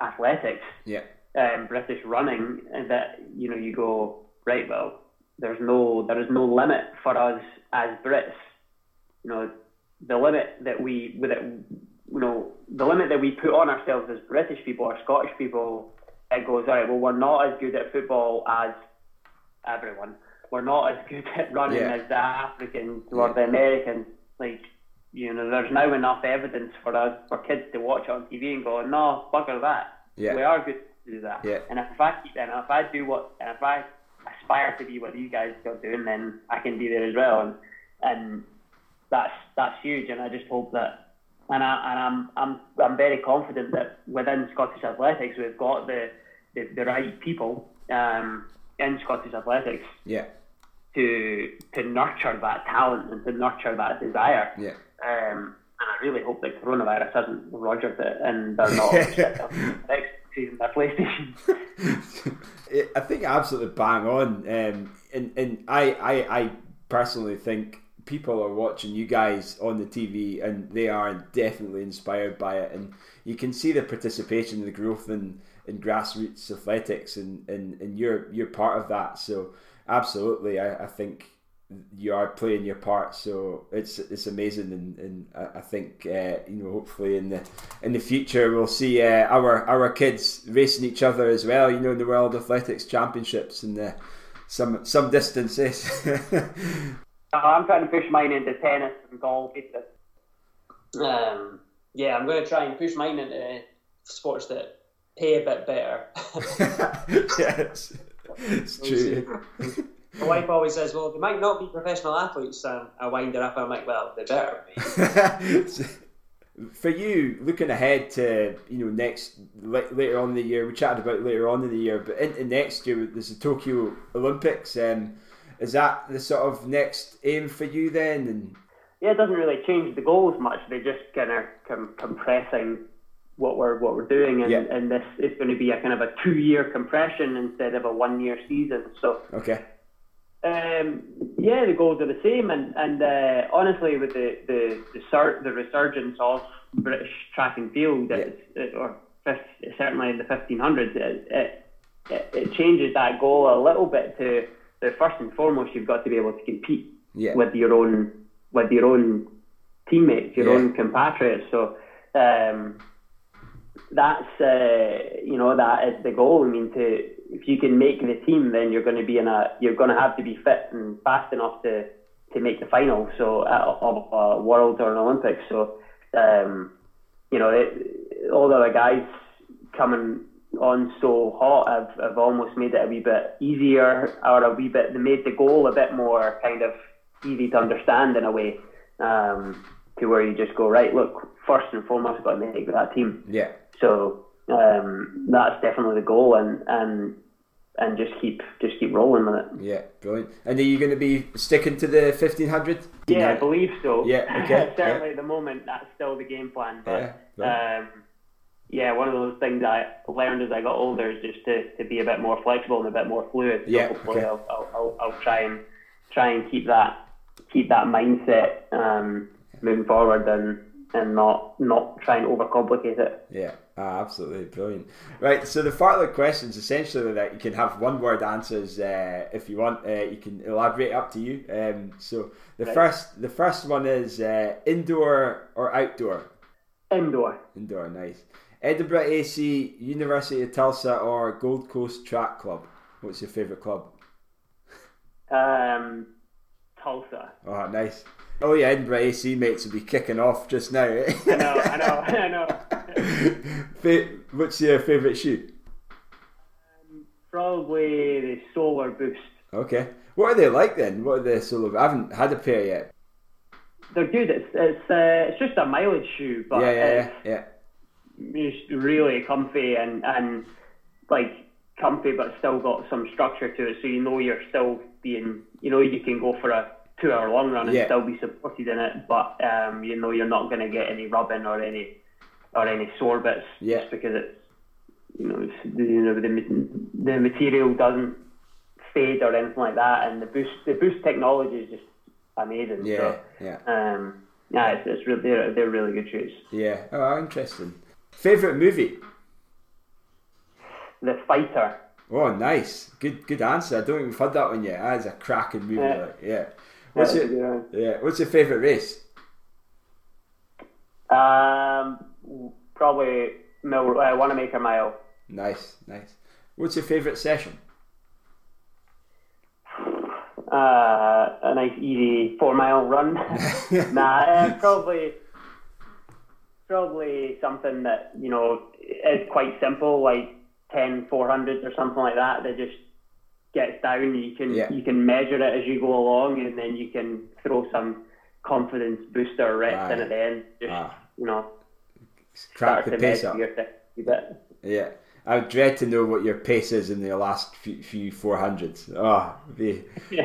athletics, yeah, um, British running, that you know you go right. Well, there's no there is no limit for us as Brits. You know, the limit that we with it, you know, the limit that we put on ourselves as British people or Scottish people, it goes all right. Well, we're not as good at football as everyone. We're not as good at running yeah. as the Africans or yeah. the Americans. Like, you know, there's now enough evidence for us, for kids to watch on TV and go, no, bugger that. Yeah. We are good to do that. Yeah. And if I keep, and if I do what, and if I aspire to be what you guys are doing, then I can be there as well. And, and that's, that's huge. And I just hope that, and, I, and I'm, I'm, I'm very confident that within Scottish athletics, we've got the, the, the right people um, in Scottish athletics. Yeah. To to nurture that talent and to nurture that desire. Yeah. Um, and I really hope that coronavirus hasn't rogered it and they're not next season their PlayStation. *laughs* I think absolutely bang on. Um, and and I, I I personally think people are watching you guys on the TV and they are definitely inspired by it. And you can see the participation, the growth in, in grassroots athletics, and, and, and you're, you're part of that. So, absolutely, I, I think you are playing your part. So it's it's amazing, and, and I think uh, you know hopefully in the in the future we'll see uh, our our kids racing each other as well. You know in the World Athletics Championships and uh, some some distances. *laughs* I'm trying to push mine into tennis and golf. Um, yeah, I'm going to try and push mine into sports that pay a bit better. *laughs* yes, it's true. My wife always says, "Well, they might not be professional athletes." And I wind her up. I'm like, "Well, they better be." *laughs* For you, looking ahead to you know next later on in the year, we chatted about later on in the year, but into next year there's the Tokyo Olympics. Um, is that the sort of next aim for you then? And yeah, it doesn't really change the goals much. They're just kind of com- compressing what we're what we're doing, and, yeah. and this is going to be a kind of a two year compression instead of a one year season. So okay, um, yeah, the goals are the same, and and uh, honestly, with the the the, sur- the resurgence of British track and field, yeah. it, or certainly in the 1500s, it, it, it changes that goal a little bit to the first and foremost, you've got to be able to compete yeah. with your own with your own teammates, your own compatriots. So um, that's uh, you know that is the goal. I mean, to if you can make the team, then you're going to be in a you're going to have to be fit and fast enough to to make the final. So uh, of a world or an Olympics. So um, you know, it, all the other guys coming on so hot have, have almost made it a wee bit easier or a wee bit they made the goal a bit more kind of easy to understand in a way. Um, to where you just go right. Look, first and foremost, got to make that team. Yeah. So um, that's definitely the goal, and and and just keep just keep rolling with it. Yeah, brilliant. And are you going to be sticking to the fifteen hundred? Yeah, I believe so. Yeah, *laughs* okay. Certainly, yeah. at the moment, that's still the game plan. But yeah, um, yeah, one of those things I learned as I got older is just to, to be a bit more flexible and a bit more fluid. So yeah, hopefully okay. I'll, I'll, I'll, I'll try and try and keep that keep that mindset um, moving forward and and not not try and overcomplicate it. Yeah, ah, absolutely brilliant. Right, so the further questions essentially that you can have one word answers uh, if you want. Uh, you can elaborate up to you. Um, so the right. first the first one is uh, indoor or outdoor. Indoor. Indoor, nice. Edinburgh AC, University of Tulsa, or Gold Coast Track Club. What's your favourite club? Um, Tulsa. Oh, nice. Oh yeah, Edinburgh AC mates will be kicking off just now. Eh? I know, I know, *laughs* I know. What's your favourite shoe? Um, probably the Solar Boost. Okay. What are they like then? What are the Solar? I haven't had a pair yet. They're good. It's it's uh, it's just a mileage shoe, but yeah, yeah, yeah, It's really comfy and and like comfy, but still got some structure to it. So you know you're still being, you know, you can go for a two hour long run and yeah. still be supported in it, but um, you know you're not going to get any rubbing or any or any sore bits yeah. just because it's you know it's, you know the the material doesn't fade or anything like that, and the boost the boost technology is just amazing. Yeah, so, yeah. Um, yeah, it's, it's really they're, they're really good shoes. Yeah. Oh, interesting. Favorite movie? The Fighter. Oh, nice. Good, good answer. I don't think we've had that one yet. That's a cracking movie. Like, yeah. What's your yeah? What's your favourite race? Um, probably Mil, uh, Wanamaker Mile. Nice, nice. What's your favourite session? *sighs* Uh, a nice easy four mile run. *laughs* *laughs* nah, uh, probably probably something that you know is quite simple, like 10 400s or something like that. They just gets down, you can yeah. you can measure it as you go along, and then you can throw some confidence booster reps in at the end. Just ah. you know, crack the pace up. Yeah. I would dread to know what your pace is in the last few, few 400s. Oh, be... *laughs*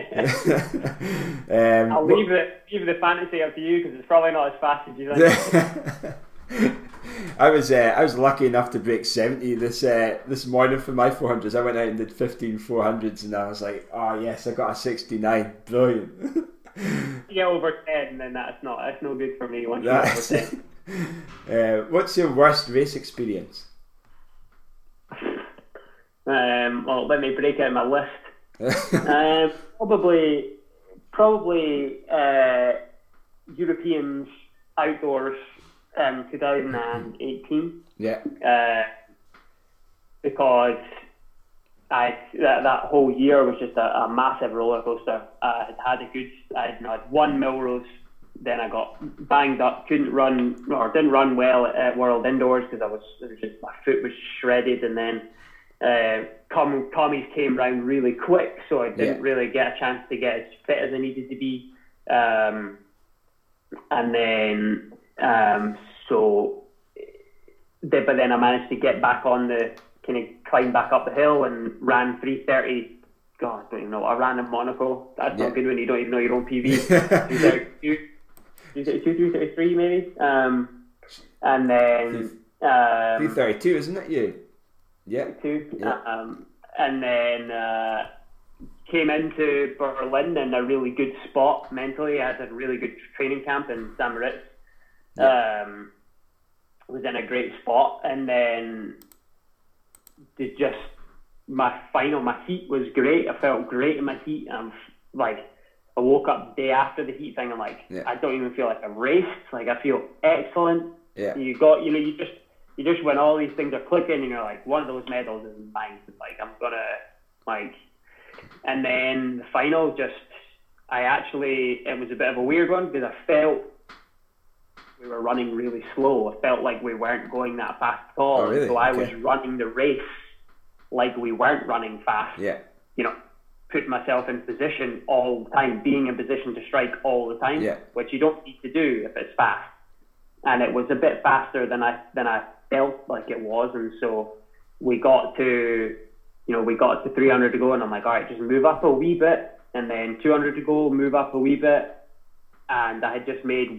um, I'll leave it, leave the fantasy up to you because it's probably not as fast as you think. *laughs* *laughs* *laughs* I was uh, I was lucky enough to break seventy this uh, this morning for my four hundreds. I went out and did 15 400s and I was like, oh yes, I got a sixty nine, brilliant. *laughs* get over ten, then that's not that's no good for me. Once you over ten. *laughs* Uh, what's your worst race experience? Um, well, let me break out my list. um, probably, probably uh, Europeans outdoors in 2018. Yeah. Uh, because I that, that whole year was just a, a massive roller coaster. I had had a good, I had, you know, I had one Millrose, then I got banged up, couldn't run or didn't run well at World Indoors because I was, was just my foot was shredded, and then uh, com- commies came round really quick, so I didn't Yeah. really get a chance to get as fit as I needed to be. Um, and then um, so, but then I managed to get back on the kind of climb back up the hill and ran 330. God, I don't even know. I ran in Monaco. That's Yeah. not good when you don't even know your own PB. *laughs* 332, 333 maybe. Um, and then um, 332, isn't it? You? Yeah. two. Yeah. Um, and then uh, came into Berlin in a really good spot mentally. I had a really good training camp in St. Um, was in a great spot, and then did just my final. My heat was great. I felt great in my heat. I'm like. I woke up day after the heat thing. I'm like, Yeah. I don't even feel like I've raced. Like I feel excellent Yeah. you got you know you just you just when all these things are clicking and you're like one of those medals is mine like i'm gonna like and then the final just i actually it was a bit of a weird one because i felt we were running really slow i felt like we weren't going that fast at all Oh, really? so i Okay. was running the race like we weren't running fast Yeah. you know, put myself in position all the time, being in position to strike all the time, Yeah. which you don't need to do if it's fast. And it was a bit faster than I than I felt like it was, and so we got to, you know, we got to 300 to go, and I'm like, all right, just move up a wee bit, and then 200 to go, move up a wee bit, and I had just made.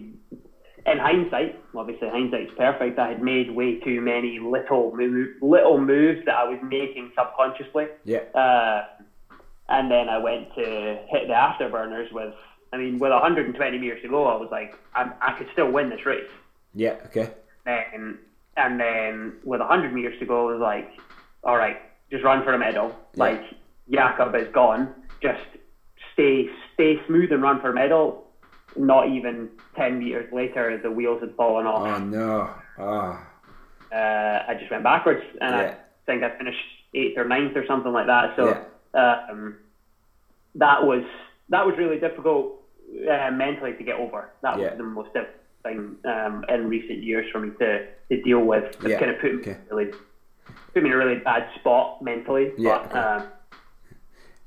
In hindsight, obviously hindsight's perfect. I had made way too many little move, little moves that I was making subconsciously. Yeah. Uh, and then I went to hit the afterburners with, I mean, with 120 meters to go, I was like, I, I could still win this race. Yeah. Okay. Then, and then with 100 meters to go, I was like, all right, just run for a medal. Yeah. Like, Jakob is gone. Just stay, stay smooth and run for a medal. Not even 10 meters later, the wheels had fallen off. Oh no. Oh. Uh, I just went backwards, and Yeah. I think I finished eighth or ninth or something like that. So Yeah. um, that was that was really difficult uh, mentally to get over. That Yeah. was the most difficult thing um, in recent years for me to, to deal with. It kind of put me Okay. really put me in a really bad spot mentally. Yeah, But um,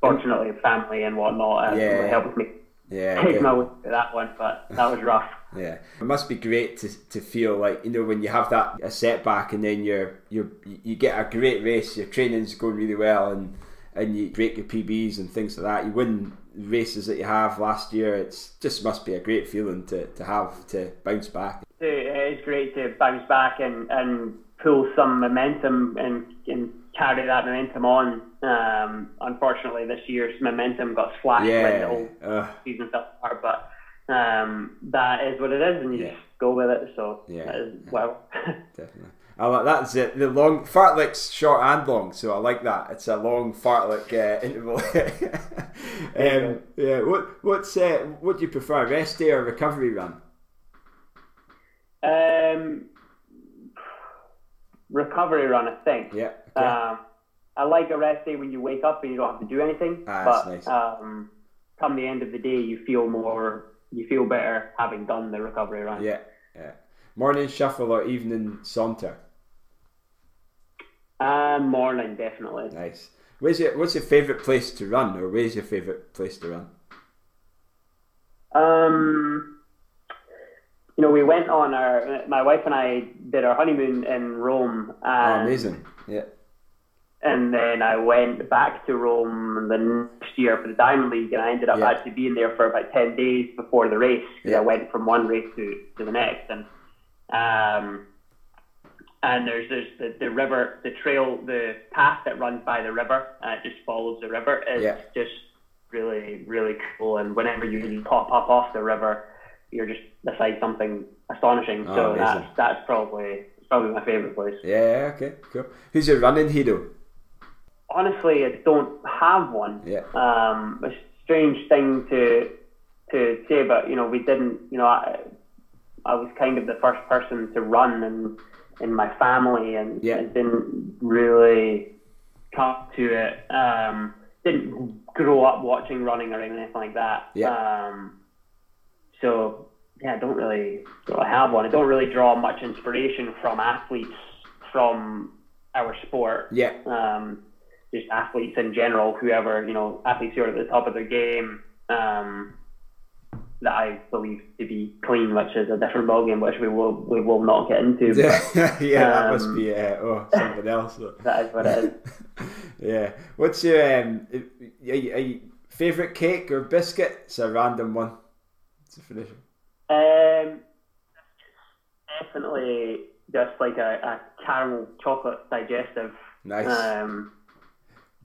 fortunately, family and whatnot uh, helped me Yeah. take my way through that one. But that was rough. *laughs* Yeah, it must be great to, to feel like you know when you have that a setback and then you're you you get a great race, your training's going really well and and you break your PBs and things like that. You win races that you have last year. It's just must be a great feeling to, to have to bounce back. It is great to bounce back and, and pull some momentum and, and carry that momentum on. Um, unfortunately, this year's momentum got slashed when the whole season fell apart, but um, that is what it is, and you Yeah. just go with it. So Yeah. is, well, *laughs* definitely. I like that's it. The long fartlek's short and long, so I like that. It's a long fartlek uh, *laughs* interval. um, yeah. What what's uh, what do you prefer, rest day or recovery run? um, recovery run, I think. Yeah. Okay. Um, I like a rest day when you wake up and you don't have to do anything. Ah, but nice. um, come the end of the day, you feel more, you feel better having done the recovery run. Yeah, yeah. Morning shuffle or evening saunter. Uh, morning, definitely. Nice. Where's your What's your favourite place to run, or where's your favourite place to run? Um, you know, we went on our, my wife and I did our honeymoon in Rome. Oh, amazing. Yeah, And then I went back to Rome the next year for the Diamond League, and I ended up Yeah. actually being there for about 10 days before the race. Yeah. I went from one race to, to the next. And, um, and there's, there's the, the river, the trail, the path that runs by the river, uh, it just follows the river. It's Yeah. just really, really cool. And whenever you pop up off the river, you're just beside something astonishing. Oh, so amazing. that's that's probably probably my favourite place. Yeah. Okay. Cool. Who's your running hero? Honestly, I don't have one. Yeah. Um, a strange thing to to say, but you know, we didn't. You know, I I was kind of the first person to run and in my family, and yeah. it didn't really come to it. Um, didn't grow up watching running or anything like that. Yeah. Um, so yeah, I don't really, don't really have one. I don't really draw much inspiration from athletes from our sport. Yeah. Um, just athletes in general, whoever you know, athletes who are at the top of their game. Um, that I believe to be clean, which is a different ballgame, which we will we will not get into. *laughs* But, *laughs* yeah, that must be uh, oh something else. *laughs* that is what it is. yeah. What's your um, are you, are you, favorite cake or biscuit? It's a random one. It's a finish. Um, definitely just like a, a caramel chocolate digestive. Nice. Um,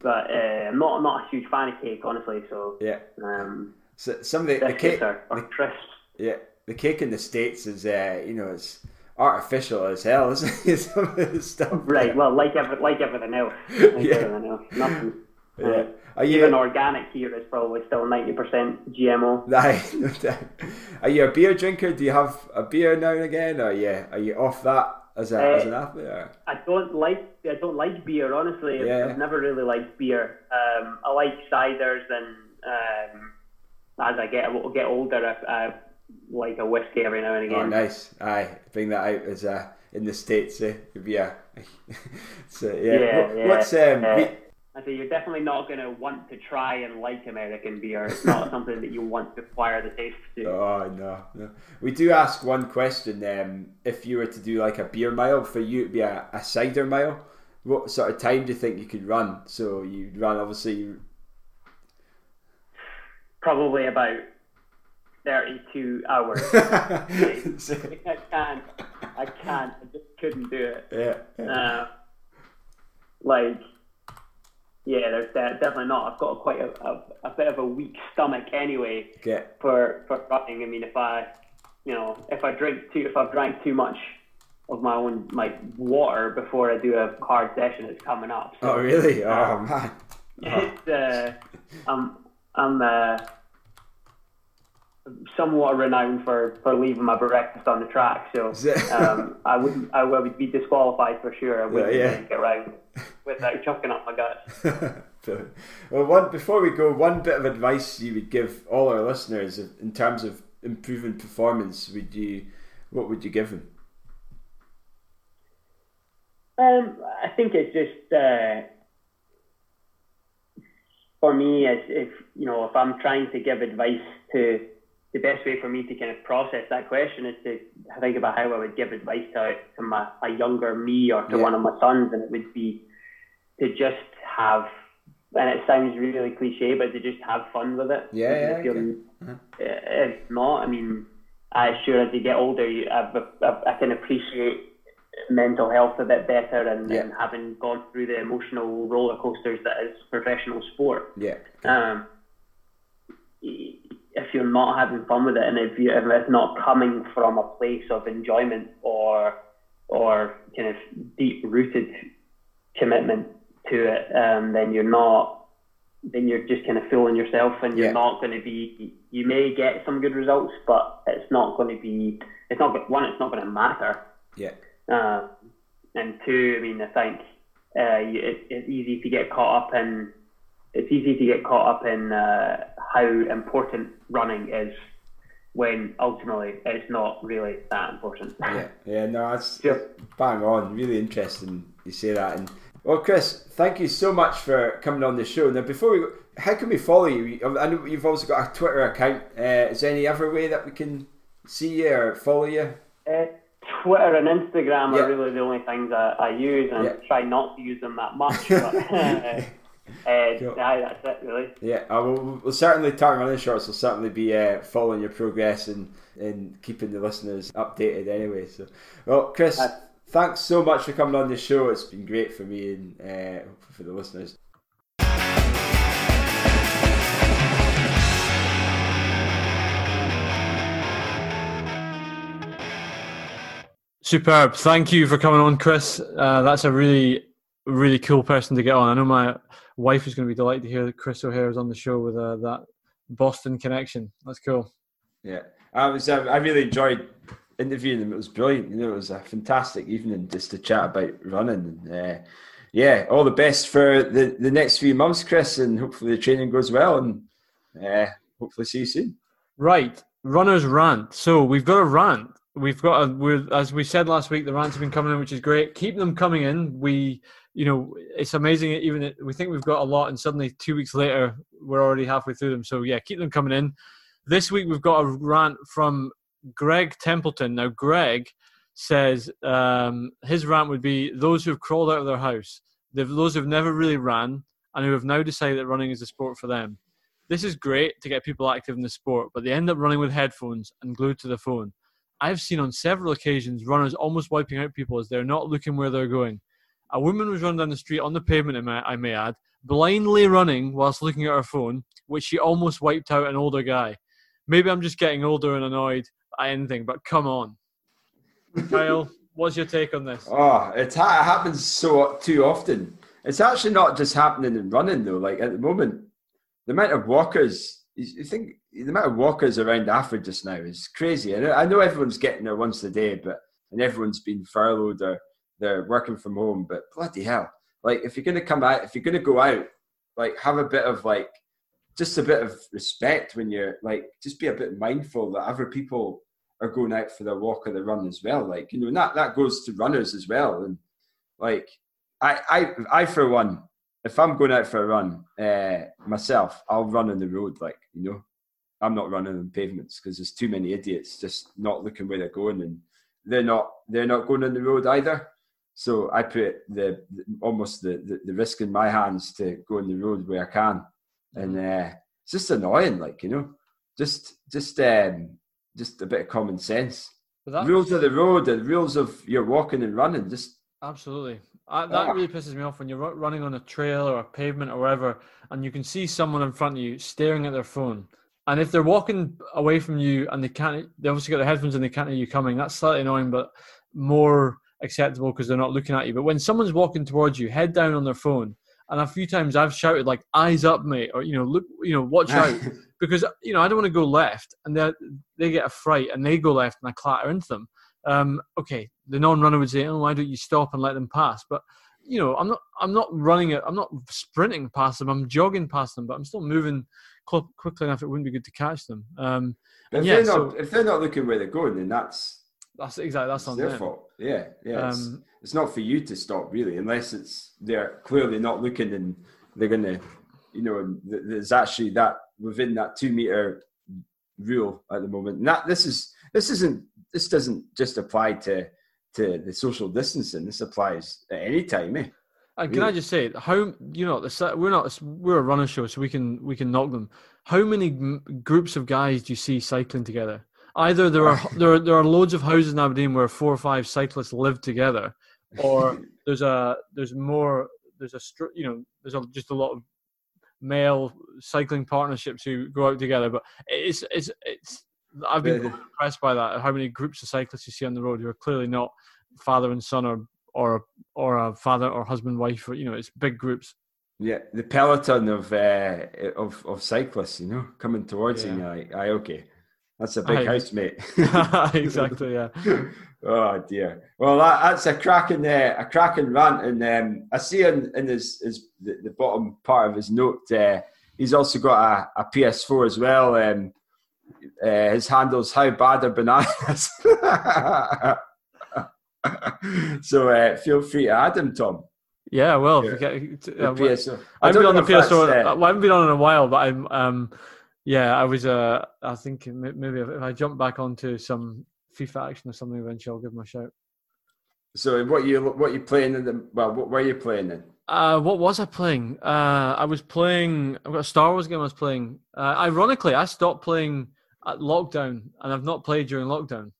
but uh, I'm not not a huge fan of cake, honestly. So yeah. Um, so some of the, the cake, are, are crisp. Yeah, the cake in the states is, uh, you know, it's artificial as hell, *laughs* isn't it? some of the stuff. Right. Well, like every, like everything else. Like yeah. everything else. Nothing. Yeah. Uh, are you, Even organic here is probably still ninety percent GMO. Right. *laughs* are you a beer drinker? Do you have a beer now and again, or yeah, are you off that as a uh, as an athlete? Or? I don't like I don't like beer honestly. Yeah. I've never really liked beer. Um, I like ciders and um, as I get get older, I, I like a whiskey every now and oh, again. Oh, nice! Aye, bring that out as a in the states. Eh? It'd be a so yeah. yeah, yeah What's um? Uh, we... I say you're definitely not going to want to try and like American beer. It's not *laughs* something that you want to acquire the taste to. Oh no, no. We do ask one question. Um, if you were to do like a beer mile for you, it'd be a, a cider mile. What sort of time do you think you could run? So you run obviously probably about 32 hours. *laughs* I can't. I can't. I just couldn't do it. Yeah. yeah. Uh, like, yeah, there's definitely not. I've got quite a, a, a bit of a weak stomach anyway yeah. for for running. I mean, if I, you know, if I drink too, if I've drank too much of my own like water before I do a hard session, it's coming up. So, oh really? Oh man. *laughs* It's, uh, I'm I'm uh, somewhat renowned for, for leaving my breakfast on the track, so *laughs* um, I wouldn't I would be disqualified for sure. I wouldn't yeah, yeah. it around without chucking up my guts. *laughs* well, one before we go, one bit of advice you would give all our listeners in terms of improving performance, would you what would you give them? Um, I think it's just. Uh, for me, as if you know, if I'm trying to give advice to the best way for me to kind of process that question is to think about how I would give advice to, to my a younger me or to yeah. one of my sons, and it would be to just have. And it sounds really cliche, but to just have fun with it. Yeah, yeah. If, okay. uh-huh. if not, I mean, I sure as you get older, you, I, I, I can appreciate mental health a bit better and, yeah. and, having gone through the emotional roller coasters that is professional sport. Yeah. Okay. Um, if you're not having fun with it and if you if it's not coming from a place of enjoyment or or kind of deep rooted commitment to it, um, then you're not then you're just kind of fooling yourself and you're yeah. not going to be you may get some good results but it's not going to be it's not one it's not going to matter yeah uh, and two I mean I think uh, it, it's easy to get caught up in it's easy to get caught up in uh, how important running is when ultimately it's not really that important. Yeah, yeah, no, that's *laughs* just bang on. Really interesting you say that. And well, Chris, thank you so much for coming on the show. Now, before we go, how can we follow you? I know you've also got a Twitter account. Uh, is there any other way that we can see you or follow you? Uh, Twitter and Instagram are really the only things I, I use, and I try not to use them that much. *laughs* But, uh, cool. Aye, that's it, really. Yeah, uh, we'll, we'll certainly, Tartan Running Shorts will certainly be uh, following your progress and, and keeping the listeners updated anyway. So, Well, Chris, thanks so much for coming on the show. It's been great for me and uh, for the listeners. Superb. Thank you for coming on, Chris. Uh, that's a really really cool person to get on. I know my wife is going to be delighted to hear that Chris O'Hare is on the show with uh, that Boston connection. That's cool. Yeah, I was. Uh, I really enjoyed interviewing him. It was brilliant. You know, it was a fantastic evening just to chat about running. And, uh, yeah, all the best for the, the next few months, Chris, and hopefully the training goes well. And uh, hopefully see you soon. Right, runners rant. So we've got a rant we've got a, we're, as we said last week the rants have been coming in which is great keep them coming in we you know it's amazing even we think we've got a lot and suddenly two weeks later we're already halfway through them. So yeah keep them coming in. This week we've got a rant from greg templeton. Now greg says um, his rant would be those who've crawled out of their house. Those who've never really ran and who have now decided that running is a sport for them. This is great to get people active in the sport but they end up running with headphones and glued to the phone. I've seen on several occasions runners almost wiping out people as they're not looking where they're going. A woman was running down the street on the pavement, I may add, blindly running whilst looking at her phone, which she almost wiped out an older guy. Maybe I'm just getting older and annoyed at anything, but come on. Kyle, *laughs* what's your take on this? Oh, it, ha- happens so too often. It's actually not just happening in running though. Like at the moment, the amount of walkers you think the amount of walkers around Africa just now is crazy. I know, I know everyone's getting there once a day, but and everyone's been furloughed or they're working from home. But bloody hell, like if you're gonna come out, if you're gonna go out, like have a bit of like just a bit of respect when you're like just be a bit mindful that other people are going out for their walk or their run as well. Like you know, that that goes to runners as well. And like I I I for one if I'm going out for a run uh, myself, I'll run on the road. Like you know, I'm not running on pavements because there's too many idiots just not looking where they're going, and they're not they're not going on the road either. So I put the, almost the, the, the risk in my hands to go on the road where I can, and uh, it's just annoying. Like you know, just just um, just a bit of common sense. Rules of the road, the rules of your walking and running. Just absolutely. I, that really pisses me off when you're running on a trail or a pavement or wherever, and you can see someone in front of you staring at their phone. And if they're walking away from you and they can't, they obviously got their headphones and they can't hear you coming. That's slightly annoying, but more acceptable because they're not looking at you. But when someone's walking towards you, head down on their phone, and a few times I've shouted like "eyes up, mate," or you know, look, you know, watch out, *laughs* because you know I don't want to go left, and they they get a fright and they go left and I clatter into them um, okay, the non-runner would say, "Oh, why don't you stop and let them pass?" But you know, I'm not, I'm not running it. I'm not sprinting past them. I'm jogging past them, but I'm still moving cl- quickly enough. It wouldn't be good to catch them. Um, if, yeah, they're not, so, if they're not looking where they're going, then that's that's exactly that's on their them. fault. Yeah, yeah. It's, um, it's, not for you to stop really, unless it's they're clearly not looking and they're gonna, you know, there's actually that within that two meter rule at the moment. And that this is this isn't this doesn't just apply to to the social distancing. This applies at any time. Eh? And can really? I just say how you know we're not we're a runner show, so we can we can knock them. How many groups of guys do you see cycling together? Either there are there are, there are loads of houses in Aberdeen where four or five cyclists live together, or there's a there's more there's a you know there's a, just a lot of male cycling partnerships who go out together. But it's it's it's I've been yeah. impressed by that. How many groups of cyclists you see on the road who are clearly not father and son or or or a father or husband wife or you know it's big groups. Yeah, the peloton of uh, of of cyclists, you know, coming towards yeah. you, like, aye, okay, that's a big aye. house, mate. *laughs* *laughs* exactly, yeah. oh dear. Well, that, that's a cracking uh, a cracking rant, and um, I see in, in his, his the, the, bottom part of his note, uh, he's also got a, a PS4 as well. Um, uh, his handle's how bad are bananas. *laughs* so uh, feel free to add him, Tom. Yeah, well, yeah. uh, I haven't been on the PS4. Uh, I haven't been on in a while, but I'm. Um, yeah, I was. Uh, I think maybe if I jump back onto some FIFA action or something, eventually I'll give him a shout. So, what you what you playing in the? Well, what were you playing in? Uh, what was I playing? Uh, I was playing. I've got a Star Wars game. I was playing. Uh, ironically, I stopped playing at lockdown, and I've not played during lockdown.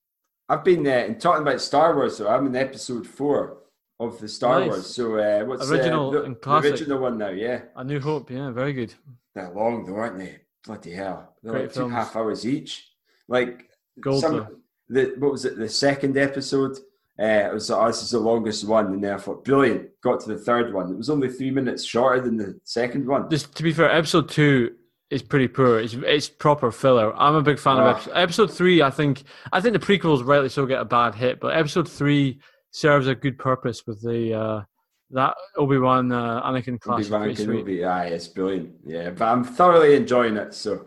I've been there uh, and talking about Star Wars. So I'm in episode four of the Star nice. Wars. So uh, what's original uh, the, and classic? The original one now, yeah. A New Hope, yeah, very good. They're long though, aren't they? Bloody hell, they're Great like films. two half hours each. Like Gold some, the what was it? The second episode Uh, it was oh, this is the longest one, and then I thought, brilliant. Got to the third one. It was only three minutes shorter than the second one. Just to be fair, episode two is pretty poor. It's it's proper filler. I'm a big fan of ah. episode, episode three. I think I think the prequels rightly so get a bad hit, but episode three serves a good purpose with the uh, that Obi Wan uh, Anakin class. Obi Wan Kenobi, aye, it's brilliant. Yeah, but I'm thoroughly enjoying it. So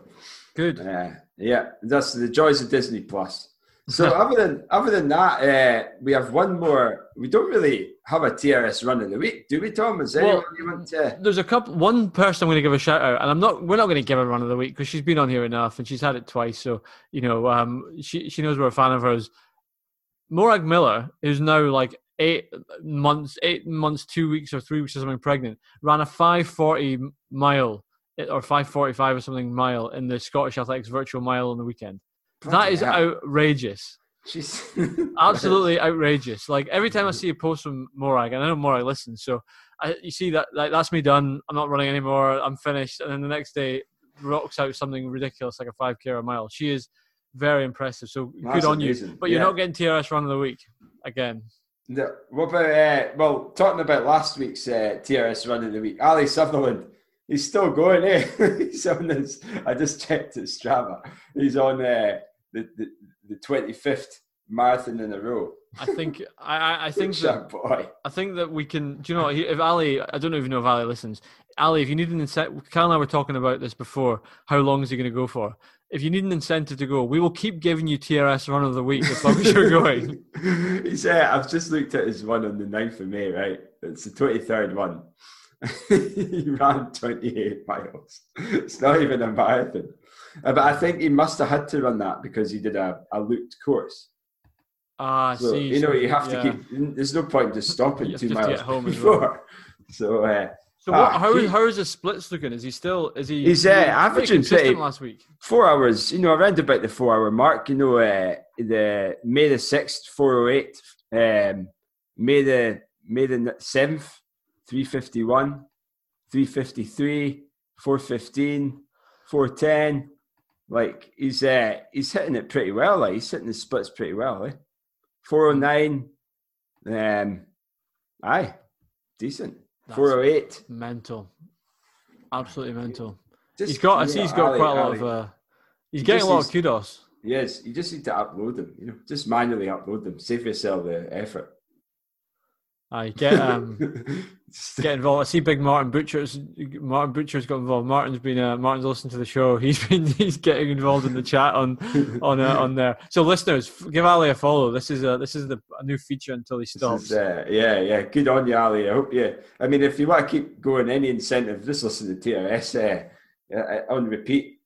good. Uh, yeah, that's the joys of Disney Plus. So *laughs* other than other than that, uh, we have one more. We don't really have a TRS run in the week, do we, Tom? Is well, you want to? There's a couple. One person I'm going to give a shout out, and I'm not. We're not going to give a run of the week because she's been on here enough and she's had it twice. So you know, um, she she knows we're a fan of hers. Morag Miller, who's now like eight months, eight months, two weeks or three weeks or something pregnant, ran a 540 mile eh, or 545 or something mile in the Scottish Athletics virtual mile on the weekend. that is outrageous. She's *laughs* *laughs* absolutely outrageous. Like every time I mm-hmm. see a post from Morag, and I know Morag listens, so I, you see that like that's me done. I'm not running anymore. I'm finished. And then the next day, rocks out something ridiculous like a five k a mile. She is very impressive. So that's good on amazing. you. But you're not getting TRS run of the week again. No, what about uh, well, talking about last week's uh, TRS run of the week, Ali Sutherland. He's still going, eh? *laughs* he's on this. I just checked his Strava. He's on uh, the, the the twenty fifth marathon in a row. I think I, I *laughs* think that boy. I think that we can. Do you know if Ali? I don't even know if Ali listens. Ali, if you need an incentive, Cal and I were talking about this before. How long is he going to go for? If you need an incentive to go, we will keep giving you TRS run of the week as long as you're *laughs* going. he said, I've just looked at his one on the 9th of May, right? It's the 23rd one. *laughs* he ran 28 miles. It's not even a marathon. Uh, but I think he must have had to run that because he did a, a looped course. Ah, so, see. You know, you have yeah. to keep, there's no point just stopping two miles before. Well. *laughs* So, uh, so what, ah, how, he, how is his splits looking? Is he still is he? He's uh, averaging pretty last week. Four hours, you know, around about the four hour mark. You know, uh, the May the sixth, four oh eight. Um, May the May the seventh, three fifty one, three fifty three, four fifteen, four ten. Like he's uh, he's hitting it pretty well. Like he's hitting the splits pretty well. Eh? Four oh nine. Um, aye, decent. 408. Mental. Absolutely mental. Just, he's got, I see he's got Ali, quite a lot Ali. of, uh, he's he getting a lot of kudos. Yes, you just need to upload them, you know, just manually upload them. Save yourself the effort. I get um, *laughs* get involved. I see Big Martin Butcher's Martin Butcher's got involved. Martin's been uh, Martin's listened to the show. He's *laughs* been he's getting involved in the chat on on uh, on there. So listeners, give Ali a follow. This is a this is the, a new feature until he stops. Is, uh, yeah, yeah. Good on you, Ali. I hope you. I mean, if you want to keep going, any incentive, just listen to TRS uh, uh, on repeat.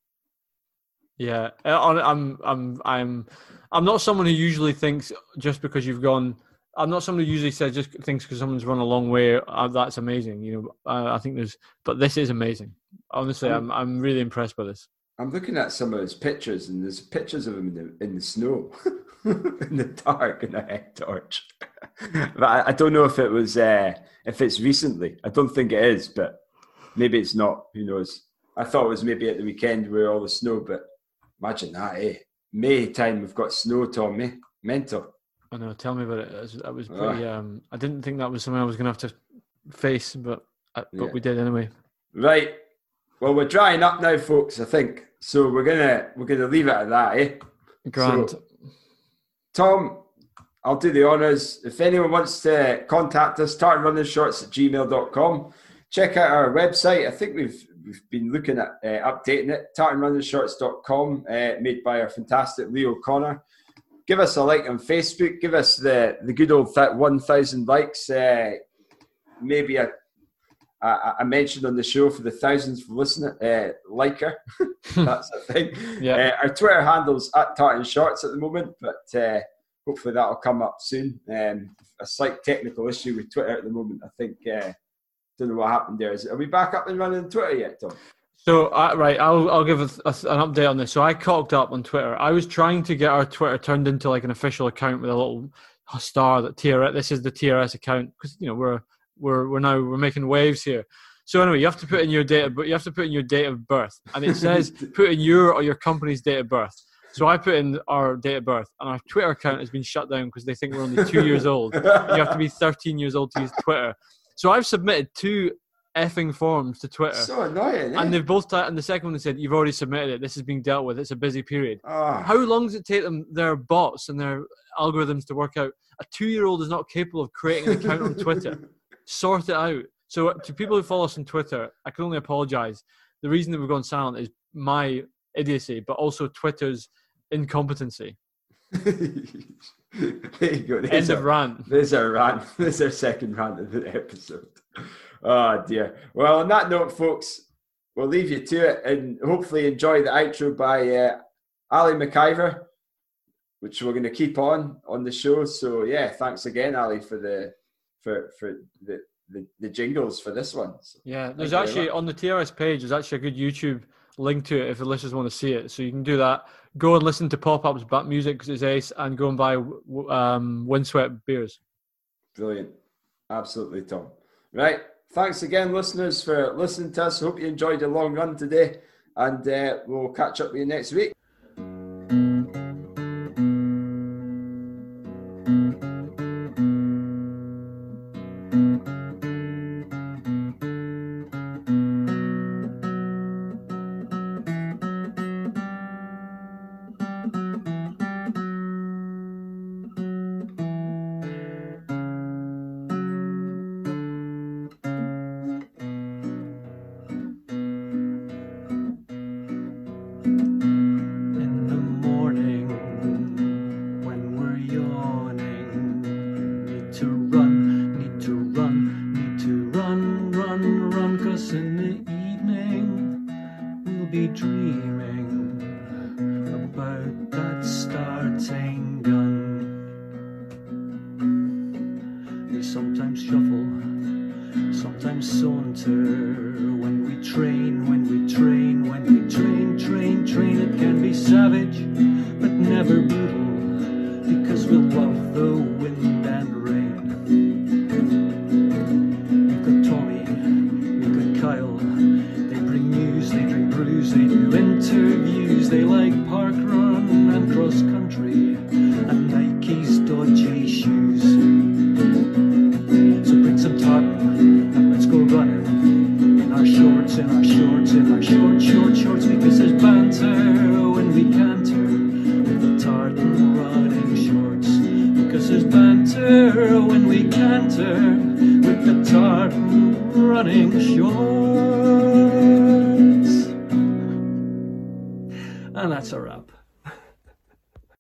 Yeah, uh, I'm I'm I'm I'm not someone who usually thinks just because you've gone I'm not someone who usually says just things because someone's run a long way. Uh, that's amazing. You know, uh, I think there's, but this is amazing. Honestly, I'm I'm really impressed by this. I'm looking at some of his pictures, and there's pictures of him in the in the snow, *laughs* in the dark, in a head torch. *laughs* but I, I, don't know if it was uh, if it's recently. I don't think it is, but maybe it's not. Who knows? I thought it was maybe at the weekend where all the snow, but imagine that, eh? May time we've got snow, Tommy. Mental. I know. Tell me about it. I was, pretty. Um, I didn't think that was something I was going to have to face, but uh, but yeah. we did anyway. Right. Well, we're drying up now, folks. I think so. We're gonna we're gonna leave it at that, eh? Grand. So, Tom, I'll do the honours. If anyone wants to contact us, tartanrunningshorts at gmail.com. Check out our website. I think we've we've been looking at uh, updating it. Tartanrunningshorts.com, uh, made by our fantastic Leo Connor give us a like on Facebook. Give us the the good old 1,000 likes. Uh, maybe a, a, a mention on the show for the thousands for listening. Uh, liker, *laughs* that's a thing. Yeah. Uh, our Twitter handles at Tartan Shorts at the moment, but uh, hopefully that'll come up soon. Um, a slight technical issue with Twitter at the moment. I think. Uh, don't know what happened there. Is, are we back up and running on Twitter yet, Tom? So uh, right, I'll I'll give a, a, an update on this. So I cocked up on Twitter. I was trying to get our Twitter turned into like an official account with a little star that TRS. This is the TRS account because you know we're we're we're now we're making waves here. So anyway, you have to put in your date, but you have to put in your date of birth, and it says *laughs* put in your or your company's date of birth. So I put in our date of birth, and our Twitter account has been shut down because they think we're only two years old. You have to be 13 years old to use Twitter. So I've submitted two effing forms to Twitter. So annoying. Eh? And they've both, t- and the second one they said, You've already submitted it. This is being dealt with. It's a busy period. Oh. How long does it take them, their bots and their algorithms to work out? A two year old is not capable of creating an account on Twitter. *laughs* Sort it out. So, to people who follow us on Twitter, I can only apologize. The reason that we've gone silent is my idiocy, but also Twitter's incompetency. *laughs* there you go. There's End a, of rant. There's our rant. *laughs* There's our second rant of the episode. Oh dear. Well, on that note, folks, we'll leave you to it and hopefully enjoy the outro by uh, Ali McIver, which we're going to keep on on the show. So yeah, thanks again, Ali, for the for for the the, the jingles for this one. So, yeah, there's actually on the TRS page. There's actually a good YouTube link to it if the listeners want to see it. So you can do that. Go and listen to Pop Up's back music because it's ace, and go and buy um, Windswept beers. Brilliant, absolutely, Tom. Right, thanks again, listeners, for listening to us. Hope you enjoyed the long run today, and uh, we'll catch up with you next week.